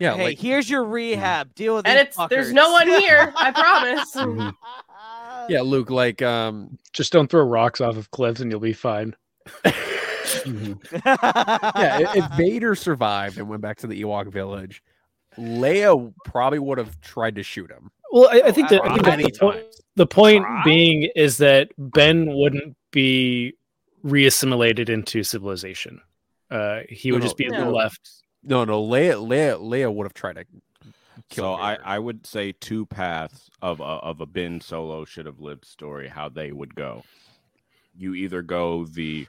Speaker 3: Yeah,
Speaker 2: hey,
Speaker 3: like
Speaker 2: here's your rehab. Deal with it.
Speaker 4: And
Speaker 2: these
Speaker 4: it's there's no one here. *laughs* I promise. *laughs*
Speaker 3: yeah, Luke, like um,
Speaker 5: Just don't throw rocks off of cliffs and you'll be fine. *laughs*
Speaker 3: yeah, i- if Vader survived and went back to the Ewok village, Leia probably would have tried to shoot him.
Speaker 5: Well, I, I think that I think that the, point, the point
Speaker 3: Try?
Speaker 5: being is that Ben wouldn't be reassimilated into civilization. Uh, he would
Speaker 3: No,
Speaker 5: just be
Speaker 3: no.
Speaker 5: left.
Speaker 3: No, no, Leia, Leia, Leia would have tried to.
Speaker 1: Kill so I, I would say two paths of a, of a Ben Solo should have lived story how they would go. You either go the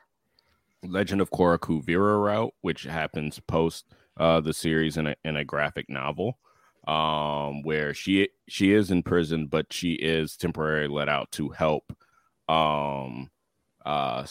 Speaker 1: Legend of Korra Kuvira route, which happens post uh, the series in a in a graphic novel, um, where she she is in prison, but she is temporarily let out to help um, uh,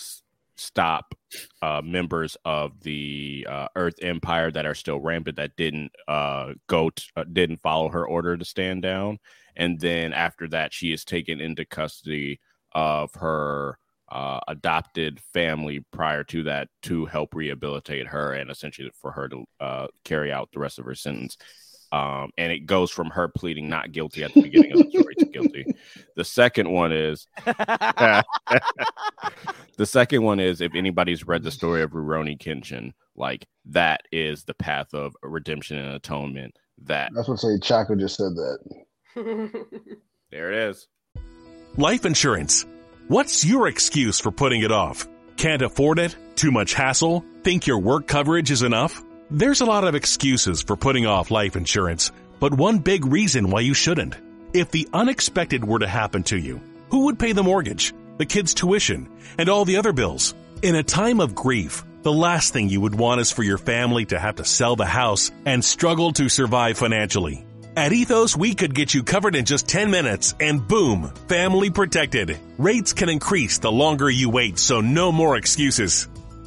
Speaker 1: stop uh, members of the uh, Earth Empire that are still rampant that didn't uh, go t- uh, didn't follow her order to stand down, and then after that, she is taken into custody of her uh, adopted family prior to that to help rehabilitate her and essentially for her to uh, carry out the rest of her sentence. Um, and it goes from her pleading not guilty at the beginning of the story to guilty. The second one is *laughs* the second one is if anybody's read the story of Rurouni Kenshin, like that is the path of redemption and atonement. That
Speaker 6: That's what say Chaco just said that. *laughs*
Speaker 1: there it is.
Speaker 15: Life insurance. What's your excuse for putting it off? Can't afford it? Too much hassle? Think your work coverage is enough? There's a lot of excuses for putting off life insurance, but one big reason why you shouldn't. If the unexpected were to happen to you, who would pay the mortgage, the kids' tuition, and all the other bills? In a time of grief, the last thing you would want is for your family to have to sell the house and struggle to survive financially. At Ethos, we could get you covered in just 10 minutes and boom, family protected. Rates can increase the longer you wait, so no more excuses.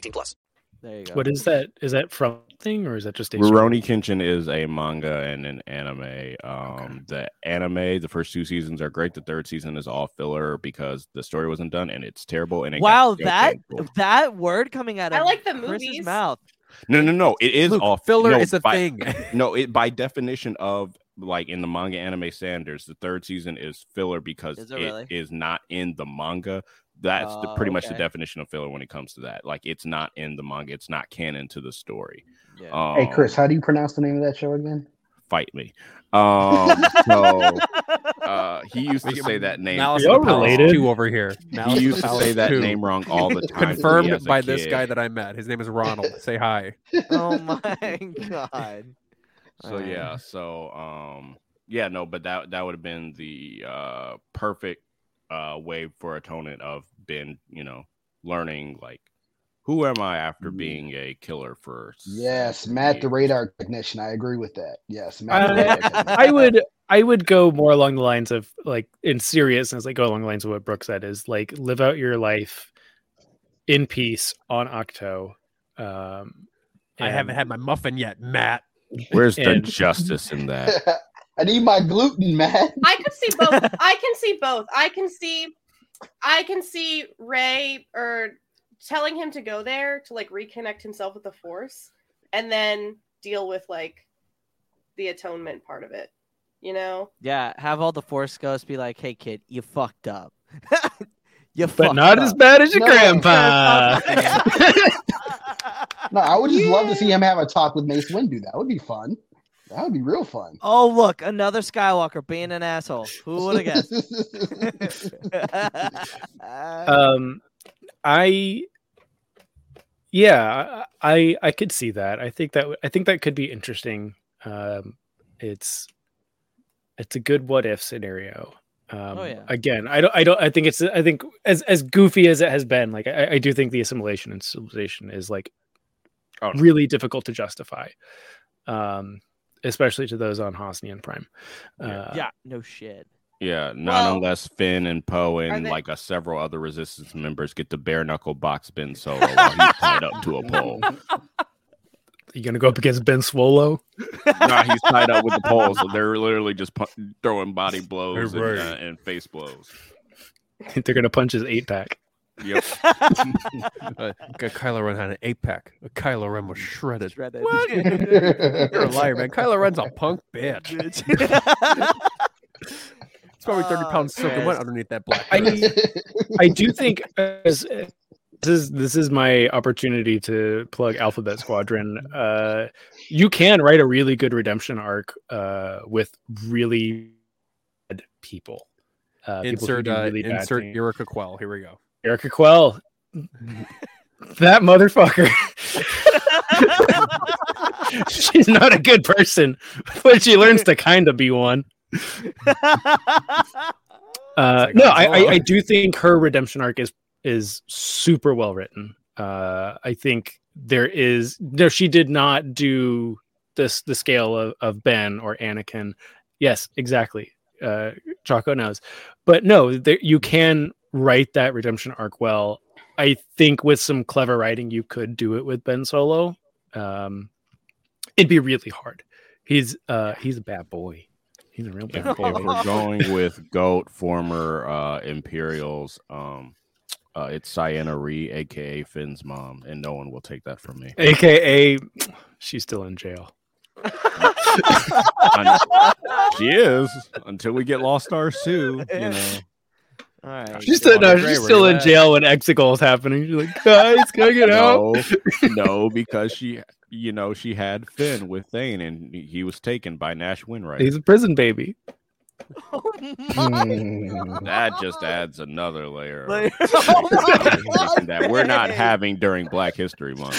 Speaker 16: 18 plus.
Speaker 2: There you go.
Speaker 5: What is that? Is that from thing or is that just a
Speaker 1: Rurouni Kenshin is a manga and an anime. Um, The anime, the first two seasons are great. The third season is all filler because the story wasn't done and it's terrible. And it
Speaker 2: Wow, that
Speaker 1: canceled.
Speaker 2: that word coming out of
Speaker 4: I like the
Speaker 2: Kris's
Speaker 4: movies.
Speaker 2: mouth.
Speaker 1: no, no, no. It is
Speaker 3: Luke,
Speaker 1: all
Speaker 3: filler
Speaker 1: no,
Speaker 3: is a
Speaker 1: by-
Speaker 3: thing. *laughs*
Speaker 1: no, it by definition of like in the manga anime standards, the third season is filler because
Speaker 2: Is
Speaker 1: it
Speaker 2: it really?
Speaker 1: is not in the manga. That's the,
Speaker 2: Oh,
Speaker 1: pretty much the definition of filler when it comes to that. Like it's not in the manga. It's not canon to the story.
Speaker 2: Yeah.
Speaker 6: Hey,
Speaker 1: Um,
Speaker 6: Kris, how do you pronounce the name of that show again?
Speaker 1: fight me. Um, so *laughs* uh, he used to say that name.
Speaker 3: Malice
Speaker 5: Y'all
Speaker 3: at the Palace
Speaker 5: related?
Speaker 3: two over here. Malice
Speaker 1: He used to say that
Speaker 3: two.
Speaker 1: name wrong all the *laughs* time.
Speaker 3: Confirmed by this
Speaker 1: kid.
Speaker 3: guy that I met. His name is Ronald. Say hi. *laughs*
Speaker 2: oh my god.
Speaker 1: So
Speaker 2: Alright.
Speaker 1: yeah, so um yeah, no, but that that would have been the uh perfect uh way for atonement of Ben, you know, learning like Who am I after being a killer for?
Speaker 6: Yes, Matt, the radar technician. I agree with that. Yes, Matt. the
Speaker 5: Uh,
Speaker 6: radar. *laughs*
Speaker 5: I would I would go more along the lines of like in seriousness, like go along the lines of what Brooke said is like live out your life in peace on Ahch-To. Um,
Speaker 3: I haven't had my muffin yet, Matt.
Speaker 1: Where's the
Speaker 5: And-
Speaker 1: justice in that? *laughs*
Speaker 6: I need my gluten, man.
Speaker 4: I could see both. *laughs* I can see both. I can see, I can see Rey or telling him to go there to like reconnect himself with the Force, and then deal with like the atonement part of it. You know,
Speaker 2: Yeah, have all the Force ghosts be like, "Hey, kid, you fucked up. *laughs* you
Speaker 5: but
Speaker 2: fucked
Speaker 5: not
Speaker 2: up.
Speaker 5: as bad as your
Speaker 6: No.
Speaker 5: grandpa. *laughs*
Speaker 6: No, I would just love to see him have a talk with Mace Windu. That would be fun. That would be real fun.
Speaker 2: Oh, look, another Skywalker being an asshole. Who would have *laughs* guessed? *laughs*
Speaker 5: um i yeah i i could see that i think that I think that could be interesting um it's it's a good what if scenario um
Speaker 2: Oh, yeah.
Speaker 5: again i don't i don't i think it's i think as as goofy as it has been like i, I do think the assimilation and civilization is like
Speaker 1: Oh, no.
Speaker 5: really difficult to justify um especially to those on Hosnian Prime. Uh,
Speaker 2: yeah, no shit.
Speaker 1: Yeah, not
Speaker 2: Well,
Speaker 1: unless Finn and Poe and
Speaker 2: they-
Speaker 1: like a several other Resistance members get the bare knuckle box Ben Solo while he's tied up to a pole. *laughs*
Speaker 5: You gonna go up against Ben Swolo? *laughs*
Speaker 1: nah, he's tied up with the pole, so they're literally just pu- throwing body blows and, uh, and face blows. *laughs*
Speaker 5: They're gonna punch his eight pack.
Speaker 1: Yep. *laughs*
Speaker 3: uh, Kylo Ren had an eight pack. Kylo Ren was shredded.
Speaker 2: Shredded.
Speaker 3: What? *laughs* You're a liar, man. Kylo Ren's a punk bitch. *laughs* It's probably thirty
Speaker 2: Oh,
Speaker 3: pounds soaking wet underneath that black.
Speaker 5: I. I do think as, this is this is my opportunity to plug Alphabet Squadron. Uh, you can write a really good redemption arc uh, with really bad people. Uh,
Speaker 3: insert
Speaker 5: do
Speaker 3: uh,
Speaker 5: really bad
Speaker 3: insert
Speaker 5: things.
Speaker 3: Yrica Quell. Here we go.
Speaker 5: Yrica Quell. that motherfucker. *laughs* She's not a good person, but she learns to kind of be one. *laughs* Uh, no,
Speaker 3: a
Speaker 5: I, I. I do think her redemption arc is is super well written. Uh, I think there is there she did not do this the scale of, of Ben or Anakin. Yes, exactly. Uh, Choco knows, but no, there, you can write that redemption arc well. I think with some clever writing, you could do it with Ben Solo. Um, it'd be really hard. He's uh, he's a bad boy. He's a real bad
Speaker 1: if,
Speaker 5: boy.
Speaker 1: if we're *laughs* going with Goat, former uh, Imperials, um, uh, it's Ciena Ree, aka Finn's mom, and no one will take that from me.
Speaker 5: AKA, she's still in jail. *laughs*
Speaker 1: She is until we get Lost Stars too. You know,
Speaker 2: All right.
Speaker 5: She's still no, she's still in
Speaker 1: at?
Speaker 5: jail when Exegol is happening. She's like, guys, can I get
Speaker 1: no,
Speaker 5: out? *laughs*
Speaker 1: no, because she, you know, she had Finn with Thane, and he was taken by Nash Windrider.
Speaker 5: He's a prison baby. *laughs* Oh hmm.
Speaker 1: That just adds another layer.
Speaker 2: Layer- *laughs* oh
Speaker 1: information that we're not having during Black History Month.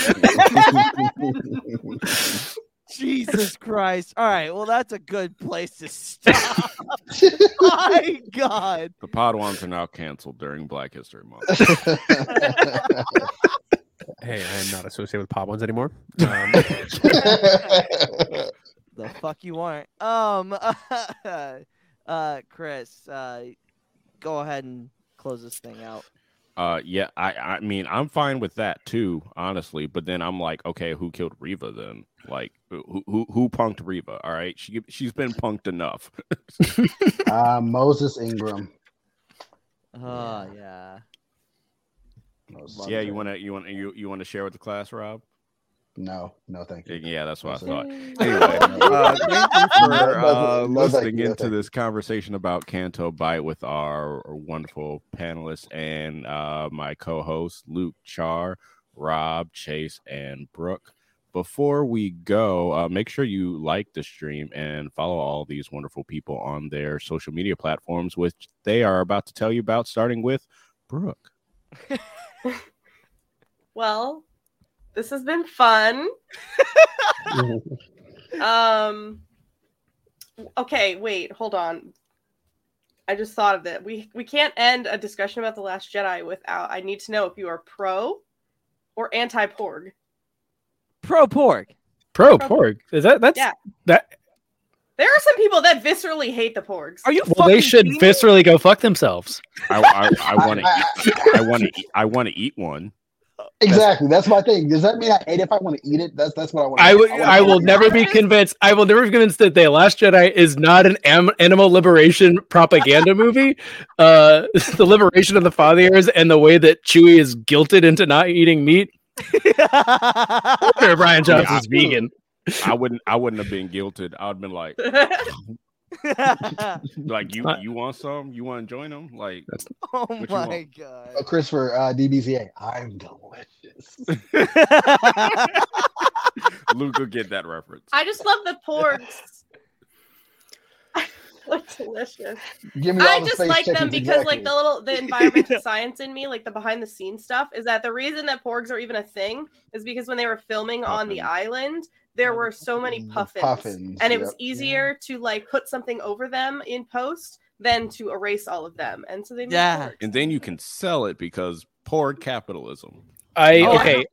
Speaker 2: Jesus *laughs* Christ. All right. Well, that's a good place to stop. *laughs* My God.
Speaker 1: The Podwans are now canceled during Black History Month. *laughs*
Speaker 3: Hey, I am not associated with Podwans anymore. Um,
Speaker 2: The fuck you want? Um, uh, Kris, uh, go ahead and close this thing out.
Speaker 1: Uh, yeah, I, I mean, I'm fine with that too, honestly. But then I'm like, okay, who killed Reva then? Like, who who who punked Reva? All right, she she's been punked enough.
Speaker 6: uh, *laughs* Moses Ingram.
Speaker 2: Oh yeah.
Speaker 1: Yeah, you want to you want you you want to share with the class, Rob?
Speaker 6: No, no, thank you.
Speaker 1: Yeah, that's what I thought. Anyway, *laughs* uh,
Speaker 6: thank *laughs*
Speaker 1: thank
Speaker 6: you.
Speaker 1: you for uh, listening
Speaker 6: no,
Speaker 1: into
Speaker 6: thank
Speaker 1: this conversation about Canto Bight with our wonderful panelists and uh, my co-hosts Luke Char, Rob, Chase, and Brooke. Before we go, uh, make sure you like the stream and follow all these wonderful people on their social media platforms, which they are about to tell you about, starting with Brooke. *laughs*
Speaker 4: Well, this has been fun. *laughs* um okay, wait, hold on. I just thought of it. We we can't end a discussion about the last Jedi without I need to know if you are pro or anti porg?
Speaker 2: Pro porg.
Speaker 5: Pro porg. Is that that's
Speaker 4: Yeah.
Speaker 5: that?
Speaker 4: There are some people that viscerally hate the porgs.
Speaker 2: Are you?
Speaker 5: Well, they should viscerally go fuck themselves.
Speaker 1: I, I, I want to. I want to. I want to eat one.
Speaker 6: Exactly. That's my thing. Does that mean I ate if I want to eat it? That's that's what I want.
Speaker 5: I would. I will never be convinced. I will never be convinced that the Last Jedi is not an am- animal liberation propaganda movie. Uh, *laughs* the liberation of the fathiers and the way that Chewie is guilted into not eating meat. *laughs* I Rian Johnson's
Speaker 1: Yeah, I-
Speaker 5: vegan.
Speaker 1: I wouldn't. I wouldn't have been guilted. I'd been like, *laughs* *laughs* like you. You want some? You want to join them? Like,
Speaker 2: oh my god.
Speaker 6: Oh, Christopher, uh, DBZA. I'm delicious. *laughs* *laughs*
Speaker 1: Luke will get that reference.
Speaker 4: I just love the porgs. Look delicious.
Speaker 6: Give me
Speaker 4: I just
Speaker 6: space
Speaker 4: like them
Speaker 6: chickens,
Speaker 4: because like the little the environmental science in me, like the behind the scenes stuff, is that the reason that porgs are even a thing is because when they were filming on the island, there were so many puffins,
Speaker 6: puffins,
Speaker 4: and it was
Speaker 6: yep.
Speaker 4: easier to like put something over them in post than to erase all of them, and so they made
Speaker 2: Yeah.
Speaker 4: porgs.
Speaker 1: And then you can sell it because poor capitalism.
Speaker 5: I
Speaker 2: Oh,
Speaker 5: okay.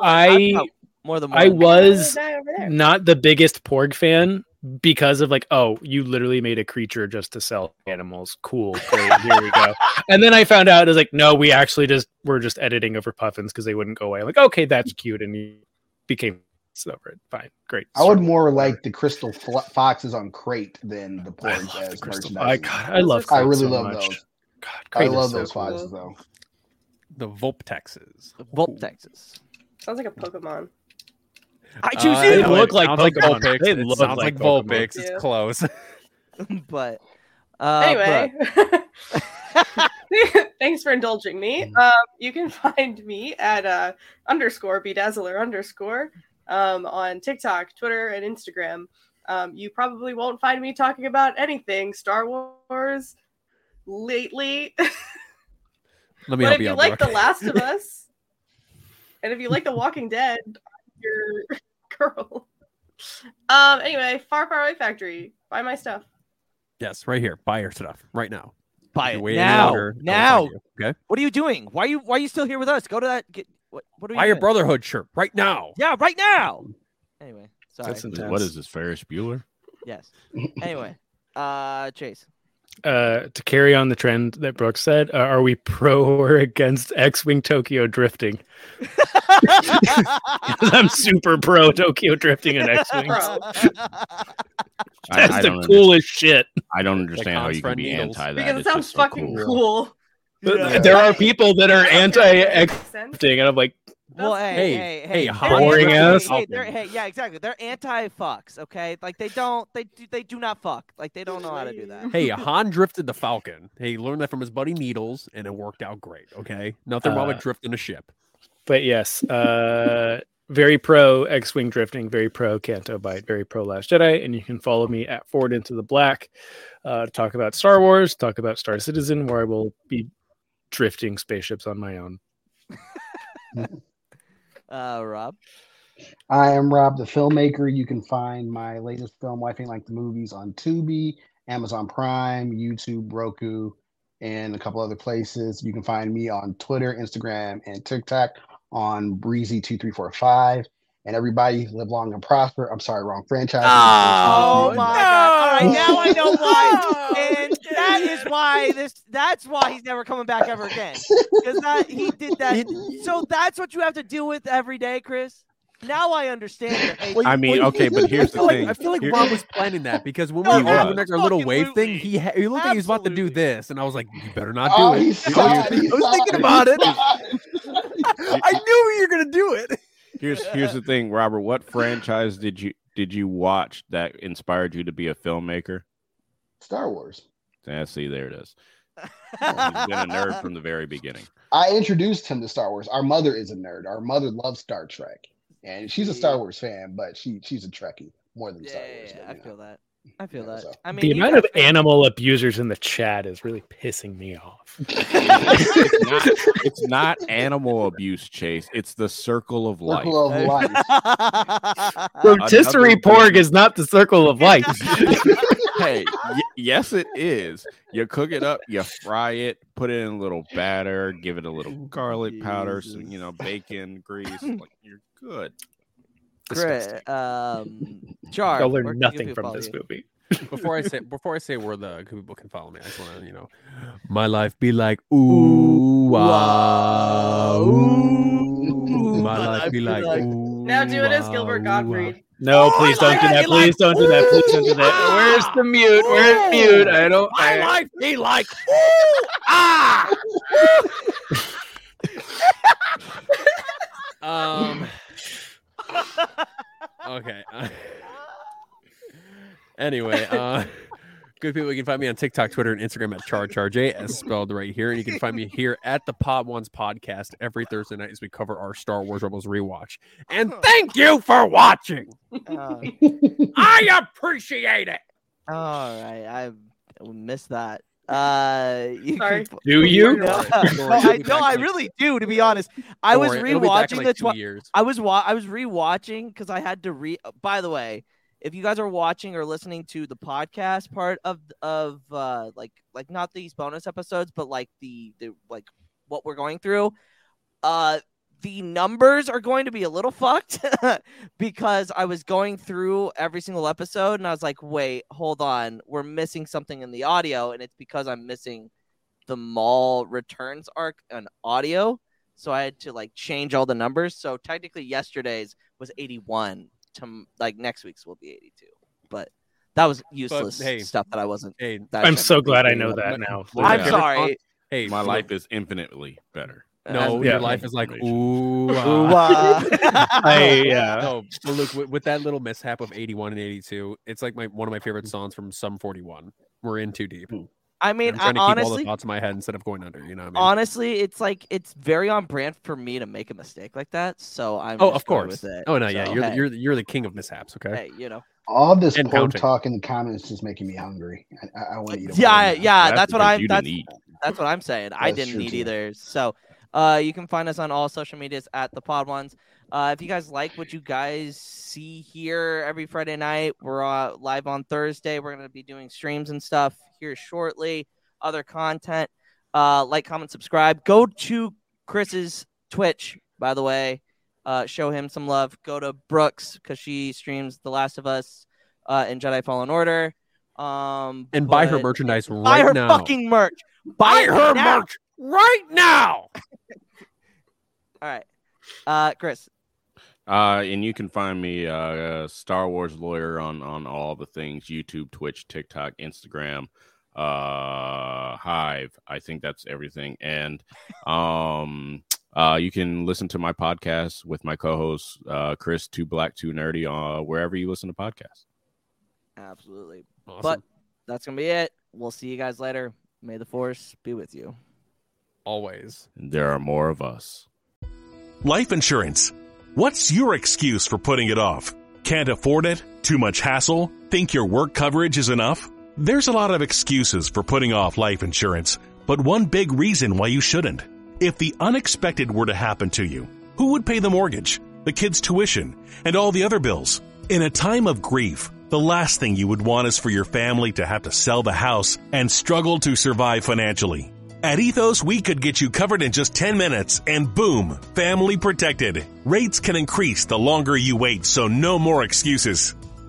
Speaker 2: I've
Speaker 5: I
Speaker 2: more than
Speaker 5: I was
Speaker 4: Guy over there.
Speaker 5: not the biggest Porg fan because of like, oh, you literally made a creature just to sell animals. Cool, great, here we go. *laughs* And then I found out it was like, no, we actually just we're just editing over puffins because they wouldn't go away. I'm like, okay, that's cute, and he became over it. Fine, great.
Speaker 6: I would more like the crystal fl- foxes on Crait than the
Speaker 5: I
Speaker 6: porgs
Speaker 5: the crystal.
Speaker 6: merchandise.
Speaker 5: I, God, I love.
Speaker 6: I really
Speaker 5: so
Speaker 6: love
Speaker 5: much.
Speaker 6: those.
Speaker 5: God,
Speaker 6: I
Speaker 5: Crait is
Speaker 6: love
Speaker 5: so
Speaker 6: those
Speaker 5: cool.
Speaker 6: foxes though.
Speaker 3: The Vulptexes.
Speaker 2: Volp, Texas.
Speaker 4: Sounds like a Pokemon.
Speaker 2: I
Speaker 3: Uh,
Speaker 2: choose
Speaker 5: They
Speaker 2: you.
Speaker 3: no,
Speaker 5: look like
Speaker 3: sounds like Vulpix.
Speaker 5: They
Speaker 3: It
Speaker 5: look
Speaker 3: sounds
Speaker 5: like
Speaker 3: like
Speaker 5: Pokemon.
Speaker 3: Vulpix.
Speaker 4: Yeah.
Speaker 3: It's close. *laughs*
Speaker 2: but uh,
Speaker 4: anyway,
Speaker 2: Brooke, *laughs*
Speaker 4: thanks for indulging me.
Speaker 5: Mm.
Speaker 4: Um, you can *laughs* find me at uh, underscore bedazzler underscore um, on TikTok, Twitter, and Instagram. Um, you probably won't find me talking about anything Star Wars lately. *laughs*
Speaker 3: Let me
Speaker 4: but
Speaker 3: help
Speaker 4: if
Speaker 3: you
Speaker 4: you
Speaker 3: out,
Speaker 4: like
Speaker 3: Brooke.
Speaker 4: The Last of *laughs* Us, and if you like The Walking Dead, your *laughs* girl. Um. Anyway, Far Far Away Factory. Buy my stuff.
Speaker 3: Yes, right here. Buy your stuff right now.
Speaker 2: buy it
Speaker 3: you
Speaker 2: now.
Speaker 3: longer,
Speaker 2: now.
Speaker 3: Okay.
Speaker 2: What are you doing? Why are you Why are you still here with us? Go to that. Get what? What are you?
Speaker 3: Buy your
Speaker 2: doing?
Speaker 3: Brotherhood shirt right now.
Speaker 2: Yeah, right now. Anyway, sorry.
Speaker 5: That's intense.
Speaker 1: What is this, Ferris Bueller?
Speaker 2: Yes. Anyway, uh, Chase.
Speaker 5: uh, to carry on the trend that Brooks said, uh, are we pro or against X-wing Tokyo drifting? *laughs* I'm super pro Tokyo drifting and X-wings.
Speaker 4: Bro.
Speaker 1: I,
Speaker 5: That's
Speaker 1: I
Speaker 5: the
Speaker 1: don't
Speaker 5: coolest shit.
Speaker 1: I don't understand how
Speaker 3: Hans
Speaker 1: you can
Speaker 3: Friend
Speaker 1: be
Speaker 3: Needles.
Speaker 1: anti that.
Speaker 4: Because it sounds
Speaker 1: just so
Speaker 4: fucking
Speaker 1: cool.
Speaker 4: cool.
Speaker 2: Yeah.
Speaker 5: There are people that are anti-X
Speaker 4: Makes sense.
Speaker 5: drifting, and I'm like,
Speaker 2: Well, hey,
Speaker 3: Hey,
Speaker 2: hey,
Speaker 3: hey,
Speaker 2: hey,
Speaker 5: boring
Speaker 2: anti-
Speaker 5: ass.
Speaker 2: Hey, hey, yeah, exactly. They're anti-fucks. Okay, like they don't, they do, they do not fuck. Like they don't know how to do that.
Speaker 3: Hey, Han drifted the Falcon. He learned that from his buddy Needles, and it worked out great. Okay, nothing wrong
Speaker 5: Uh,
Speaker 3: with drifting a ship.
Speaker 5: but yes, uh, very pro X-wing drifting, very pro Canto Bight, very pro Last Jedi, and you can follow me at Forward into the Black uh, to talk about Star Wars, talk about Star Citizen, where I will be drifting spaceships on my own. *laughs*
Speaker 2: Uh, Rob.
Speaker 6: I am Rob, the filmmaker. You can find my latest film, Life Ain't Like the Movies, on Tubi, Amazon Prime, YouTube, Roku, and a couple other places. You can find me on Twitter, Instagram, and TikTok on Breezy2345. And everybody live long and prosper. I'm sorry, wrong franchise.
Speaker 2: Oh, my god! All right, now I know why, and that is why this. That's why he's never coming back ever again. Because that he did that. So that's what you have to deal with every day, Kris. Now I understand. your.
Speaker 1: I mean, okay, but here's the
Speaker 3: feel like
Speaker 1: thing.
Speaker 3: I feel like
Speaker 1: Here-
Speaker 3: Rob was planning that because when
Speaker 2: No,
Speaker 3: we were
Speaker 1: he
Speaker 3: doing our little wave thing, he ha- he looked like he was about to do this, and I was like, "You better not oh, do
Speaker 6: Oh,
Speaker 3: it."
Speaker 6: he
Speaker 3: I
Speaker 6: saw
Speaker 3: was,
Speaker 6: he
Speaker 3: I was thinking about it.
Speaker 6: it. *laughs*
Speaker 3: I knew you were gonna do it.
Speaker 1: Here's here's the thing, Robert. What franchise did you did you watch that inspired you to be a filmmaker?
Speaker 6: Star Wars.
Speaker 1: Yeah, see, there it is. He's been a nerd from the *laughs* very beginning.
Speaker 6: I introduced him to Star Wars. Our mother is a nerd. Our mother loves Star Trek, and she's a Star Wars fan, but she she's a Trekkie more than
Speaker 2: Yeah,
Speaker 6: Star Wars.
Speaker 2: yeah, I
Speaker 6: know.
Speaker 2: feel that. I feel
Speaker 6: Yeah,
Speaker 2: that.
Speaker 6: so-
Speaker 2: I mean,
Speaker 5: the amount
Speaker 2: got
Speaker 5: of animal abusers in the chat is really pissing me off. *laughs*
Speaker 1: It's not, it's not animal abuse, Chase. It's the circle of life.
Speaker 6: Circle of life. *laughs*
Speaker 5: Rotisserie
Speaker 1: Another
Speaker 5: porg is not the circle of life.
Speaker 1: Hey, y- yes, it is. You cook it up, you fry it, put it in a little batter, give it a little garlic powder, some you know *laughs* bacon grease. Like you're good.
Speaker 2: Kris, um, *laughs* Char,
Speaker 5: I'll learn nothing from this
Speaker 2: you?
Speaker 5: movie.
Speaker 3: before I say *laughs* before I say where the people can follow me, I just want to you know, my life be like ooh wow, ooh, my life be like ooh.
Speaker 4: Now do it as Gilbert
Speaker 3: wow,
Speaker 4: Gottfried.
Speaker 5: No, please don't do that. Please don't do that. Please don't do that. Where's the mute? Where's the mute? I don't.
Speaker 9: My
Speaker 5: I,
Speaker 9: life be like, *laughs* ah. *laughs*
Speaker 3: Um. *laughs* okay. anyway, uh, good people, you can find me on TikTok, Twitter, and Instagram at CharCharJay, as spelled right here. And you can find me here at the Podwans podcast every Thursday night as we cover our Star Wars Rebels rewatch. And thank you for watching.
Speaker 2: Uh,
Speaker 9: I appreciate it.
Speaker 2: all right, I missed that. Uh, you
Speaker 4: Sorry.
Speaker 2: Can,
Speaker 5: do you?
Speaker 2: no, *laughs* no, I, no, I really do. To be honest, I was
Speaker 3: Don't worry, it'll be back in,
Speaker 2: rewatching
Speaker 3: like,
Speaker 2: the.
Speaker 3: two
Speaker 2: Twi-
Speaker 3: years.
Speaker 2: I was wa- I was rewatching because I had to re. By the way, if you guys are watching or listening to the podcast part of of uh like like not these bonus episodes, but like the the like what we're going through, uh, the numbers are going to be a little fucked *laughs* because I was going through every single episode and I was like, wait, hold on, we're missing something in the audio, and it's because I'm missing the Maul returns arc on audio. So I had to like change all the numbers. So technically, yesterday's was 81. To like next week's will be 82. But that was useless
Speaker 3: hey,
Speaker 2: stuff that I wasn't.
Speaker 3: Hey,
Speaker 2: that
Speaker 5: I'm so glad I know
Speaker 2: that.
Speaker 5: that now. *laughs*
Speaker 2: I'm
Speaker 1: Yeah.
Speaker 2: sorry.
Speaker 3: Hey,
Speaker 1: My
Speaker 3: look,
Speaker 1: life is infinitely better.
Speaker 3: No,
Speaker 5: Yeah.
Speaker 3: your life is like ooh.
Speaker 2: Ooh,
Speaker 3: ah.
Speaker 5: I *laughs* yeah.
Speaker 3: No, but look with, with that little mishap of 81 and 82, it's like my one of my favorite songs from Sum 41. We're in too deep.
Speaker 2: I mean,
Speaker 3: I'm
Speaker 2: I,
Speaker 3: trying to keep all the
Speaker 2: honestly,
Speaker 3: thoughts in my head instead of going under. You know what I mean?
Speaker 2: honestly, it's like it's very on brand for me to make a mistake like that. So I'm
Speaker 3: oh,
Speaker 2: just
Speaker 3: of course.
Speaker 2: with it.
Speaker 3: Oh no, yeah, you're
Speaker 2: hey,
Speaker 3: the, you're the, you're the king of mishaps. Okay.
Speaker 2: hey, you know.
Speaker 6: All this
Speaker 3: And
Speaker 6: pork talk in the comments is making me hungry. I, I, I want to eat. a
Speaker 2: Yeah, yeah,
Speaker 1: That's
Speaker 2: that's, what I'm. That's
Speaker 1: eat.
Speaker 2: that's what I'm saying. I didn't eat
Speaker 6: too.
Speaker 2: either. So, uh, you can find us on all social medias at the Podwans. Uh, if you guys like what you guys see here every Friday night, we're uh, live on Thursday. We're gonna be doing streams and stuff here shortly. Other content. Uh, like, comment, subscribe. Go to Kris's Twitch, by the way. Uh, show him some love. Go to Brooks because she streams The Last of Us uh, and Jedi Fallen Order. Um,
Speaker 3: And buy her
Speaker 2: but-
Speaker 3: merchandise
Speaker 2: Buy
Speaker 3: right
Speaker 2: her
Speaker 3: now.
Speaker 2: fucking merch. Buy,
Speaker 9: Buy her
Speaker 2: now.
Speaker 9: merch right now. *laughs*
Speaker 2: All right, uh, Kris.
Speaker 1: Uh, and you can find me, uh, uh, Star Wars lawyer on on all the things: YouTube, Twitch, TikTok, Instagram, uh, Hive. I think that's everything. And um, uh, you can listen to my podcast with my co-host uh, Chris, Too Black, Too Nerdy, uh, wherever you listen to podcasts.
Speaker 2: Absolutely.
Speaker 3: Awesome.
Speaker 2: But that's gonna be it. We'll see you guys later. May the force be with you.
Speaker 3: Always.
Speaker 1: There are more of us.
Speaker 15: Life insurance. What's your excuse for putting it off? Can't afford it? Too much hassle? Think your work coverage is enough? There's a lot of excuses for putting off life insurance, but one big reason why you shouldn't. If the unexpected were to happen to you, who would pay the mortgage, the kids' tuition, and all the other bills? In a time of grief, the last thing you would want is for your family to have to sell the house and struggle to survive financially. At Ethos, we could get you covered in just 10 minutes and boom, family protected. Rates can increase the longer you wait, so no more excuses.